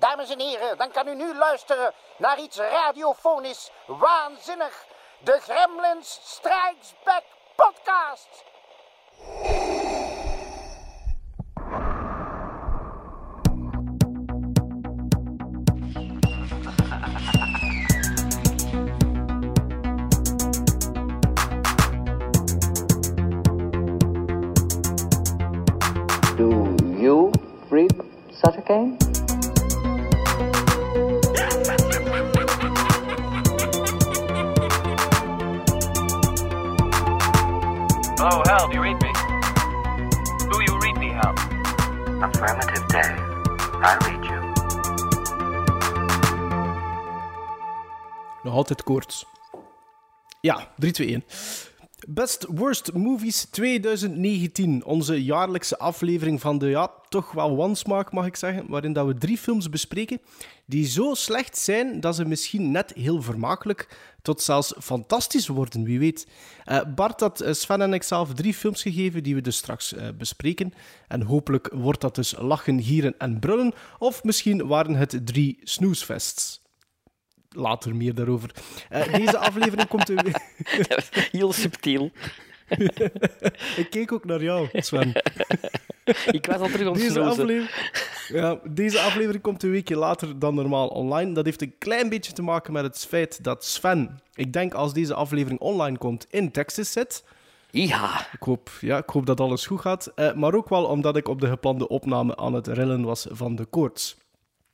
Dames en heren, dan kan u nu luisteren naar iets radiofonisch waanzinnig. De Gremlins Strikes Back podcast. Do you read Sutter Kane? Hello, Hal, do you read me? Do you read me, Hal? Affirmative, Dave. I read you. Nog altijd koorts. Ja, 3, 2, 1. Best Worst Movies 2019. Onze jaarlijkse aflevering van de, ja, toch wel wansmaak mag ik zeggen. Waarin dat we drie films bespreken die zo slecht zijn dat ze misschien net heel vermakelijk tot zelfs fantastisch worden, wie weet. Eh, Bart had eh, Sven en ik zelf drie films gegeven die we dus straks eh, bespreken. En hopelijk wordt dat dus lachen, gieren en brullen. Of misschien waren het drie snoesfests. Later meer daarover. Eh, deze aflevering komt... Heel subtiel. ik keek ook naar jou, Sven. Ik was al terug aan Deze aflevering, ja, deze aflevering komt een weekje later dan normaal online. Dat heeft een klein beetje te maken met het feit dat Sven, ik denk als deze aflevering online komt, in Texas zit. Ja, Ik hoop, ja, ik hoop dat alles goed gaat. Eh, maar ook wel omdat ik op de geplande opname aan het rillen was van de koorts.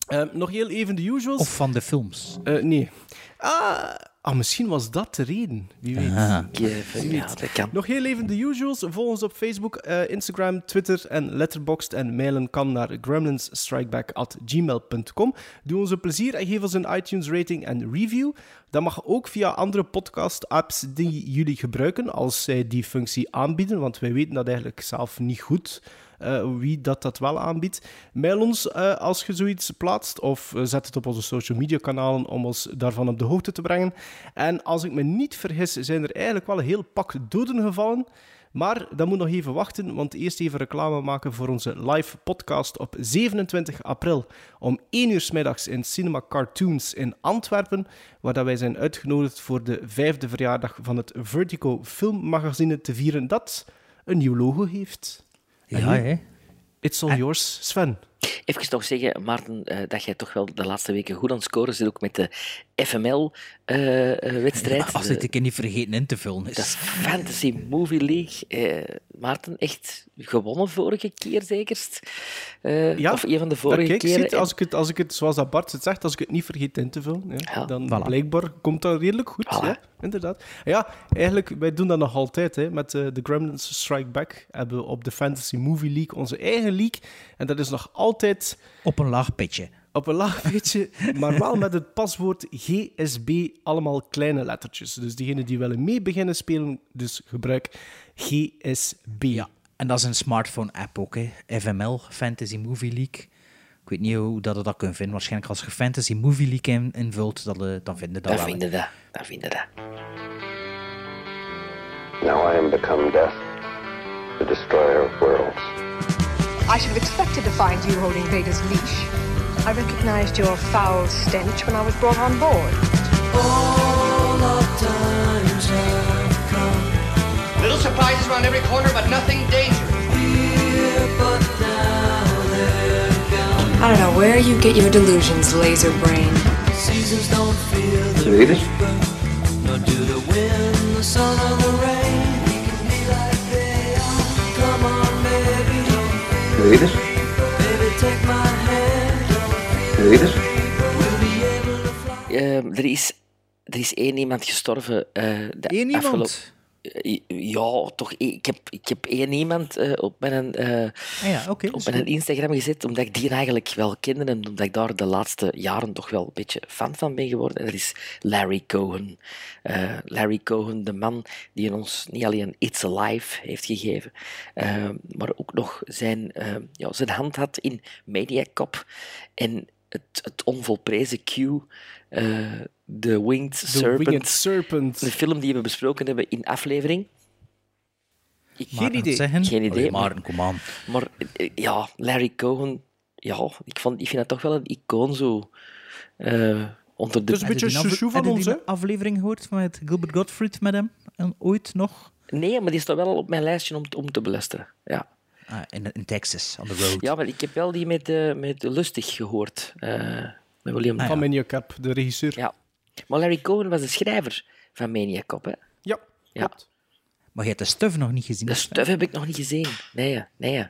Eh, nog heel even de usuals. Of van de films. Eh, nee. Ah, ah, misschien was dat de reden. Wie weet. Kevin, ja, dat kan. Nog heel even de usuals. Volg ons op Facebook, eh, Instagram, Twitter en Letterboxd. En mailen kan naar gremlinsstrikeback.gmail.com. Doe ons een plezier en geef ons een iTunes rating en review. Dat mag ook via andere podcast-apps die jullie gebruiken, als zij die functie aanbieden. Want wij weten dat eigenlijk zelf niet goed. eh, wie dat, dat wel aanbiedt. Mail ons eh, als je zoiets plaatst of eh, zet het op onze social media kanalen om ons daarvan op de hoogte te brengen. En als ik me niet vergis, zijn er eigenlijk wel een heel pak doden gevallen. Maar dat moet nog even wachten, want eerst even reclame maken voor onze live podcast op 27 april om 1 uur 's middags in Cinema Cartoons in Antwerpen, waar dat wij zijn uitgenodigd voor de vijfde verjaardag van het Vertigo filmmagazine te vieren dat een nieuw logo heeft. Ja, hè? It's all yours, Sven. Even nog zeggen, Maarten, eh, dat jij toch wel de laatste weken goed aan het scoren zit, ook met de FML-wedstrijd. Als dit een keer niet vergeten in te vullen dat is is. Fantasy Movie League. Eh, Maarten, echt gewonnen vorige keer zekerst? Eh, Ja, of een van de vorige kijk, keren. ziet, als, ik het, als ik het, zoals dat Bart het zegt, als ik het niet vergeet in te vullen, ja, Ja, dan voilà. blijkbaar komt dat redelijk goed. Voilà. Ja, inderdaad. Ja, eigenlijk, wij doen dat nog altijd. Hè, met eh, de Gremlins Strike Back hebben we op de Fantasy Movie League onze eigen league. En dat is nog altijd Op een laag pitje. op een laag beetje, maar wel met het paswoord GSB, allemaal kleine lettertjes. Dus diegenen die willen mee beginnen spelen, dus gebruik GSB. Ja. En dat is een smartphone-app ook, hè. FML, Fantasy Movie League. Ik weet niet hoe dat je dat kunt vinden. Waarschijnlijk als je Fantasy Movie League in, invult, dat, eh, dan vinden dat Dan wel. vinden dat. Dan vinden dat. Now I am become death, the destroyer of worlds. I should have expected to find you holding Vader's leash. I recognized your foul stench when I was brought on board. Little surprises around every corner, but nothing dangerous. I don't know where you get your delusions, laser brain. Read it? Read it? Read it? Eh, er, is, er is één iemand gestorven. eh de Eén iemand? afgelopen- Eh, Ja, toch. Ik heb, ik heb één iemand eh, op mijn, eh, Ah ja, op is mijn. Instagram gezet, omdat ik die eigenlijk wel kende en omdat ik daar de laatste jaren toch wel een beetje fan van ben geworden. En dat is Larry Cohen. Eh, Larry Cohen, de man die ons niet alleen It's Alive heeft gegeven, maar ook nog zijn, ja, zijn hand had in Mediacop en het, het onvolprezen Q, The Winged The Serpent. Winged Serpent. De film die we besproken hebben in aflevering. Ik, Maarten idee. Zeggen. Geen idee, Allee, maar- kom aan. maar eh, ja, Larry Cohen, ja, ik, vond, ik vind dat toch wel een icoon zo. eh, onder de... Het is een beetje Heb je die chouchou van ons, hè? aflevering gehoord van het Gilbert Gottfried met hem? En ooit nog? Nee, maar die staat wel al op mijn lijstje om, om te beluisteren. Ja. Ah, in, in Texas, on the road. ja, maar ik heb wel die met, eh, met Lustig gehoord. eh, met William. Ah, Van Maniac Cap, de regisseur. Ja. Maar Larry Cohen was de schrijver van Maniac Cop, hè? Ja, Ja. klopt. Maar je hebt de stuff nog niet gezien. De stuff heb ik nog niet gezien. Nee, nee.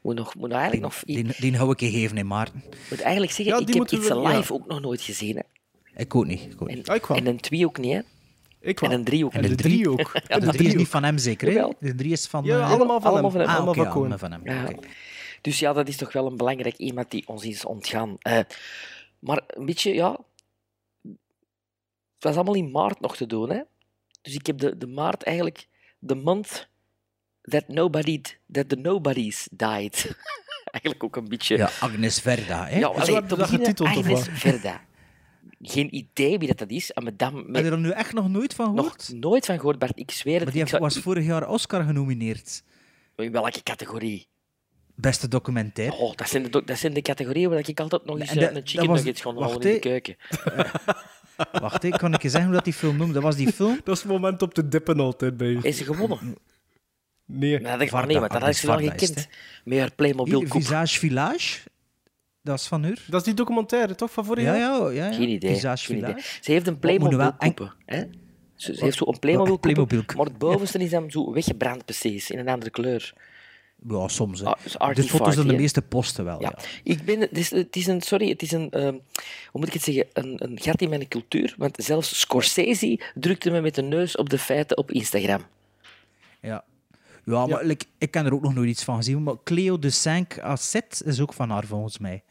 Moet, nog, moet nog eigenlijk nog... Die, die hou ik je geven, hè, Maarten. moet eigenlijk zeggen, Ja, ik heb we- Alive ja. ook nog nooit gezien. Hè. Ik ook niet. Ik ook niet. En, Ah, ik een twee ook niet, hè. Ik En wel. een drie ook En de drie ook. De de drie is niet van hem zeker, hè? De drie is van... Ja, eh, allemaal van allemaal hem. van hem. Ah, Allemaal van Cohen. allemaal van hem. Dus ja, dat is toch wel een belangrijk iemand die ons is ontgaan. Eh, maar een beetje, ja... Het was allemaal in maart nog te doen, hè. Dus ik heb de, de maart eigenlijk... The month that nobody... That the nobodies died. eigenlijk ook een beetje... Ja, Agnes Verda, hè? Ja, zo allee, heb je te dat getiteld, of Agnes wat? Verda. Geen idee wie dat, dat is. Heb je er nu echt nog nooit van nog gehoord? nooit van gehoord, Bart. Ik zweer het. Maar die ik heeft- zou- was vorig jaar Oscar genomineerd. In welke categorie? Beste documentaire. Oh, dat zijn de, do- dat zijn de categorieën waar ik altijd nog eens En eh, dat- een chicken was- nuggets gewoon wacht, halen in de keuken. Wacht, hè, kan ik je zeggen hoe dat die film noemde? Dat was die film... Dat is het moment op de dippen altijd bij u. Is ze gewonnen? Nee. Dat ik Varda, nee, want dat had Agnes ze wel is het, gekend. Met haar Playmobil koep. Visage Village. Dat is van haar. Dat is die documentaire, toch? Van vorig Ja, jaar? ja, ja. ja. Geen idee. Visage geen idee. Village. Ze heeft een Playmobil koepen. Hè? Ze, ze heeft zo een Playmobil Playmobil maar het bovenste is dan zo weggebrand precies, in een andere kleur. Ja, soms. Hè. Ah, de foto's zijn de meeste posten wel. Ja. Ja. Ik ben, het, is, het is een, sorry, het is een, ehm, hoe moet ik het zeggen, een, een gat in mijn cultuur. Want zelfs Scorsese drukte me met de neus op de feiten op Instagram. Ja. Ja, maar like, ik ken er ook nog nooit iets van gezien. Maar Cleo de Cinq Asset is ook van haar, volgens mij.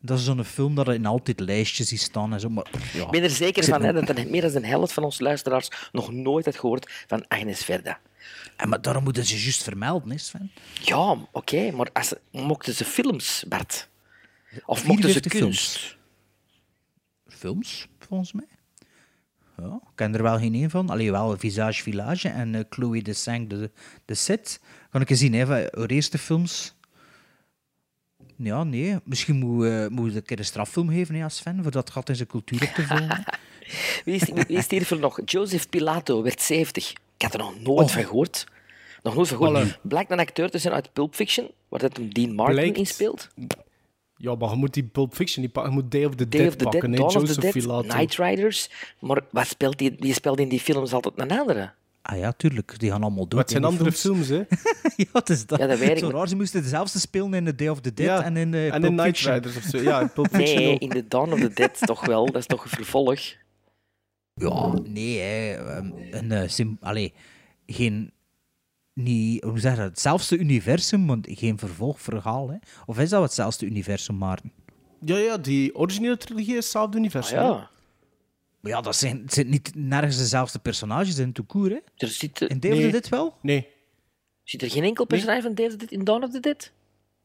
Dat is zo'n film dat er in altijd lijstjes is staan en zo. Maar, ja. Ik ben er zeker van hè, dat er meer dan de helft van onze luisteraars nog nooit had gehoord van Agnes Verda. En, maar daarom moeten ze juist vermelden, is Sven. Ja, oké, maar als mochten ze films, Bart? Of mochten ze 54 kunst? films. Films, volgens mij. Ja, ik ken er wel geen één van. Alleen wel Visage Village en eh, Chloe de Cinq de, de Set. Kan ik eens zien, hè, van haar eerste films. Ja, nee. Misschien moet, eh moet ik een keer een straffilm geven, hè, als Sven, voor dat gat in zijn cultuur op te vullen. Wie is, wie is hier voor nog? Joseph Pilato werd 70. Ik had er nog nooit van gehoord. Nog nooit van gehoord. Voilà. Blijkt een acteur te zijn uit Pulp Fiction, waar dat hem Dean Martin Blijkt. in speelt. Ja, maar je moet die Pulp Fiction niet pakken. Je moet Day of the Day Dead of the Dead, pakken. hè, Dawn of the Joseph Dead. Night Riders. Maar wat speelt die, die speelt in die films altijd een andere. Ah ja, tuurlijk. Die gaan allemaal dood. Wat zijn in die andere films. films, hè? ja, het is dat. Ja, dat weet ik, Zo maar- raar, ze moesten dezelfde spelen in The Day of the Dead Ja, en in, eh en Pulp in Night Fiction. Riders of zo. Ja, Pulp Fiction Nee, ook. in The Dawn of the Dead toch wel. Dat is toch een vervolg. Ja, nee, hè. ehm, Een, eh, sim- allee, geen... Niet, hoe zeg je dat? Hetzelfde universum, maar geen vervolgverhaal. Hè? Of is dat hetzelfde universum, Maarten? Ja, ja, die originele trilogie is hetzelfde Ah, universum. hè. ja. Maar ja, dat zijn, het zijn niet nergens dezelfde personages in Toekoer. Hè? Er zit, In Nee. the Dead wel? Nee. zit er geen enkel personage van David Dead in Dawn of the Dead?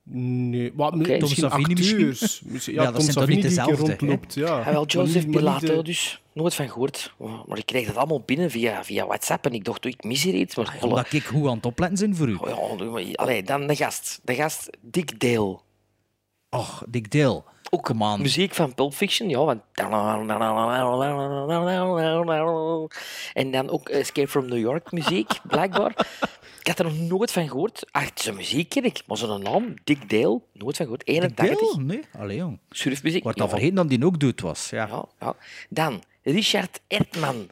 Nee, Oké. misschien Tom Savini acteurs. Misschien- Ja, Ja, dat Tom Savini niet die een keer dezelfde, hè? rondloopt. Ja, Ja, wel Joseph niet- Pilato, de- dus nooit van gehoord. Maar ik kreeg dat allemaal binnen via, via WhatsApp en ik dacht, ik mis hier iets. Maar holla. Omdat ik goed aan het opletten zijn voor u. Oh, ja, allee, dan de gast. De gast Dick Dale. Och, Dick Dale. Ook on. muziek van Pulp Fiction, ja, want... En dan ook Escape from New York muziek, blijkbaar. Ik had er nog nooit van gehoord. Ach, zijn muziek ken ik, maar zijn naam, Dick Dale, nooit van gehoord. Dick 81, Dale? Nee, allee jong. surfmuziek. Wordt al ja, vergeten dat die ook dood was. Ja. ja, ja. Dan, Richard Ertman,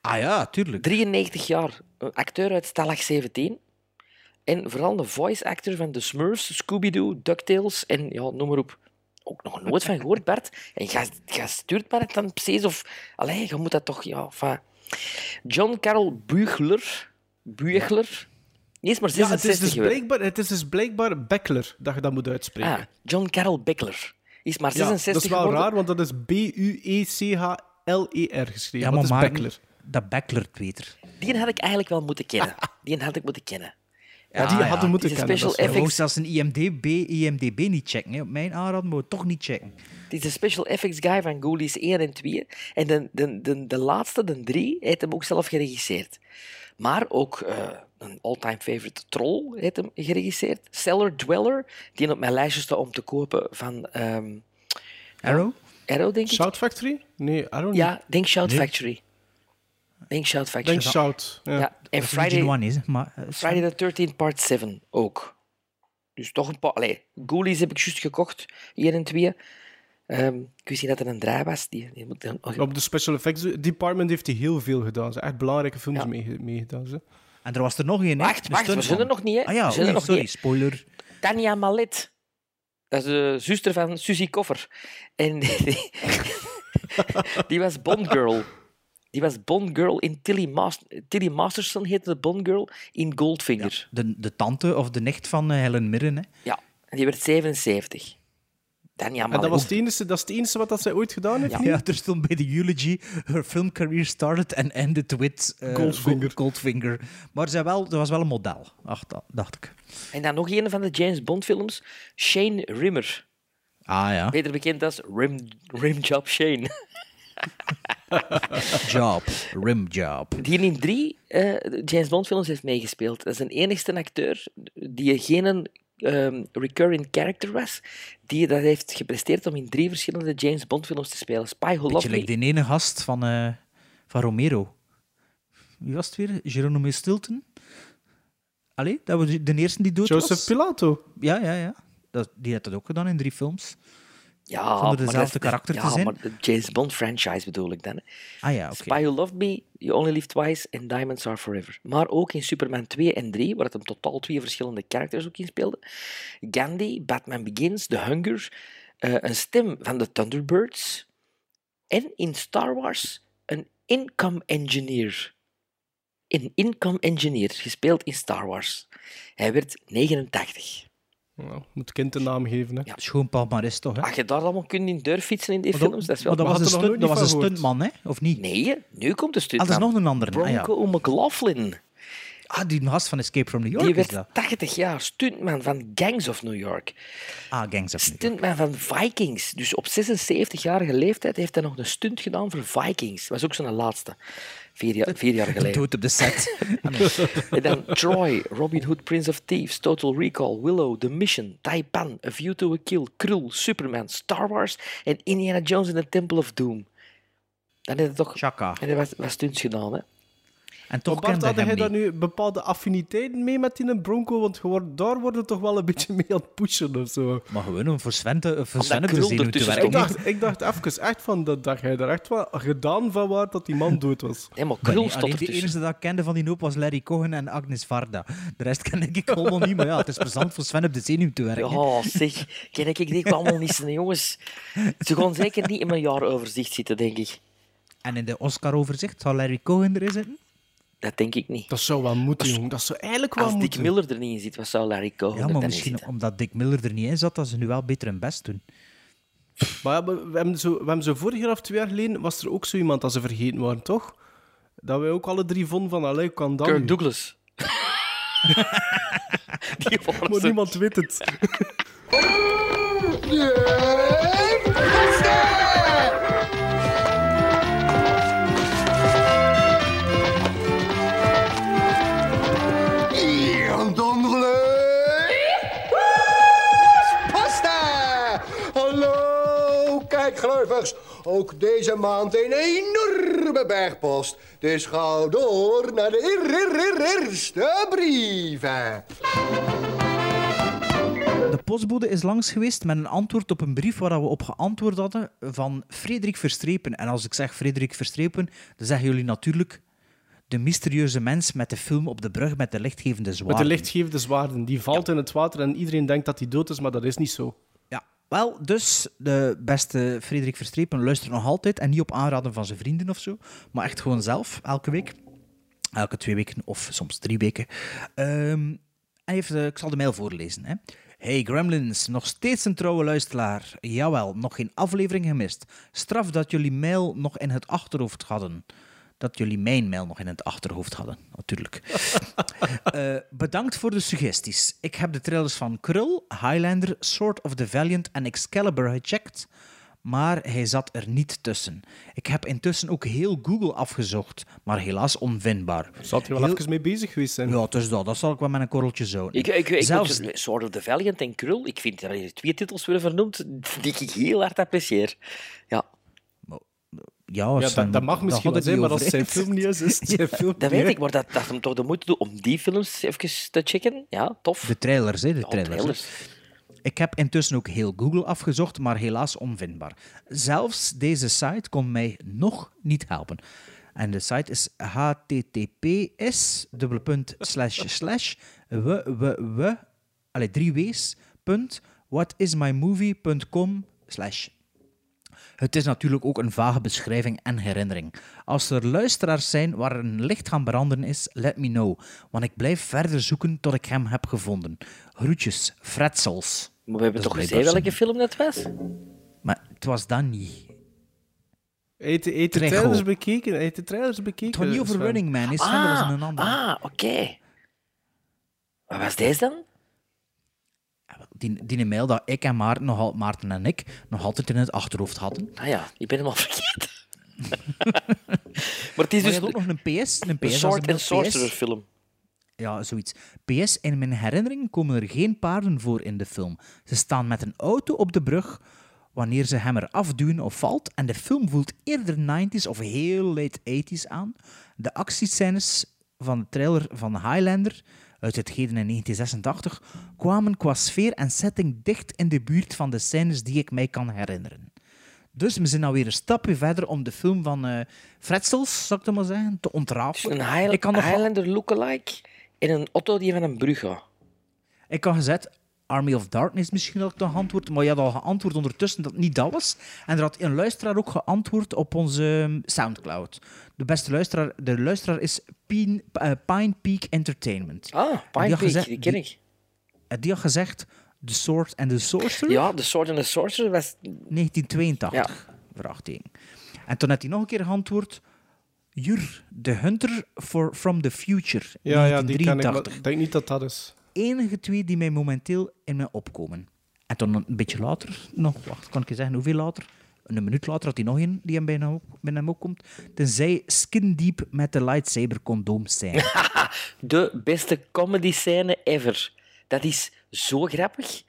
Ah ja, tuurlijk. 93 jaar, acteur uit Stalag 17. En vooral de voice actor van The Smurfs, Scooby-Doo, DuckTales en ja, noem maar op. Ook nog nooit van gehoord, Bart. En ga, ga stuurt maar het dan precies of... Allee, je moet dat toch... Ja, enfin. John Carroll Buechler. Buechler. Is maar Ja, het 66 is, dus blijkbaar, het is dus blijkbaar Beckler dat je dat moet uitspreken. Ah, John Carroll Beckler. Die is maar ja, 66 dat is wel geworden. raar, want dat is B-U-E-C-H-L-E-R geschreven. Ja, maar het is Beckler. dat Beckler beter. Die had ik eigenlijk wel moeten kennen. Die had ik moeten kennen. Ja, die ja. hadden moeten Die is kennen. special effects. zelfs een IMDB, IMDB niet checken. Hè. Op mijn aanraden moet je toch niet checken. Het is de special effects guy van Ghoulies 1 en 2. En de, de, de, de laatste, de 3, heeft hem ook zelf geregisseerd. Maar ook eh, een all-time favorite Troll, heeft hem geregisseerd. Cellar Dweller, die op mijn lijstje staat om te kopen van ehm, Arrow? Arrow, denk ik. Shout Factory? Nee, Arrow Ja, denk Shout Nee. Factory. Denk Shout Factory. Denk Shout. Ja. Ja, en Friday, One is, maar... eh, Friday the 13th part 7 ook. Dus toch een paar... Allee, Ghoulies heb ik juist gekocht, 1 en 2. Ehm, ik wist niet dat er een draai was. Die, die moet dan... Op de special effects department heeft hij heel veel gedaan. Ze hebben echt belangrijke films Ja. mee, meegedaan. Ze. En er was er nog één, hè? Wacht, wacht, we zijn er nog niet, hè? Ah ja, oei, nog sorry, niet. spoiler. Tanja Malet. Dat is de zuster van Suzy Koffer. En die, die was Bond Girl. Die was Bond Girl in Tilly, Mas Tilly Masterson heette de Bond Girl in Goldfinger. De, de tante of de nicht van eh, Helen Mirren, hè? Ja, en die werd 77. Tanja En Malet. dat, was het enige, dat is het enige wat dat zij ooit gedaan heeft? Ja. niet? Ja, er stond bij de eulogy, her film career started and ended with eh, Goldfinger. Gold- Goldfinger. Maar zij wel, dat was wel een model, ach, dacht ik. En dan nog een van de James Bond films. Shane Rimmer. Ah ja, Beter bekend als Rim, Rimjob Shane. job, rim job. Die in drie eh, James Bond films heeft meegespeeld. Dat is een enigste acteur die geen ehm, recurring character was, die dat heeft gepresteerd om in drie verschillende James Bond films te spelen. Spy Who Loved like die ene gast van, eh, van Romero. Wie was het weer? Geronimo Stilton? Allee, dat was de eerste die dood Joseph was. Pilato. Ja, ja, ja. Dat, die had dat ook gedaan in drie films. Ja, Zonder maar dezelfde dat- karakter te ja, zijn? maar de James Bond franchise bedoel ik dan. hè. Ah ja, oké. Spy Who Loved Me, You Only Live Twice en Diamonds Are Forever. Maar ook in Superman 2 en 3, waar het hem totaal twee verschillende characters ook in speelde. Gandhi, Batman Begins, The Hunger, eh, een stem van de Thunderbirds. En in Star Wars een income engineer. Een income engineer, gespeeld in Star Wars. Hij werd 89. Nou, moet kind een naam geven. Hè. Ja. Schoon palmares toch, hè? Als je daar allemaal kunt in deur fietsen in die films, dat is wel... maar dat Maar was, had een nog stunt, dat was een stuntman, hè? Of niet? Nee, nu komt de stunt. Ah, dat is nog een andere. Ah, ja. Bronco McLaughlin. ah, die gast van Escape from New York Die is werd dat. 80 jaar stuntman van Gangs of New York. Ah, Gangs of New York. Stuntman van Vikings. Dus op 76-jarige leeftijd heeft hij nog een stunt gedaan voor Vikings. Dat was ook zijn laatste. Vier jaar, vier jaar geleden. Dood op de set. En dan Troy, Robin Hood, Prince of Thieves, Total Recall, Willow, The Mission, Taipan, A View to a Kill, Krul, Superman, Star Wars en Indiana Jones in the Temple of Doom. Dan heeft hij toch Chaka. en hij was, was stunts gedaan, hè? En toch Maar Bart, kende had hij daar nu bepaalde affiniteiten mee met die Bronco? Want daar worden toch wel een beetje mee aan het pushen of zo. Maar gewoon om voor Sven, te, voor Sven te Ik werken. dacht, ik dacht even echt van dat, dat jij daar echt wel gedaan van waard dat die man dood was. Helemaal Krul nee, stond alleen de ertussen. enige dat ik kende van die hoop was Larry Cohen en Agnes Varda. De rest ken ik allemaal niet, maar ja, het is plezant voor Sven op de zenuw te werken. Ja, zeg, ken ik, ik denk allemaal niet zijn jongens. Ze gaan zeker niet in mijn jaaroverzicht zitten, denk ik. En in de Oscar-overzicht zal Larry Cohen erin zitten? Dat denk ik niet. Dat zou wel moeten, jong. Dat zou eigenlijk wel Als Dick moeten. Miller er niet in zit, wat zou Larry Cohen Ja, maar dan misschien zitten? omdat Dick Miller er niet in zat, dat ze nu wel beter hun best doen. Maar ja, we, we hebben zo, we hebben zo vorig jaar of twee jaar geleden was er ook zo iemand dat ze vergeten waren, toch? Dat wij ook alle drie vonden van, allee, kan dat Kirk nu? Douglas. Maar niemand weet het. Pasta! Ook deze maand een enorme bergpost. Dus ga door naar de eer- eer- eer- eerste brieven. De postbode is langs geweest met een antwoord op een brief waar we op geantwoord hadden van Frederik Verstrepen. En als ik zeg Frederik Verstrepen, dan zeggen jullie natuurlijk de mysterieuze mens met de film op de brug met de lichtgevende Met zwaarden. de lichtgevende zwaarden. Die valt in het water en iedereen denkt dat hij dood is, maar dat is niet zo. Wel, dus de beste Frederik Verstrepen luistert nog altijd en niet op aanraden van zijn vrienden of zo, maar echt gewoon zelf, elke week. Elke twee weken of soms drie weken. Ehm, en heeft, eh, ik zal de mail voorlezen. Hè. Hey Gremlins, nog steeds een trouwe luisteraar. Jawel, nog geen aflevering gemist. Straf dat jullie mail nog in het achterhoofd hadden. Dat jullie mijn mail nog in het achterhoofd hadden, natuurlijk. Eh, bedankt voor de suggesties. Ik heb de trailers van Krull, Highlander, Sword of the Valiant en Excalibur gecheckt. maar hij zat er niet tussen. Ik heb intussen ook heel Google afgezocht, maar helaas onvindbaar. Zat hij wel Heel- even mee bezig geweest zijn? Ja, dus dat. Dat zal ik wel met een korreltje zouden. Ik, ik, ik Zelfs- moet Sword of the Valiant en Krul, ik vind dat er twee titels worden vernoemd die ik heel hard apprecieer. Ja, Ja, Ja, Sven, dat, dat mag misschien wel het zijn, maar als zijn film niet is, is het zijn film dat weet ik, maar dat, dat hem toch de moeite doet om die films even te checken. Ja, tof. De trailers, hè, de Ja, trailers. Ik heb intussen ook heel Google afgezocht, maar helaas onvindbaar. Zelfs deze site kon mij nog niet helpen. En de site is https slash slash w w w allee, drie w's punt whatismymovie.com slash het is natuurlijk ook een vage beschrijving en herinnering. Als er luisteraars zijn waar een licht gaan branden is, let me know. Want ik blijf verder zoeken tot ik hem heb gevonden. Groetjes, Fretzels. Maar we hebben Dat toch blijkbaar welke film dat was? Maar het was dat niet. Heeft de- trailers bekeken. Heeft de trailers bekeken. Het gaat niet over. Running Man, is was een ander. ah oké. Wat was deze dan? Die, die mail dat ik en Maarten, nog al, Maarten en ik nog altijd in het achterhoofd hadden. Ah ja, ik ben hem al vergeten. maar het is Maar dus ook nog een PS. Een PS een and Sorcerer PS. film. Ja, zoiets. PS, in mijn herinnering komen er geen paarden voor in de film. Ze staan met een auto op de brug wanneer ze hem eraf duwen of valt. En de film voelt eerder 90s of heel late 80s aan. De actiescènes van de trailer van Highlander uit het heden in 1986 kwamen qua sfeer en setting dicht in de buurt van de scènes die ik mij kan herinneren. Dus we zijn alweer een stapje verder om de film van eh Fretzels, zou ik het maar zeggen, te ontrafelen. Een High- ik kan nog Highlander lookalike in een auto die van een brug gaat. Ik had gezet, Army of Darkness misschien had ik dan geantwoord, maar je had al geantwoord ondertussen dat het niet dat was. En er had een luisteraar ook geantwoord op onze ehm, Soundcloud. De beste luisteraar, de luisteraar is Pine, eh, Pine Peak Entertainment. Ah, Pine had Peak, gezegd- die ken ik. En die had gezegd The Sword and the Sorcerer, Ja, The Sword and the Sorcerer was... 1982. Vraagteken. En toen had hij nog een keer geantwoord, Jur, The Hunter for, from the Future, Ja, ja, die ken ik, maar 1983 ik denk niet dat dat is. Enige twee die mij momenteel in me opkomen. En dan een beetje later, nog, wacht, kan ik je zeggen hoeveel later? Een minuut later had hij nog een die hem bij hem, op, bij hem opkomt. Tenzij Skin Deep met de lightsaber condoom zijn. De beste comedy scène ever. Dat is zo grappig.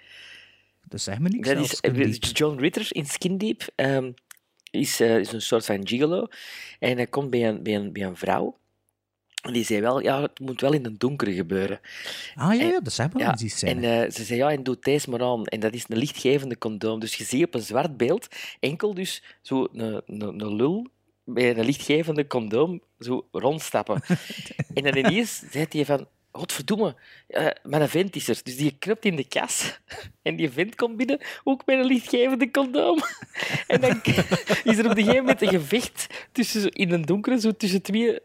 Dat zeg me niks. Dat is Deep. John Ritter in Skin Deep. ehm, is, eh, is een soort van gigolo. En hij komt bij een, bij een, bij een vrouw. En die zei wel, ja, het moet wel in het donker gebeuren. Ah ja, ja, dat zeg maar Ja, die scène. en eh, ze zei, ja, en doe deze maar aan. En dat is een lichtgevende condoom. Dus je ziet op een zwart beeld enkel dus zo een, een, een lul bij een lichtgevende condoom zo rondstappen. en dan ineens zei hij van, godverdomme, eh mijn vent is er. Dus die kruipt in de kas en die vent komt binnen, ook met een lichtgevende condoom. en dan is er op een gegeven moment een gevecht tussen, zo- in een donkere, zo tussen twee...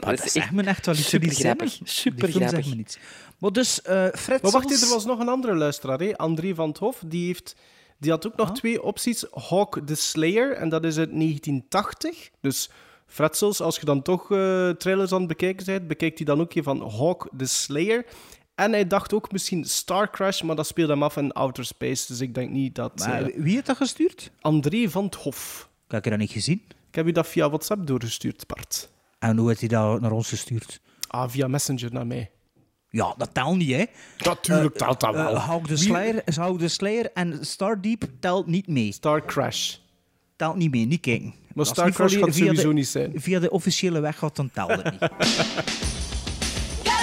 Maar dat zegt me echt wel iets. super grappig. Super grappig. me niets. Maar dus, eh Fred Maar wacht, er was nog een andere luisteraar, hè? André van het Hof. Die, heeft, die had ook nog Ah. twee opties. Hawk the Slayer, en dat is uit 1980. Dus Fretzels, als je dan toch eh, trailers aan het bekijken bent, bekijkt hij dan ook hier van Hawk the Slayer. En hij dacht ook misschien Star Crash, maar dat speelde hem af in outer space. Dus ik denk niet dat... Maar eh, wie heeft dat gestuurd? André van het Hof. Ik heb dat niet gezien. Ik heb u dat via WhatsApp doorgestuurd, Bart. En hoe heeft hij dat naar ons gestuurd? Ah, via Messenger naar mij. Ja, dat telt niet, hè? Natuurlijk telt dat wel. Uh, Hawk de Wie- Slayer, Hawk de Slayer en Stardeep telt niet mee. Star Crash. Telt niet mee, niet kijken. Maar Star niet Crash via- gaat sowieso de- niet zijn. Via de officiële weg gaat, dan telt het niet. Go!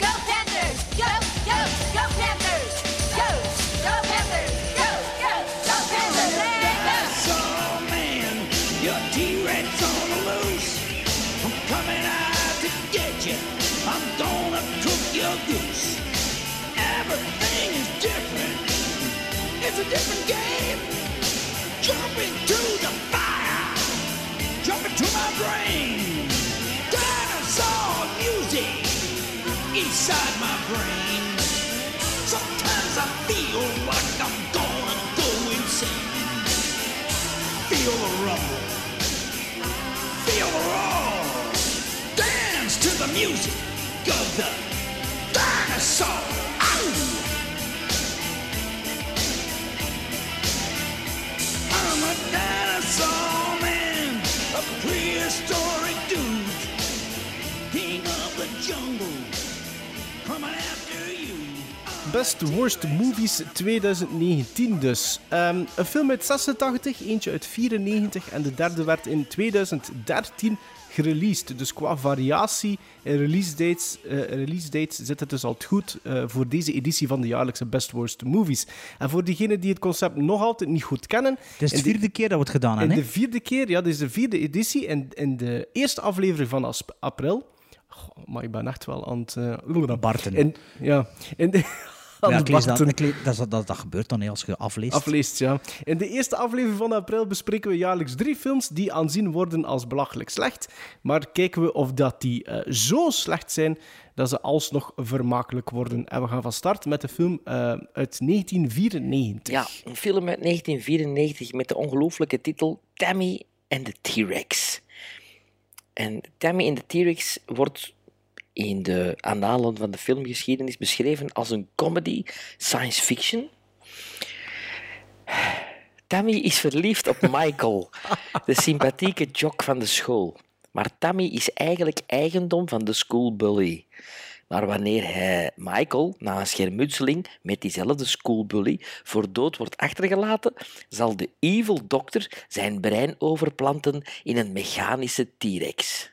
Go Panthers! Go! Go! Go Panthers! Go! Go Panthers! Go! Go! Go Panthers! Go! man, your T-Rex on the loose. I'm coming out to get you. I'm gonna cook your goose. Everything is different. It's a different inside my brain. Sometimes I feel like I'm gonna go insane. Feel the rumble. Feel the roar. Dance to the music of the dinosaur. I'm a dinosaur man, a prehistoric Best Worst Movies 2019 dus. Ehm, een film uit 86, eentje uit 94 en de derde werd in 2013 gereleased. Dus qua variatie en release dates, eh, release dates zit het dus al goed eh, voor deze editie van de jaarlijkse Best Worst Movies. En voor diegenen die het concept nog altijd niet goed kennen... Het is de vierde keer dat we het gedaan in hebben. de vierde keer, ja, dit is de vierde editie. En in de eerste aflevering van april. Goh, maar ik ben echt wel aan het. eh, Barten. In, ja, in de, aan Ja, lees dat, dat, dat, dat gebeurt dan hè, als je afleest. Afleest, ja. In de eerste aflevering van april bespreken we jaarlijks drie films die aanzien worden als belachelijk slecht. Maar kijken we of dat die eh, zo slecht zijn dat ze alsnog vermakelijk worden. En we gaan van start met de film eh, uit 1994. Ja, een film uit 1994 met de ongelooflijke titel Tammy and the T-Rex. En Tammy and the T-Rex wordt in de annalen van de filmgeschiedenis beschreven als een comedy science fiction. Tammy is verliefd op Michael, de sympathieke jock van de school. Maar Tammy is eigenlijk eigendom van de schoolbully. Maar wanneer hij Michael, na een schermutseling met diezelfde schoolbully, voor dood wordt achtergelaten, zal de evil dokter zijn brein overplanten in een mechanische T-Rex.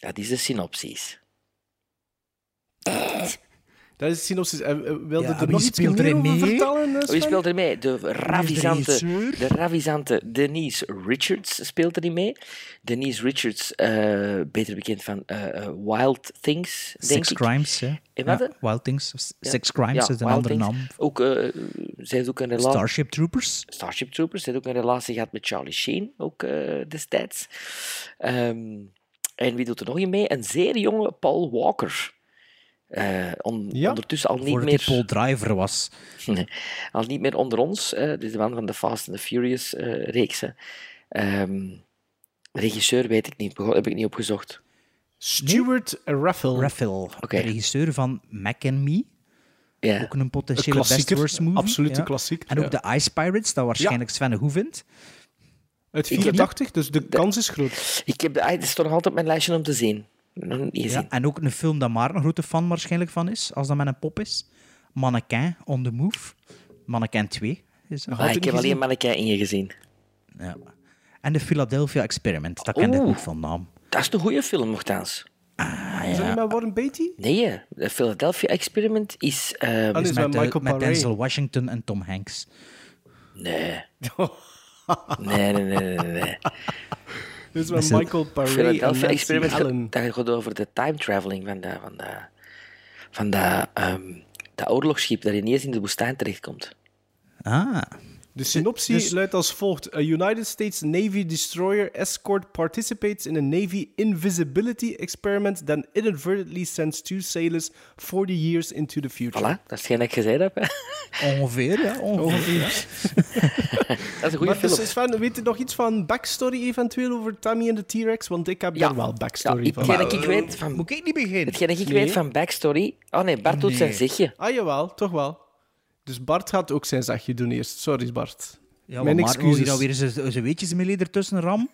Dat is de synopsis. Dat is de synopsis. En, eh, wilde Ja, er wie nog iets meer mee? vertellen? eh, Wie speelt er mee? De ravisante, regisseur? de ravisante Denise Richards speelt erin mee. Denise Richards, eh, beter bekend van Wild Things, denk Six ik. Crimes, hè. Ja? Wild Things. S- Ja. Six Crimes Ja, is een andere Things. naam. Ook, eh, zij heeft ook een relatie... Starship Troopers. Starship Troopers. Zij heeft ook een relatie gehad met Charlie Sheen, ook eh, destijds. Ehm, en wie doet er nog in mee? Een zeer jonge Paul Walker. Eh, on- Ja, ondertussen al niet meer... Paul Driver was. Nee, al niet meer onder ons. eh dus de man van de Fast and the Furious eh reeksen. Ehm, regisseur weet ik niet, heb ik niet opgezocht. Stuart Raffel. Raffel, regisseur van Mac and Me. Ja. Ook een potentiële Een best worst movie. absolute ja. klassieker, En ook ja. de Ice Pirates, dat waarschijnlijk Sven goed vindt. Uit Ik heb 84, dus de kans is groot. Ik heb de, ah, het is toch nog altijd op mijn lijstje om te zien. Ja, en ook een film dat maar een grote fan waarschijnlijk van is, als dat met een pop is. Mannequin on the Move. Mannequin 2 is. Ah, ik heb alleen Manneke in je gezien. Ja. En de Philadelphia Experiment, dat kende ik ook van naam. Dat is een goede film, nogthans. Is dat niet met Warren Beatty? Nee, de Philadelphia Experiment is... ehm, Ah, nee. Is met, met eh, met. Denzel Washington en Tom Hanks. Nee. Nee, nee, nee, nee, nee. Dit is zijn- Michael Paré en Philadelphia Nancy Experiment, Allen. dat gaat over de time traveling van de, van de, van de, dat oorlogsschip dat ineens in de woestijn terechtkomt. Ah. De synopsie Dus- luidt als volgt. A United States Navy destroyer escort participates in a Navy invisibility experiment that inadvertently sends two sailors 40 years into the future. Voilà, dat is hetgeen dat ik gezegd heb. hè. Ongeveer, ja. Ongeveer. Dat is een goede Maar film. dus, Sven, weet je nog iets van backstory eventueel over Tammy en de T-Rex? Want ik heb Ja. daar wel Ja, backstory ik, van. dat ik weet van, Moet ik niet beginnen? hetgeen dat ik Nee. weet van backstory... Oh nee, Bart doet zijn zegje. Ah, jawel, toch wel. Dus Bart gaat ook zijn zegje doen eerst. Sorry, Bart. Ja, Mijn maar excuses. alweer zijn- weetjes mee ertussen ram.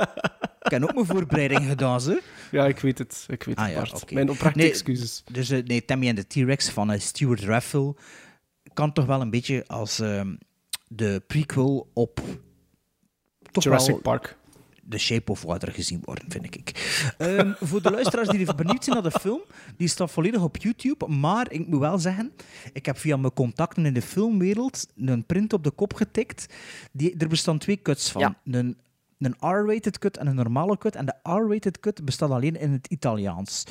ik heb ook mijn voorbereiding gedaan, ze. Ja, ik weet het. Ik weet Ah, het, ja, Bart. Mijn oprechte Nee, excuses. Dus eh, nee, Tammy en de T-Rex van eh, Stuart Raffel kan toch wel een beetje als ehm, de prequel op Jurassic wel Park. The Shape of Water gezien worden, vind ik. Ehm, voor de luisteraars die even benieuwd zijn naar de film, die staat volledig op YouTube. Maar ik moet wel zeggen, ik heb via mijn contacten in de filmwereld een print op de kop getikt. Die, er bestaan twee cuts van. Ja. Een, een R-rated cut en een normale cut. En de R-rated cut bestaat alleen in het Italiaans.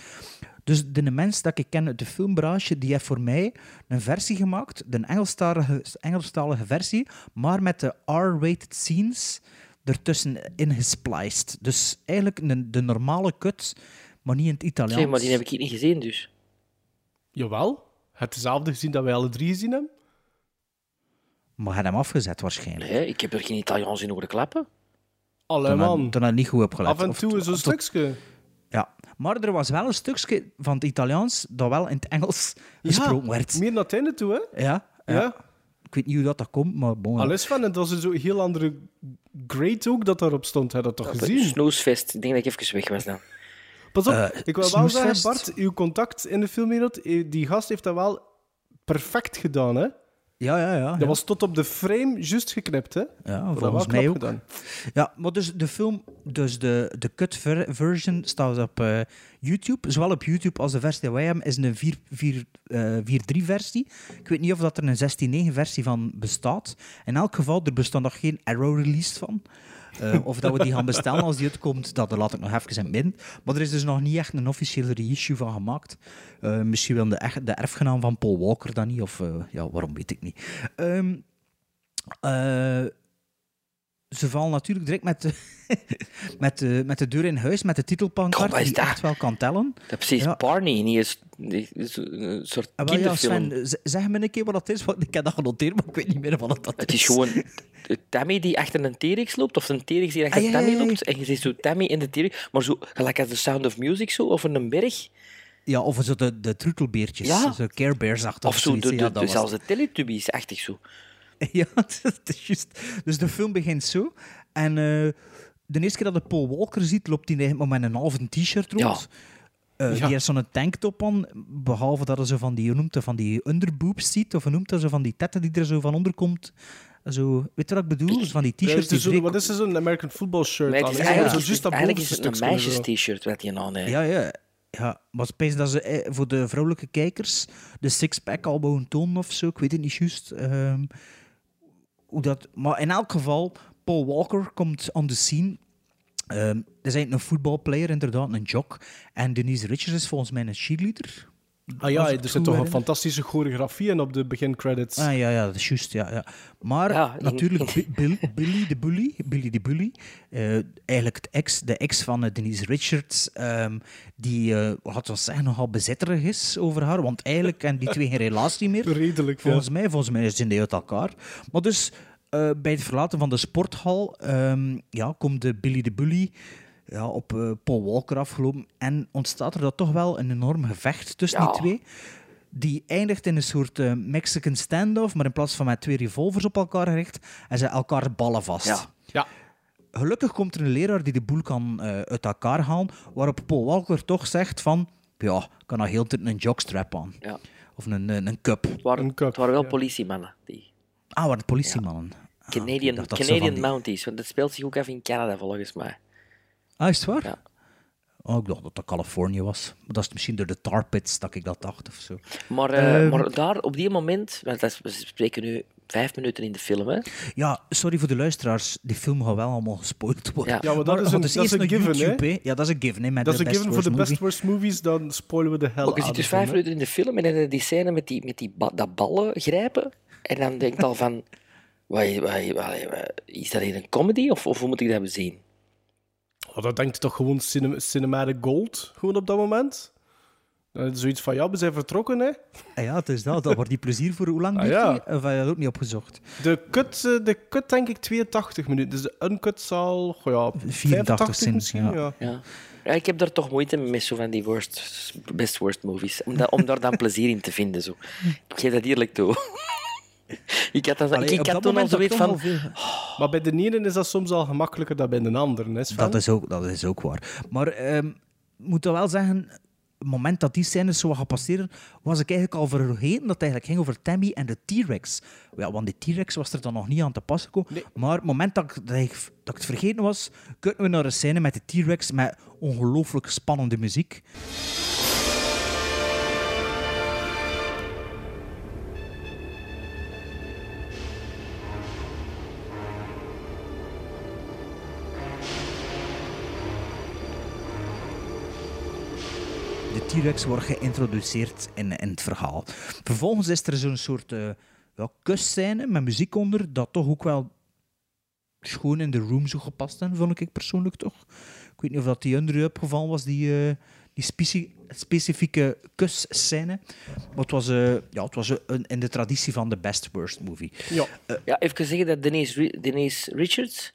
Dus de mens dat ik ken uit de filmbranche, die heeft voor mij een versie gemaakt, de Engelstalige, Engelstalige versie, maar met de R-rated scenes ertussen ingespliced. Dus eigenlijk een, de normale cut, maar niet in het Italiaans. Zeg, maar die heb ik hier niet gezien, dus. Jawel. Het dezelfde gezien dat wij alle drie gezien hebben. Maar hij had hem afgezet waarschijnlijk. Nee, ik heb er geen Italiaans in horen klappen. Allee, man. Toen hij niet goed opgelet. Af en toe is zo'n stukje. Ja, maar er was wel een stukje van het Italiaans dat wel in het Engels gesproken werd. Meer naar het einde toe, hè? Ja, ja. Ja. Ik weet niet hoe dat, dat komt, maar bon. Alles van, en dat is een heel andere grade ook dat daarop stond. Heb je dat toch gezien? Snoesfest. Ik denk dat ik even weg was dan. Pas op, Eh, ik wil wel zeggen. Bart, uw contact in de filmwereld, eh, die gast heeft dat wel perfect gedaan, hè? Ja, ja, ja. Dat ja. was tot op de frame juist geknipt, hè? Ja, Dat was volgens mij ook. gedaan. Ja, maar dus de film, dus de, de cut ver- version staat op eh, YouTube. Zowel op YouTube als de versie die wij hebben, is een 4 4, eh, 4.3 versie. Ik weet niet of dat er een 16.9 versie van bestaat. In elk geval, er bestaat nog geen Arrow release van. Eh, of dat we die gaan bestellen als die uitkomt, dat laat ik nog even in het. Maar er is dus nog niet echt een officiële reissue van gemaakt. Eh, misschien wel de, de erfgenaam van Paul Walker dan niet, of eh, ja, waarom weet ik niet. Eh, ze vallen natuurlijk direct met, de- met, de, met de deur in huis, met de wat is die dat? echt wel kan tellen. Dat is precies Ja. Barney. Die is een soort Ah, wel, ja, kinderfilm. Sven, zeg me een keer wat dat is, want ik heb dat genoteerd, maar ik weet niet meer wat dat Het is gewoon Tammy die achter een T-Rex loopt, of een T-Rex die achter Ah, ja, Tammy loopt. En je ziet zo Tammy in de T-Rex, maar zo gelijk als The Sound of Music zo, of een berg. Ja, of zo de, de troetelbeertjes, Ja. zo Care Bears achter Of zo, de, de, ja, de- zelfs de Teletubbies-achtig zo. Ja, dat is juist. Dus de film begint zo. En eh, de eerste keer dat je Paul Walker ziet, loopt hij maar met een halve t-shirt rond. Eh, Ja. Die heeft zo'n tanktop aan, behalve dat hij zo van die, hoe noemt van die underboobs ziet, of hoe noemt dat, zo van die tetten die er zo van onder komt. Zo, weet je wat ik bedoel? Zo van die Ja, t-shirts die vrij- wat is zo'n American football shirt het is eigenlijk, Zo juist eigenlijk is het een zo. meisjes-t-shirt wat hij aan heeft. Ja, ja. Ja, maar spijs dat ze eh, voor de vrouwelijke kijkers de sixpack al wou tonen of zo. Ik weet het niet juist. ehm, hoe dat, maar in elk geval, Paul Walker komt on the scene. Ehm dat is een voetbalplayer, inderdaad, een jock. En Denise Richards is volgens mij een cheerleader. Ah ja, er zit toch een fantastische choreografie in op de begincredits. Ah ja, ja, dat is juist. Ja, ja. Maar Ja, natuurlijk, Bi- Bill- Billy de Bully, Billy de Bully eh, eigenlijk de ex, de ex van eh, Denise Richards, ehm, die, eh had zeggen, nogal bezitterig is over haar. Want eigenlijk hebben die twee geen relatie meer. Redelijk, ja. Volgens mij, volgens mij zijn die uit elkaar. Maar dus, eh, bij het verlaten van de sporthal ehm, ja, komt de Billy de Bully ja, op eh, Paul Walker afgelopen. En ontstaat er dat toch wel een enorm gevecht tussen Ja. die twee. Die eindigt in een soort eh, Mexican standoff, maar in plaats van met twee revolvers op elkaar gericht, en ze elkaar ballen vast. Ja. Ja. Gelukkig komt er een leraar die de boel kan eh, uit elkaar halen, waarop Paul Walker toch zegt van, ja, ik kan nog heel de tijd een jockstrap aan. Ja. Of een, een, een cup. Het waren, Een cup, het waren wel ja. politiemannen. Die Ah, waar de politiemannen. Ah, Canadian, Canadian die- Mounties. Want dat speelt zich ook af in Canada, volgens mij. Ah, is het waar? Ja. Oh, ik dacht dat dat Californië was. Maar dat is misschien door de tar pits dat ik dat dacht of zo. Maar, eh, Ehm. maar daar, op die moment... Want we spreken nu vijf minuten in de film, hè. Ja, sorry voor de luisteraars. Die film gaat wel allemaal gespoild worden. Ja. Ja, maar dat is een- dat is een given, YouTube, hè? hè. Ja, dat is een given, hè. Met Dat is de een given Best voor de Worst best worst movies, dan spoilen we de hel Ook je zit dus vijf minuten in de film en dan die scène met die, met die ba- dat ballen grijpen. En dan denk je al van... Wat, wat, wat, wat- is dat hier een comedy of, of hoe moet ik dat bezien? Oh, dat denkt toch gewoon cinem cinematic gold, gewoon op dat moment? Eh, zoiets van, ja, we zijn vertrokken, hè. Ah ja, het is dat. Dat wordt die plezier voor hoe lang Ah, duurt ja. die? Of heb je dat ook niet opgezocht? De cut, eh, de cut denk ik 82 minuten. Dus de uncut zal, goh, ja, 84 zijn, misschien, ja. ja. Ja. ja, ik heb daar toch moeite mee met zo van die worst, best worst movies. Om, dat, om daar dan plezier in te vinden. Zo. Ik geef dat eerlijk toe. ik had, dat, Allee, ik, had dat toen al zoiets van... veel- Maar bij de ene is dat soms al gemakkelijker dan bij de andere, hè? Dat is ook, dat is ook waar. Maar ehm, ik moet wel zeggen, het moment dat die scènes zo gaan passeren, was ik eigenlijk al vergeten dat het eigenlijk ging over Tammy en de T-Rex. Ja, want die T-Rex was er dan nog niet aan te passen gekomen. Maar het moment dat ik, dat, ik, dat ik het vergeten was, kunnen we naar een scène met de T-Rex met ongelooflijk spannende muziek. De T-Rex wordt geïntroduceerd in, in het verhaal. Vervolgens is er zo'n soort kusscène met muziek onder, dat toch ook wel schoon in de room zo gepast heeft, vond ik persoonlijk toch. Ik weet niet of dat die under u opgevallen was, die, eh, die speci- specifieke kusscène. Maar het was, eh, ja, het was een, in de traditie van de best worst movie. Ja. Ja, even zeggen dat Denise, Denise Richards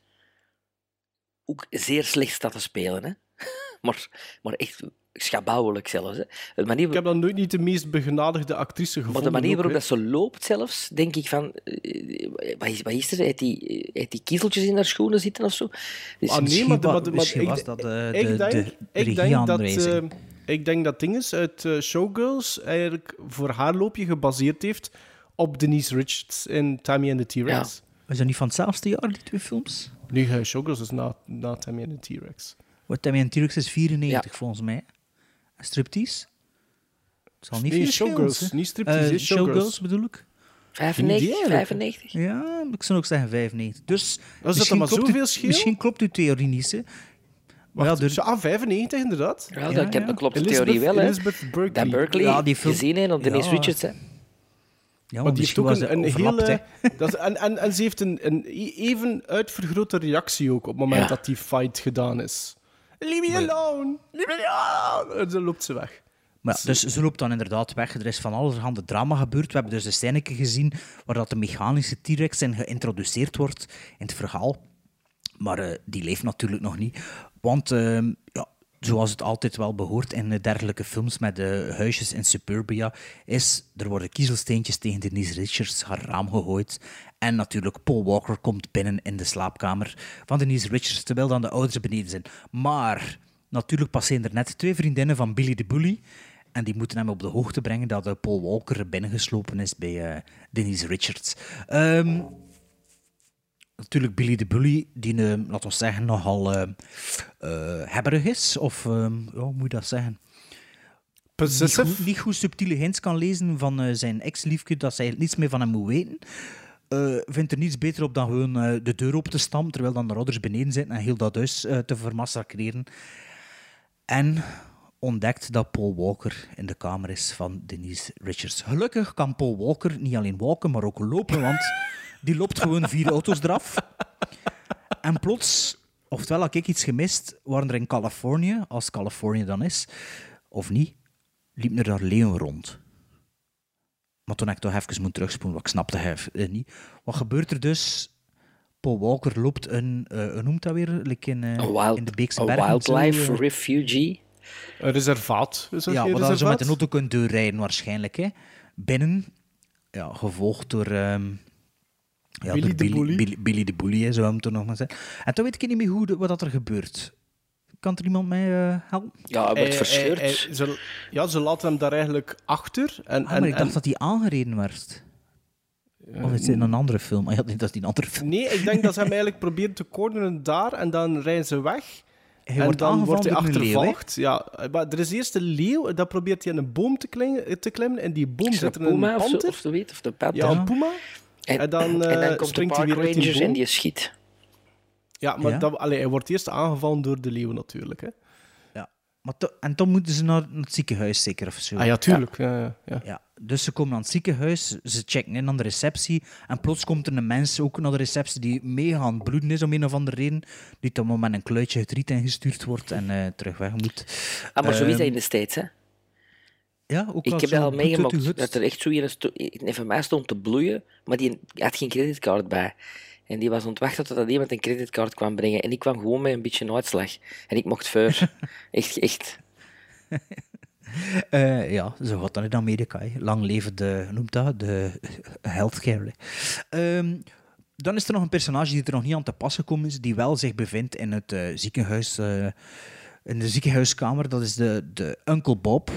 ook zeer slecht staat te spelen. Hè? Maar, maar echt schabouwelijk zelfs. Hè. De manier, Ik heb dan nooit niet de meest begenadigde actrice gevonden. maar de manier waarop dat ze loopt zelfs, denk ik van... eh, Wat is, wat is er? Heeft die, heeft die kiezeltjes in haar schoenen zitten of zo? Dus- Ah, nee, maar, de- wa- maar, de- maar misschien ik, was dat, eh, ik de- denk, de ik denk dat, eh, ik denk dat dinges uit Showgirls eigenlijk voor haar loopje gebaseerd heeft op Denise Richards in Tammy and the T-Rex. Was dat niet van hetzelfde jaar, die twee films? Nu, eh, Showgirls is na, na Tammy and the T-Rex. Wat Tammy en T-Rex is 94 volgens mij. Striptease? Het zal niet Nee, Showgirls, hè? niet Striptease, is Showgirls. Showgirls bedoel ik. 95, eigenlijk. 95? Ja, ik zou ook zeggen 95. Dus dan misschien maar klopt zoveel uw- scheel? Misschien klopt uw theorie niet, hè. Maar Wacht, ja, er- zo- ah, 95 inderdaad. Ja, dat, ik heb, ja. dat klopt de theorie wel, hè. Elizabeth Berkley. Dat Berkeley Ja, die film- gezien heeft op Denise Ja. Richards, hè. ja, Maar die heeft ook was een, een hele... Dat is, en, en, en ze heeft een, een e- even uitvergrote reactie ook op het moment Ja. dat die fight gedaan is. Leave me alone! Leave me alone! En dan loopt ze weg. Maar dus ze loopt dan inderdaad weg. Er is van allerhande drama gebeurd. We hebben dus een scène gezien waar dat de mechanische T-Rex in geïntroduceerd wordt in het verhaal. Maar eh, die leeft natuurlijk nog niet. Want ehm, ja, zoals het altijd wel behoort in eh, dergelijke films met de huisjes in suburbia, is er worden kiezelsteentjes tegen Denise Richards haar raam gegooid. En natuurlijk Paul Walker komt binnen in de slaapkamer van Denise Richards, terwijl dan de ouders beneden zijn. Maar natuurlijk passeren er net twee vriendinnen van Billy de Bully. En die moeten hem op de hoogte brengen dat eh, Paul Walker binnengeslopen is bij eh, Denise Richards. Ehm, natuurlijk Billy de Bully, die, eh, laten we zeggen, nogal eh, hebberig is. Of, ehm, hoe moet je dat zeggen? Niet Possessive. goed, niet goed subtiele hints kan lezen van eh, zijn ex-liefje, dat zij niets meer van hem moet weten. Eh, vindt er niets beter op dan gewoon de deur open te stampen, terwijl dan de ouders beneden zitten en heel dat huis te vermassacreren. En ontdekt dat Paul Walker in de kamer is van Denise Richards. Gelukkig kan Paul Walker niet alleen walken, maar ook lopen, want die loopt gewoon vier auto's eraf. En plots, oftewel had ik iets gemist, waren er in Californië, als Californië dan is, of niet, liepen er daar leeuwen rond. Maar toen heb ik toch even moeten terugspoelen, want ik snapte het eh, niet. Wat gebeurt er dus? Paul Walker loopt een, eh hoe noemt dat weer? Like in, eh, wild, in de Beekse een Bergen. zo, wildlife eh. refugee. Een reservaat. Is dat Ja, wat dan zo met een auto kunt doorrijden waarschijnlijk. Hè. Binnen, ja, gevolgd door... ehm, ja, Billy de Billy, Bully. Billy, Billy de Bully, hè, zou hem toch nog maar zeggen. En toen weet ik niet meer hoe, de- wat dat er gebeurt. Kan er iemand mij eh, helpen? Ja, hij wordt Eh, verscheurd. eh, eh, ze, ja, ze laten hem daar eigenlijk achter. En, Ah, en, maar ik dacht en- dat hij aangereden werd. Of is het in een andere film? Ah, ja, dat is die andere film. Nee, ik denk dat ze hem eigenlijk proberen te corneren daar en dan rijden ze weg. Hij en wordt dan wordt hij leeuw, achtervolgd. ja, maar er is eerst een leeuw, dat probeert hij in een boom te klimmen. Te klimmen en die boom zit er een puma of zo, panter. of zoiets? Of de panther? Ja, een puma. En, En dan, en dan eh, komt de springt hij park weer uit die rangers boom. en die schiet. Ja, maar Ja? Dat, allee, hij wordt eerst aangevallen door de leeuw natuurlijk. Hè. Ja. Maar to- en dan moeten ze naar, naar het ziekenhuis zeker of zo. Ah ja, tuurlijk. Ja. Ja, ja. Ja, dus ze komen aan het ziekenhuis, ze checken in aan de receptie en plots komt er een mens ook naar de receptie die mega aan het bloeden is om een of andere reden, die dan met een kluitje het riet ingestuurd wordt en eh, terug weg moet. Ah, maar zo is Ehm, dat in de States, hè? Ja, ook Ik heb dat al meegemaakt, dat er echt zo in een van mij stond te bloeien, maar die had geen creditcard bij. En die was ontwacht totdat iemand een creditcard kwam brengen. En ik kwam gewoon met een beetje uitslag. En ik mocht voor. echt, echt. Eh, ja, zo gaat dat in Amerika. hè. Lang leven de, noemt dat, de healthcare. Ehm, dan is er nog een personage die er nog niet aan te pas gekomen is, die wel zich bevindt in het eh, ziekenhuis, eh, in de ziekenhuiskamer. Dat is de, de Uncle Bob.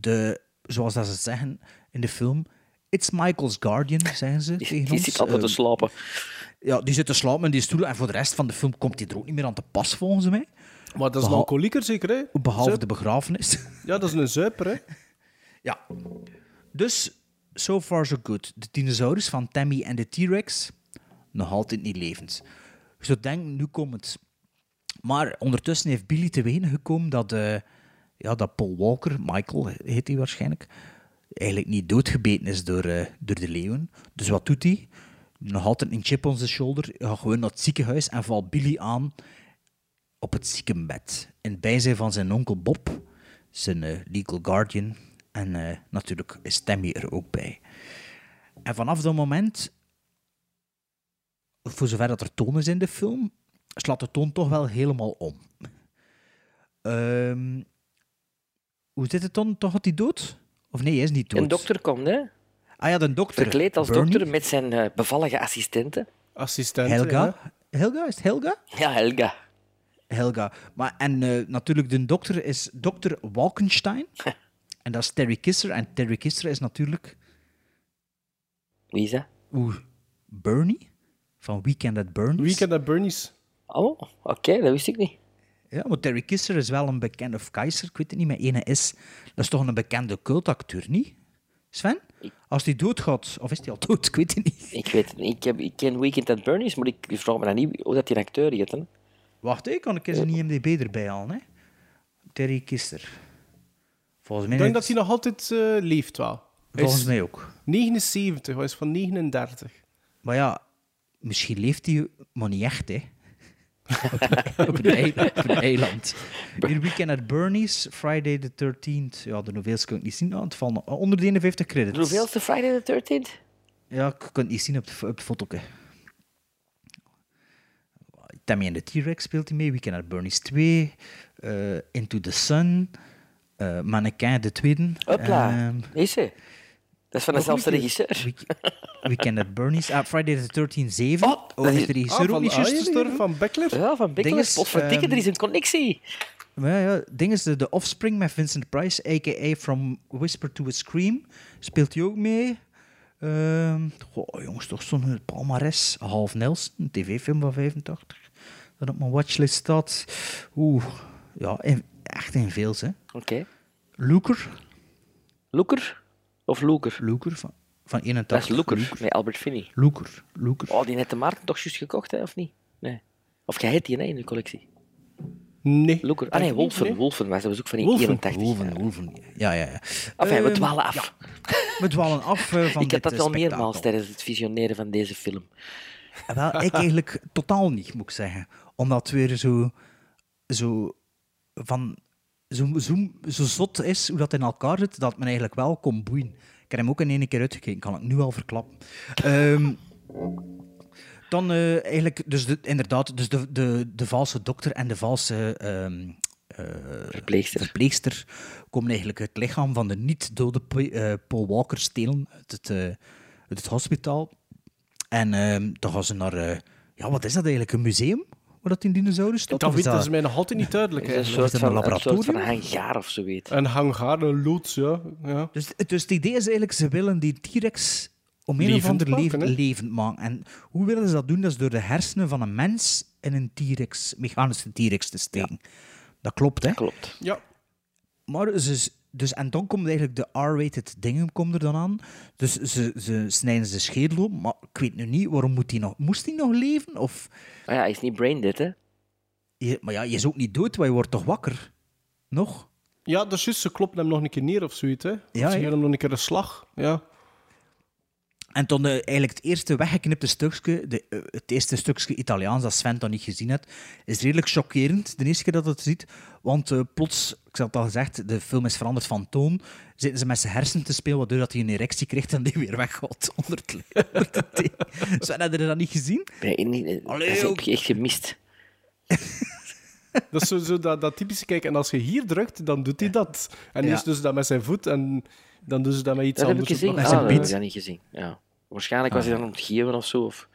De, zoals dat ze zeggen in de film, It's Michael's Guardian, zeggen ze Die, tegen die ons. zit altijd te Ehm, slapen. ja, die zit te slapen in die stoel en voor de rest van de film komt hij er ook niet meer aan te pas, volgens mij. Maar dat is een Behal- alcoholieker zeker, hè? Behalve Zuip- de begrafenis. Ja, dat is een zuiper, hè? Ja. Dus, so far so good. De dinosaurus van Tammy en de T-Rex, nog altijd niet levend. Je zou denken, nu komt het. Maar ondertussen heeft Billy te weten gekomen dat, eh, ja, dat Paul Walker, Michael heet hij waarschijnlijk, eigenlijk niet doodgebeten is door, eh, door de leeuwen. Dus wat doet hij? Nog altijd een chip on zijn shoulder, gaat gewoon naar het ziekenhuis en valt Billy aan op het ziekenbed. In het bijzijn van zijn onkel Bob, zijn eh, legal guardian. En eh, natuurlijk is Tammy er ook bij. En vanaf dat moment, voor zover dat er toon is in de film, slaat de toon toch wel helemaal om. Ehm, Hoe zit het dan? Toch had hij dood? Of nee, hij is niet dood. Een dokter komt, hè? Ah ja, de dokter. Verkleed als Bernie? dokter met zijn eh, bevallige assistente. Assistent. Helga. Helga, is het Helga? Ja, Helga. Helga. Maar, en eh, natuurlijk, de dokter is dokter Walkenstein. en dat is Terry Kisser. En Terry Kisser is natuurlijk... Wie is dat? Oeh, Bernie? Van Weekend at Bernie's. Weekend at Bernie's. Oh, oké, dat wist ik niet. Ja, maar Terry Kisser is wel een bekende... Of Keizer, ik weet het niet, met ene is... Dat is toch een bekende cultacteur, niet? Sven? Als die doodgaat... Of is die al dood? Ik weet het niet. Ik weet het niet. Ik, heb, ik ken Weekend at Bernie's, maar ik vraag me dan niet hoe dat die acteur heet. Hè? Wacht, ik kan ik eens een IMDb erbij halen. Hè? Terry Kisser. Volgens mij, Ik denk dat hij nog altijd eh, leeft wel. Volgens is mij ook. 79, hij is van 39. Maar ja, misschien leeft hij, maar niet echt, hè. op, een eiland, op een eiland. Hier Weekend at Bernie's, Friday the 13th. Ja, de hoeveelste kan ik niet zien. Nou, het valt nog- onder de 51 credits. Hoeveelste Friday the 13th? Ja, ik kan het niet zien op het, op foto. Tammy en de T-Rex speelt hij mee. Weekend at Bernie's 2. eh, Into the Sun. eh Mannequin de tweede. Hopla, Ehm, is ze. Dat is van dezelfde regisseur. Weekend at Bernie's. Ah, Friday the 13th 7. Oh, dat is de regisseur Ah, ook van niet juist Arjen gestorven? hier, van Beckler. Ja, van is, Potverdikke, ehm, er is een connectie. Maar ja, ja, ding is, de, de Offspring met Vincent Price, a.k.a. From Whisper to a Scream, speelt hij ook mee. Ehm goh, jongens, toch zo'n palmares. Half Nelson, een tv-film van 85. Dat op mijn watchlist staat. Oeh, ja, in- echt in veel, hè. Oké. Looker. Looker? Of Looker? Looker van, van Dat 81. is Looker, met Albert Finney. Looker. Looker. Oh, die heeft de Maarten toch juist gekocht, hè, of niet? Nee. Of jij hebt die hè, in de collectie? Nee. Looker. Ah nee, Wolfen. nee. Wolfen was dat was ook van die Wolfen. 81. Wolfen, Wolfen. Ja, ja, ja. Enfin, we Ehm, dwalen af. We dwalen af eh, van ik had dit, dat eh, wel spektakel. meermaals tijdens het visioneren van deze film. Wel, ik eigenlijk totaal niet, moet ik zeggen. Omdat het weer zo, zo, van, zo, zo, zo zot is hoe dat in elkaar zit, dat men eigenlijk wel kon boeien. Ik heb hem ook in één keer uitgekeken, kan ik nu al verklappen. Ehm, dan eh, eigenlijk, dus de, inderdaad, dus de, de, de valse dokter en de valse eh, Verpleegster. verpleegster komen eigenlijk het lichaam van de niet-dode eh, Paul Walker stelen uit het, eh, uit het hospitaal. En ehm dan gaan ze naar, ja, wat is dat eigenlijk, een museum? Waar dat in dinosaurus staat? Dat is weten ze mij nog altijd niet duidelijk. Is een soort, het een van, een soort van laboratorium? hangaar of zoiets. Een hangaar, een loods, ja. ja. Dus, dus het idee is eigenlijk, ze willen die T-Rex om een of ander maken, leven levend maken. En hoe willen ze dat doen? Dat is door de hersenen van een mens in een T-Rex, mechanische T-Rex te steken. Dat klopt, hè? Klopt. Ja. Maar ze, dus, en dan komt eigenlijk de R-rated dingen komt er dan aan. Dus ze, ze snijden zijn schedel op, maar ik weet nu niet, waarom moet hij nog... Moest hij nog leven? Of, Maar ja, hij is niet brain dead, hè? je, maar ja, je is ook niet dood, want je wordt toch wakker? Nog? ja, dat is juist. Ze kloppen hem nog een keer neer of zoiets. Hè. Ja, ze geven hem nog een keer een slag. Ja. En toen eh, eigenlijk het eerste weggeknipte stukje, de, eh, het eerste stukje Italiaans dat Sven dan niet gezien heeft, is redelijk chockerend de eerste keer dat het ziet. Want eh, plots, ik had het al gezegd, de film is veranderd van toon. Zitten ze met zijn hersenen te spelen, waardoor dat hij een erectie krijgt en die weer weggaat onder het, onder het. Sven, had je dat niet gezien? Nee, Allee, dat heb ook. je echt gemist. Dat is zo, zo dat, dat typische, kijk, en als je hier drukt, dan doet hij dat. En Ja. eerst doen ze dat met zijn voet en dan doen ze dat met iets Dat heb ik anders. gezien. met Ah, zijn dat heb ik dat niet gezien. Ja. Waarschijnlijk was hij dan aan het geven of zo. Of...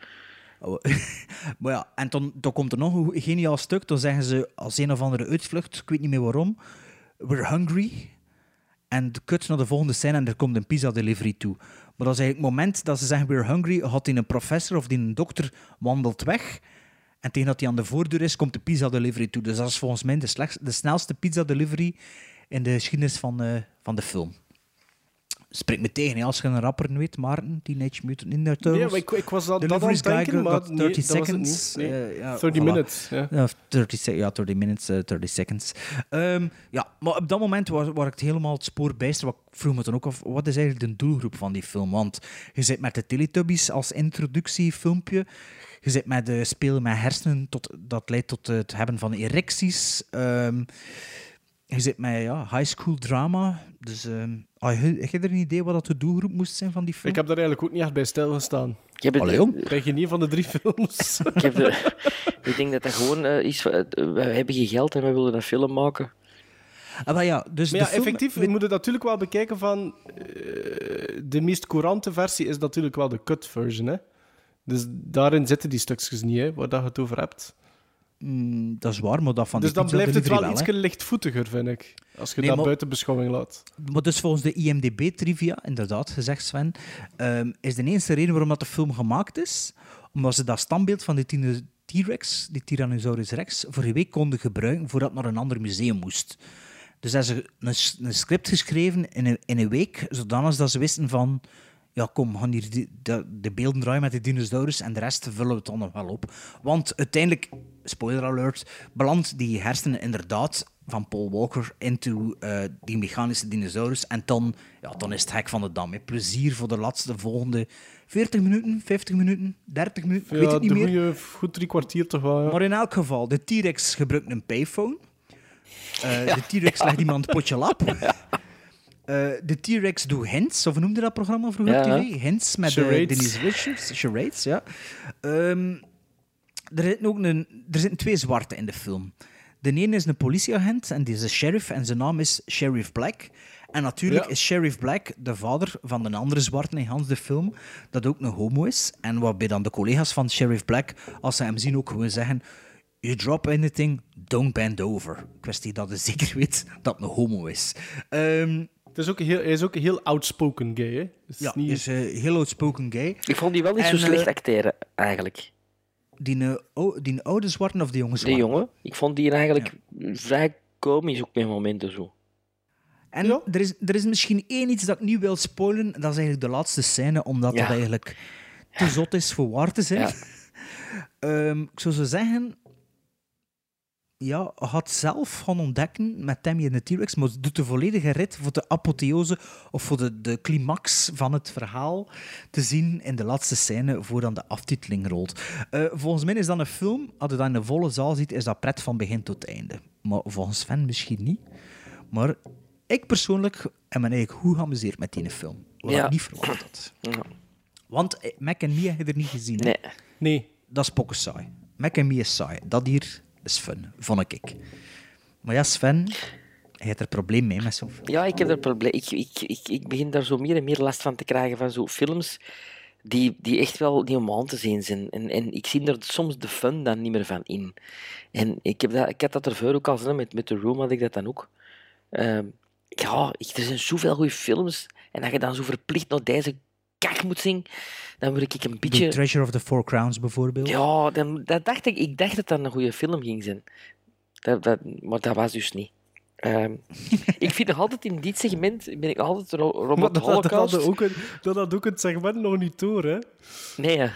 Oh, maar ja, en dan, dan komt er nog een geniaal stuk. Dan zeggen ze als een of andere uitvlucht, ik weet niet meer waarom, we're hungry. En de kut naar de volgende scène en er komt een pizza delivery toe. Maar dat is eigenlijk het moment dat ze zeggen we're hungry, had die een professor of die een dokter wandelt weg. En tegen dat hij aan de voordeur is, komt de pizza delivery toe. Dus dat is volgens mij de, slechts, de snelste pizza delivery in de geschiedenis van, eh, van de film. Spreek me tegen, hè, als je een rapper weet, Maarten, Teenage Mutant Ninja Turtles. Nee, maar ik, ik was dat, dat aan denken, got maar 30 nee, dat was het seconds. Nee. Eh, ja, 30 voilà. minutes. Ja. Ja, 30, se- ja, 30 minutes, eh, 30 seconds. Ehm, ja, maar op dat moment was, was ik het helemaal het spoor bijster. Wat ik vroeg me dan ook af, wat is eigenlijk de doelgroep van die film? Want je zit met de Teletubbies als introductiefilmpje. Je zit met de spelen met hersenen, tot, dat leidt tot het hebben van erecties. Ehm, je zit met ja, high school drama. Dus ehm, ah, heb je er een idee wat dat de doelgroep moest zijn van die film? Ik heb daar eigenlijk ook niet echt bij stilgestaan. Ik, heb het, Allee. Krijg je niet van de drie films? ik, heb de- ik denk dat dat gewoon eh, is van, we hebben geen geld en we willen een film maken. Ah, maar ja, dus Maar de ja, film- effectief, we moeten natuurlijk wel bekijken van... eh, de meest courante versie is natuurlijk wel de cut version, hè. Dus daarin zitten die stukjes niet, hè, waar dat je het over hebt. Mm, dat is waar, maar dat van dus die dan blijft het wel hè. iets lichtvoetiger, vind ik. Als je Nee, dat maar- buiten beschouwing laat. Maar dus volgens de IMDb-trivia, inderdaad gezegd Sven, ehm, is de enige reden waarom dat de film gemaakt is, omdat ze dat standbeeld van de tine- T-Rex, die Tyrannosaurus Rex, voor een week konden gebruiken voordat het naar een ander museum moest. Dus hebben ze een, een script geschreven in een, in een week, zodanig dat ze wisten van... Ja, kom, we gaan hier die- de, de beelden draaien met de dinosaurus en de rest vullen we het dan nog wel op. Want uiteindelijk, spoiler alert, belandt die hersenen inderdaad van Paul Walker into eh, die mechanische dinosaurus. En dan, ja, dan is het hek van de dam. hè. Plezier voor de laatste volgende 40 minuten, 50 minuten, 30 minuten, ik weet het niet meer. goed drie kwartier toch wel, ja. Maar in elk geval, de T-Rex gebruikt een payphone. Eh, De T-Rex legt iemand potje lap. Eh, de T-Rex doet hints, of hoe noemde dat programma vroeger op Ja. tv? Hints met de Charades. Denise Richards. Charades, ja. Ehm, er, zitten ook een, er zitten twee zwarte in de film. De ene is een politieagent en die is een sheriff en zijn naam is Sheriff Black. En natuurlijk Ja. is Sheriff Black de vader van een andere zwarte in Hans de film, dat ook een homo is. En waarbij dan de collega's van Sheriff Black, als ze hem zien, ook gewoon zeggen... You drop anything, don't bend over. Kwestie dat hij zeker weet dat het een homo is. Ehm, Het is ook heel, hij is ook een heel outspoken gay, hè. Is ja, niet... is eh, heel outspoken gay. Ik vond die wel niet En, zo slecht eh, acteren, eigenlijk. Die, eh, die oude zwarte of die jonge De zwarte? jongen. Ik vond die eigenlijk vrij komisch ook met momenten zo. En Ja. er, is, er is misschien één iets dat ik niet wil spoilen. Dat is eigenlijk de laatste scène, omdat Ja. dat eigenlijk te zot is voor waar te zijn. Ja. Ehm, ik zou zo zeggen... Ja, had zelf gaan ontdekken met Tammy en de T-Rex, maar doet de volledige rit voor de apotheose of voor de, de climax van het verhaal te zien in de laatste scène voor dan de aftiteling rolt. Eh, volgens mij is dat een film, als je dat in de volle zaal ziet, is dat pret van begin tot einde. Maar volgens Sven misschien niet. Maar ik persoonlijk heb me eigenlijk goed geamuseerd met die film. Wat Ja. ik niet verwacht had. Ja. Want eh, Mac en Mia heb je er niet gezien. hè? Nee. Nee. Dat is pokken saai. Mac en Mia is saai. Dat hier fun, vond ik. Maar ja, Sven, hij heeft er probleem mee met zo'n. Ja, ik heb er probleem. Ik, ik, ik, ik begin daar zo meer en meer last van te krijgen van zo films die, die echt wel niet om aan te zien zijn. En, en ik zie er soms de fun dan niet meer van in. En ik, heb dat, ik had dat ervoor ook al gezien, met, met The Room had ik dat dan ook. Ehm, ja, er zijn zoveel goede films. En dat je dan zo verplicht naar deze kak moet zien, dan word ik een The beetje... Treasure of the Four Crowns bijvoorbeeld. Ja, dan, dat dacht ik, ik dacht dat dat een goede film ging zijn. Dat, dat, maar dat was dus niet. Ehm, ik vind nog altijd in dit segment ben ik altijd ro Maar Robot dat, dat, dat, Holocaust. had ook een, dat had ook het segment nog niet door, hè. Nee, ja.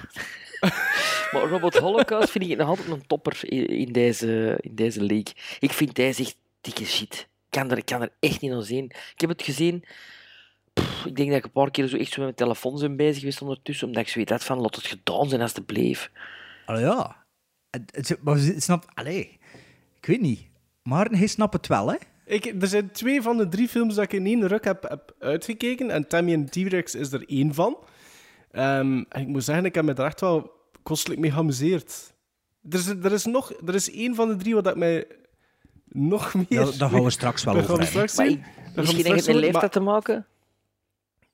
maar Robot Holocaust vind ik nog altijd een topper in, in deze, in deze league. Ik vind deze echt dikke shit. Ik kan er, ik kan er echt niet naar zien. Ik heb het gezien. Pff, ik denk dat ik een paar keer zo echt zo met mijn telefoon ben bezig geweest ondertussen, omdat ik zoiets had van, laat het gedaan zijn als het bleef. Allee, ja. Het- het- Maar snap... Allee, ik weet niet. Maar hij snapt het wel, hè? Ik, er zijn twee van de drie films dat ik in één ruk heb, heb uitgekeken. En Tammy en T-Rex is er één van. Ehm, en ik moet zeggen, ik heb me er echt wel kostelijk mee geamuseerd. Er is, er is nog... Er is één van de drie wat ik mij nog meer... Daar- daar gaan we straks wel Daar over hebben. Daar misschien heeft het met leeftijd te maken.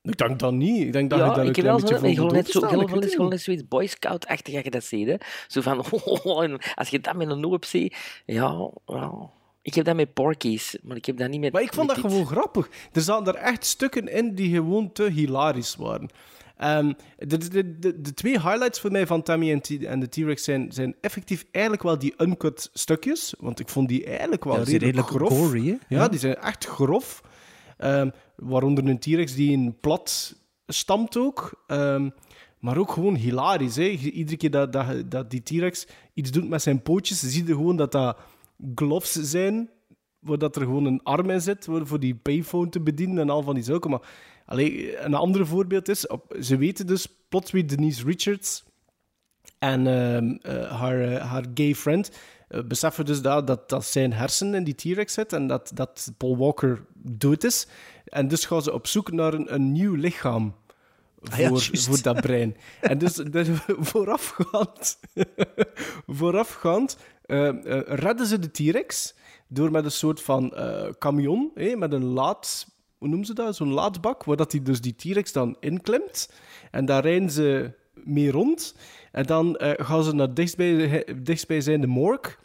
Ik denk dat niet. Ik denk dat je ja, daar een ik heb klein beetje ik voor moet ik het gewoon niet. net zoiets Boy Scout-achtig als je dat ziet. Hè. Zo van, en als je dat met een oog ziet, ja, ja. Ik heb dat met Porky's, maar ik heb dat niet met Maar ik vond dat dit. gewoon grappig. Er zaten er echt stukken in die gewoon te hilarisch waren. Ehm, de, de, de, de twee highlights voor mij van Tammy en, T- en de T-Rex zijn, zijn effectief eigenlijk wel die uncut stukjes. Want ik vond die eigenlijk wel Ja, die redelijk, redelijk grof. gory, hè? Ja, Ja. die zijn echt grof. Ehm, waaronder een T-Rex die in plat stampt ook. Ehm, maar ook gewoon hilarisch. Hè? Iedere keer dat, dat, dat die T-Rex iets doet met zijn pootjes, zie je gewoon dat dat gloves zijn, waar dat er gewoon een arm in zit, voor die payphone te bedienen en al van die zaken. Maar allee, een ander voorbeeld is, op, ze weten dus plots wie Denise Richards en ehm, eh, haar, eh, haar gay friend beseffen dus dat, dat, dat zijn hersenen in die T-Rex zit en dat, dat Paul Walker dood is. En dus gaan ze op zoek naar een, een nieuw lichaam voor, Ah ja, juist. voor dat brein. En dus, voorafgaand, voorafgaand eh, eh, redden ze de T-Rex door met een soort van eh camion, met een laad... Hoe noemen ze dat? Zo'n laadbak, waar dat hij dus die T-Rex dan inklimt. En daar rijden ze mee rond. En dan eh, gaan ze naar dichtstbij, dichtstbijzijnde morgue.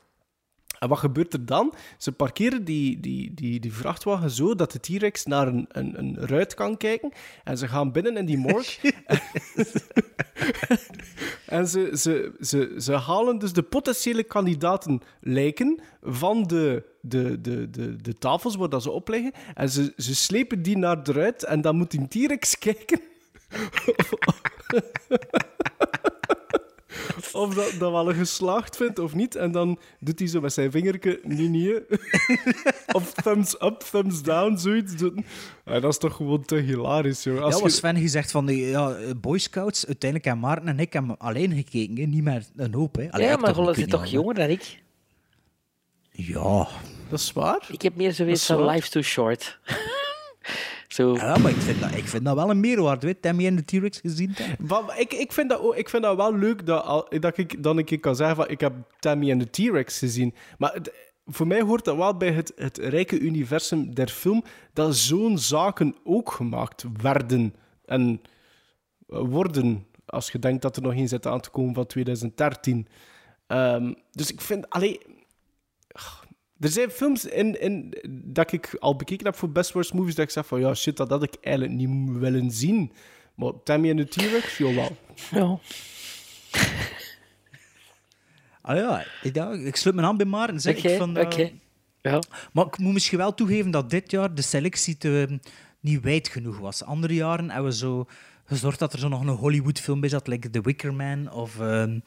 En wat gebeurt er dan? Ze parkeren die, die, die, die vrachtwagen zo dat de T-Rex naar een, een, een ruit kan kijken. En ze gaan binnen in die morgue. en ze, ze, ze, ze halen dus de potentiële kandidaten lijken van de, de, de, de, de tafels waar dat ze op liggen. En ze, ze slepen die naar de ruit. En dan moet die T-Rex kijken of dat, dat wel een geslaagd vindt of niet. En dan doet hij zo met zijn vingertje nee, nee. of thumbs up, thumbs down, zoiets doen. Ja, dat is toch gewoon te hilarisch, joh. Als ja, wat Sven gezegd van de ja, Boy Scouts, uiteindelijk hebben Maarten en ik hebben alleen gekeken, hè, niet meer een hoop. Hè. Allee, ja, maar zit niet toch jonger dan ik? Ja. Dat is waar. Ik heb meer zoiets is van. Life's Too Short. Zo. Ja, maar ik vind dat, ik vind dat wel een meerwaarde. Weet Tammy en de T-Rex gezien? Wat- ik, ik, vind dat, ik vind dat wel leuk dat, al- dat ik dan een keer kan zeggen van ik heb Tammy en de T-Rex gezien. Maar het- voor mij hoort dat wel bij het, het rijke universum der film dat zo'n zaken ook gemaakt werden en worden. Als je denkt dat er nog één zit aan te komen van 2013. Ehm, dus ik vind, allee, er zijn films in, in, dat ik al bekeken heb voor Best Worst Movies dat ik zeg van ja, shit, dat had ik eigenlijk niet willen zien. Maar Tammy en de T-Rex, jawel. Ja. Ah ja, ik, ja, ik sluit mijn hand bij Maarten. Zeg Oké, ik van, eh, oké. Ja. Maar ik moet misschien wel toegeven dat dit jaar de selectie te, niet wijd genoeg was. Andere jaren hebben we zo gezorgd dat er zo nog een Hollywood-film bij zat, like The Wicker Man of... ehm,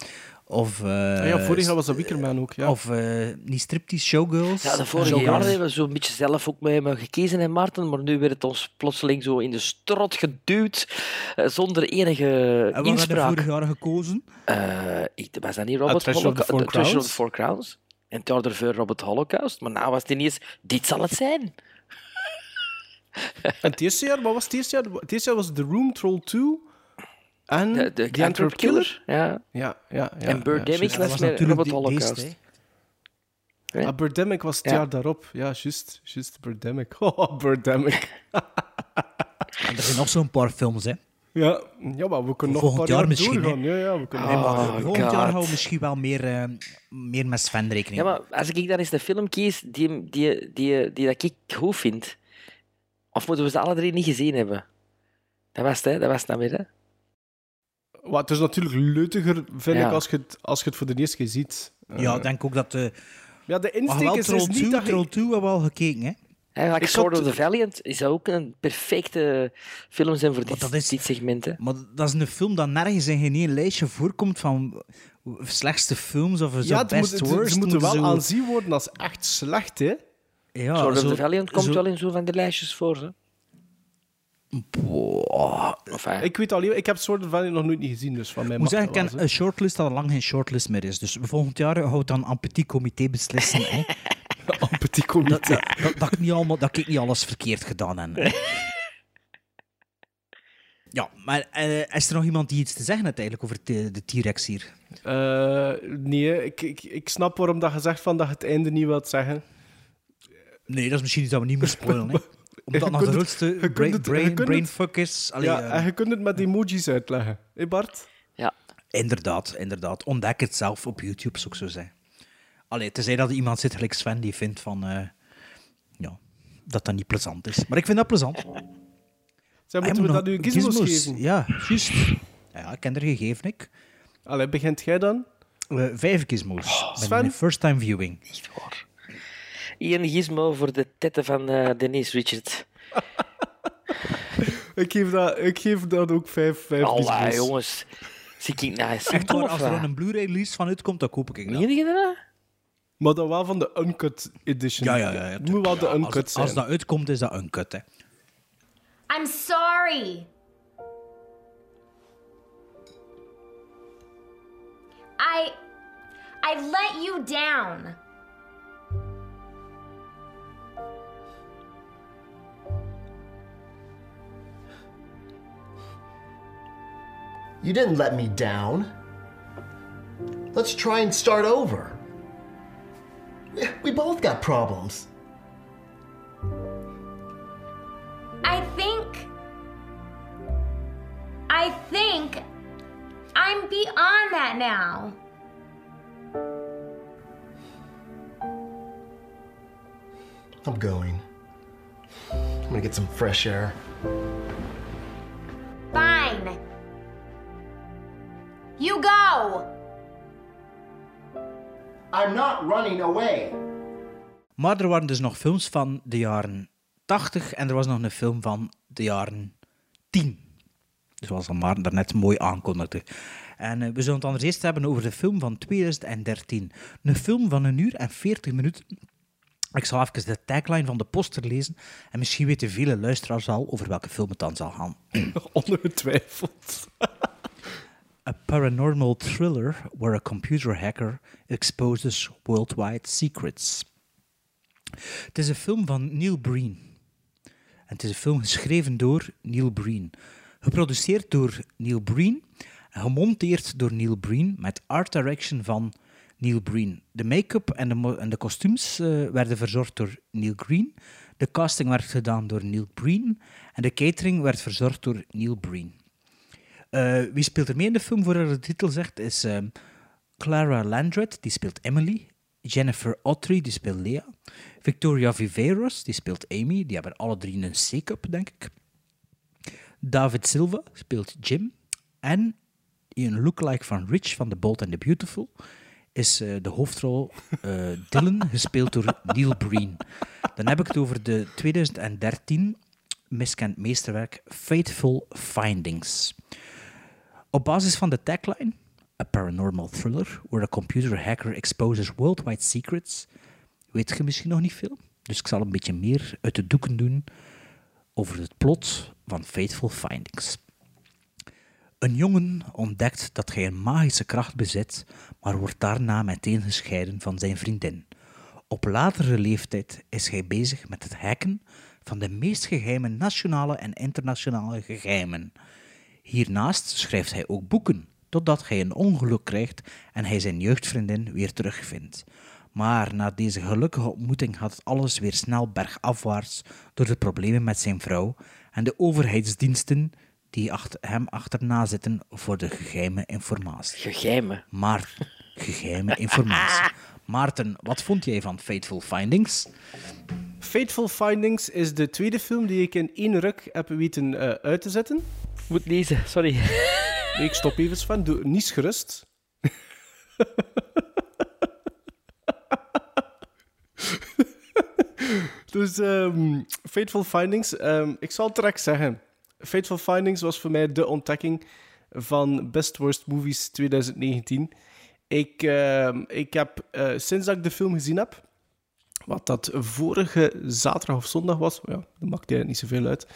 of eh, Ah ja, vorig jaar was dat Wickerman ook, ja. Of eh niet striptease Showgirls. Ja, de vorige Showgirls. jaren hebben we zo'n beetje zelf ook mee gekezen, hè, Maarten. Maar nu werd het ons plotseling zo in de strot geduwd, eh, zonder enige En wat hebben we inspraak. vorig jaar gekozen? Eh, ik, was dat niet Robert the Holocaust? Four Treasure of the Crowns? Four Crowns. En het jaar ervoor Robert Holocaust. Maar nou was het ineens, dit zal het zijn. En het eerste jaar, wat was het eerste jaar? Het eerste jaar was The Room, Troll 2 en De, de The Antwerp Killer. Ja. Ja, ja, ja. En Birdemic juist. was met natuurlijk die- Holocaust. deze, hè. Ah, Birdemic was het Ja. jaar daarop. Ja, juist. Juist, Birdemic. Oh, Birdemic. En er zijn nog zo'n paar films, hè. Ja, ja, maar we kunnen nog een Volgend paar jaar jaar misschien, doorgaan. Ja, ja, we kunnen Nee, maar Oh, volgend God. jaar gaan we misschien wel meer, eh, meer met Sven rekening Ja, maar als ik dan eens de film kies die, die, die, die dat ik goed vind, of moeten we ze alle drie niet gezien hebben? Dat was het, hè? Dat was het dan weer, hè? Wat, het is natuurlijk leutiger, vind Ja. ik, als je, het, als je het voor de eerste keer ziet. Eh, Ja, ik denk ook dat... eh ja, de insteek is, 2, niet dat Troll 2 hebben we al gekeken, hè. Eigenlijk Ik Sword of the Valiant is ook een perfecte film zijn voor dit, is- dit segment, hè? Maar dat is een film dat nergens in geen lijstje voorkomt van slechtste films of zo Ja, best moet, ze- worst. ze moeten wel zo- aanzien worden als echt slecht, hè. Ja, Sword of zo- the Valiant komt zo- wel in zo van de lijstjes voor, hè? Boah. Ik weet alleen, ik heb of Valiant nog nooit niet gezien, dus van mij moet zeggen, ik een shortlist dat al lang geen shortlist meer is. Dus volgend jaar houdt dan een petit comité beslissen. hè. Een petit Dat, comité. dat, dat, dat ik niet allemaal, dat ik niet alles verkeerd gedaan heb. Ja, maar eh, is er nog iemand die iets te zeggen heeft eigenlijk over de, T-Rex hier? Eh, nee, ik, ik, ik snap waarom dat je zegt van dat je het einde niet wilt zeggen. Nee, dat is misschien iets dat we niet meer spoilen. Omdat nog de het- grootste brain, het- brain, brainfuck is. Allee, ja, eh, en je kunt het met emojis uitleggen. Hé Bart? ja. Inderdaad, inderdaad. Ontdek het zelf op YouTube, zou ik zo zeggen. Allee, tenzij dat er iemand zit, gelijk Sven, die vindt van... eh, ja, dat dat niet plezant is. Maar ik vind dat plezant. Zij moeten we dat nu gizmos, gizmos, geven? Ja, juist. Ja, ik ken er gegeven, ik. Allee, begint jij dan? Eh, vijf gizmos. Bij Sven? mijn first time viewing. Echt waar. Ian Gizmo voor de tetten van eh, Denise Richard. Ik geef dat, ik geef dat ook vijf, vijf Allee, gizmos. jongens. Zie ik nou Echt of als er een Blu-ray release van uitkomt, dan koop ik dat. Meen je dat? Maar dan wel van de uncut edition. Ja, ja, ja. ja, Het moet wel de uncut als, zijn. als dat uitkomt, is dat uncut, hè. I'm sorry. I. I let you down. You didn't let me down. Let's try and start over. We both got problems. I think. I think I'm beyond that now. I'm going. I'm gonna get some fresh air. Fine. You go. I'm not running away. Maar er waren dus nog films van de jaren 80 en er was nog een film van de jaren 10. Zoals Maarten daarnet mooi aankondigde. En eh, we zullen het anders eerst hebben over de film van 2013. Een film van een uur en 40 minuten. Ik zal even de tagline van de poster lezen. En misschien weten vele luisteraars al over welke film het dan zal gaan. Ongetwijfeld. A paranormal thriller where a computer hacker exposes worldwide secrets. Het is een film van Neil Breen. En het is een film geschreven door Neil Breen. Geproduceerd door Neil Breen en gemonteerd door Neil Breen met art direction van Neil Breen. De make-up en de, kostuums eh, werden verzorgd door Neil Green. De casting werd gedaan door Neil Breen. En de catering werd verzorgd door Neil Breen. Eh, wie speelt er mee in de film, voor de titel zegt, is ehm, Clara Landred, die speelt Emily. Jennifer Autry, die speelt Lea. Victoria Viveiros, die speelt Amy. Die hebben alle drie een C-cup, denk ik. David Silva speelt Jim. En een lookalike van Rich van The Bold and the Beautiful is eh, de hoofdrol eh, Dylan, gespeeld door Neil Breen. Dan heb ik het over de 2013 miskend meesterwerk Fateful Findings. Op basis van de tagline, a paranormal thriller where a computer hacker exposes worldwide secrets, weet je misschien nog niet veel. Dus ik zal een beetje meer uit de doeken doen over het plot van Fateful Findings. Een jongen ontdekt dat hij een magische kracht bezit, maar wordt daarna meteen gescheiden van zijn vriendin. Op latere leeftijd is hij bezig met het hacken van de meest geheime nationale en internationale geheimen. Hiernaast schrijft hij ook boeken, totdat hij een ongeluk krijgt en hij zijn jeugdvriendin weer terugvindt. Maar na deze gelukkige ontmoeting gaat alles weer snel bergafwaarts door de problemen met zijn vrouw en de overheidsdiensten die achter hem achterna zitten voor de geheime informatie. Geheime? Maar geheime informatie. Maarten, wat vond jij van Fateful Findings? Fateful Findings is de tweede film die ik in één ruk heb weten eh, uit te zetten. Moet lezen, sorry. Nee, ik stop even, Sven. Doe niets gerust. dus ehm, Fateful Findings, ehm, ik zal het direct zeggen. Fateful Findings was voor mij de ontdekking van Best Worst Movies 2019. Ik, ehm, ik heb eh, sinds dat ik de film gezien heb, wat dat vorige zaterdag of zondag was, ja, dat maakt eigenlijk niet zoveel uit,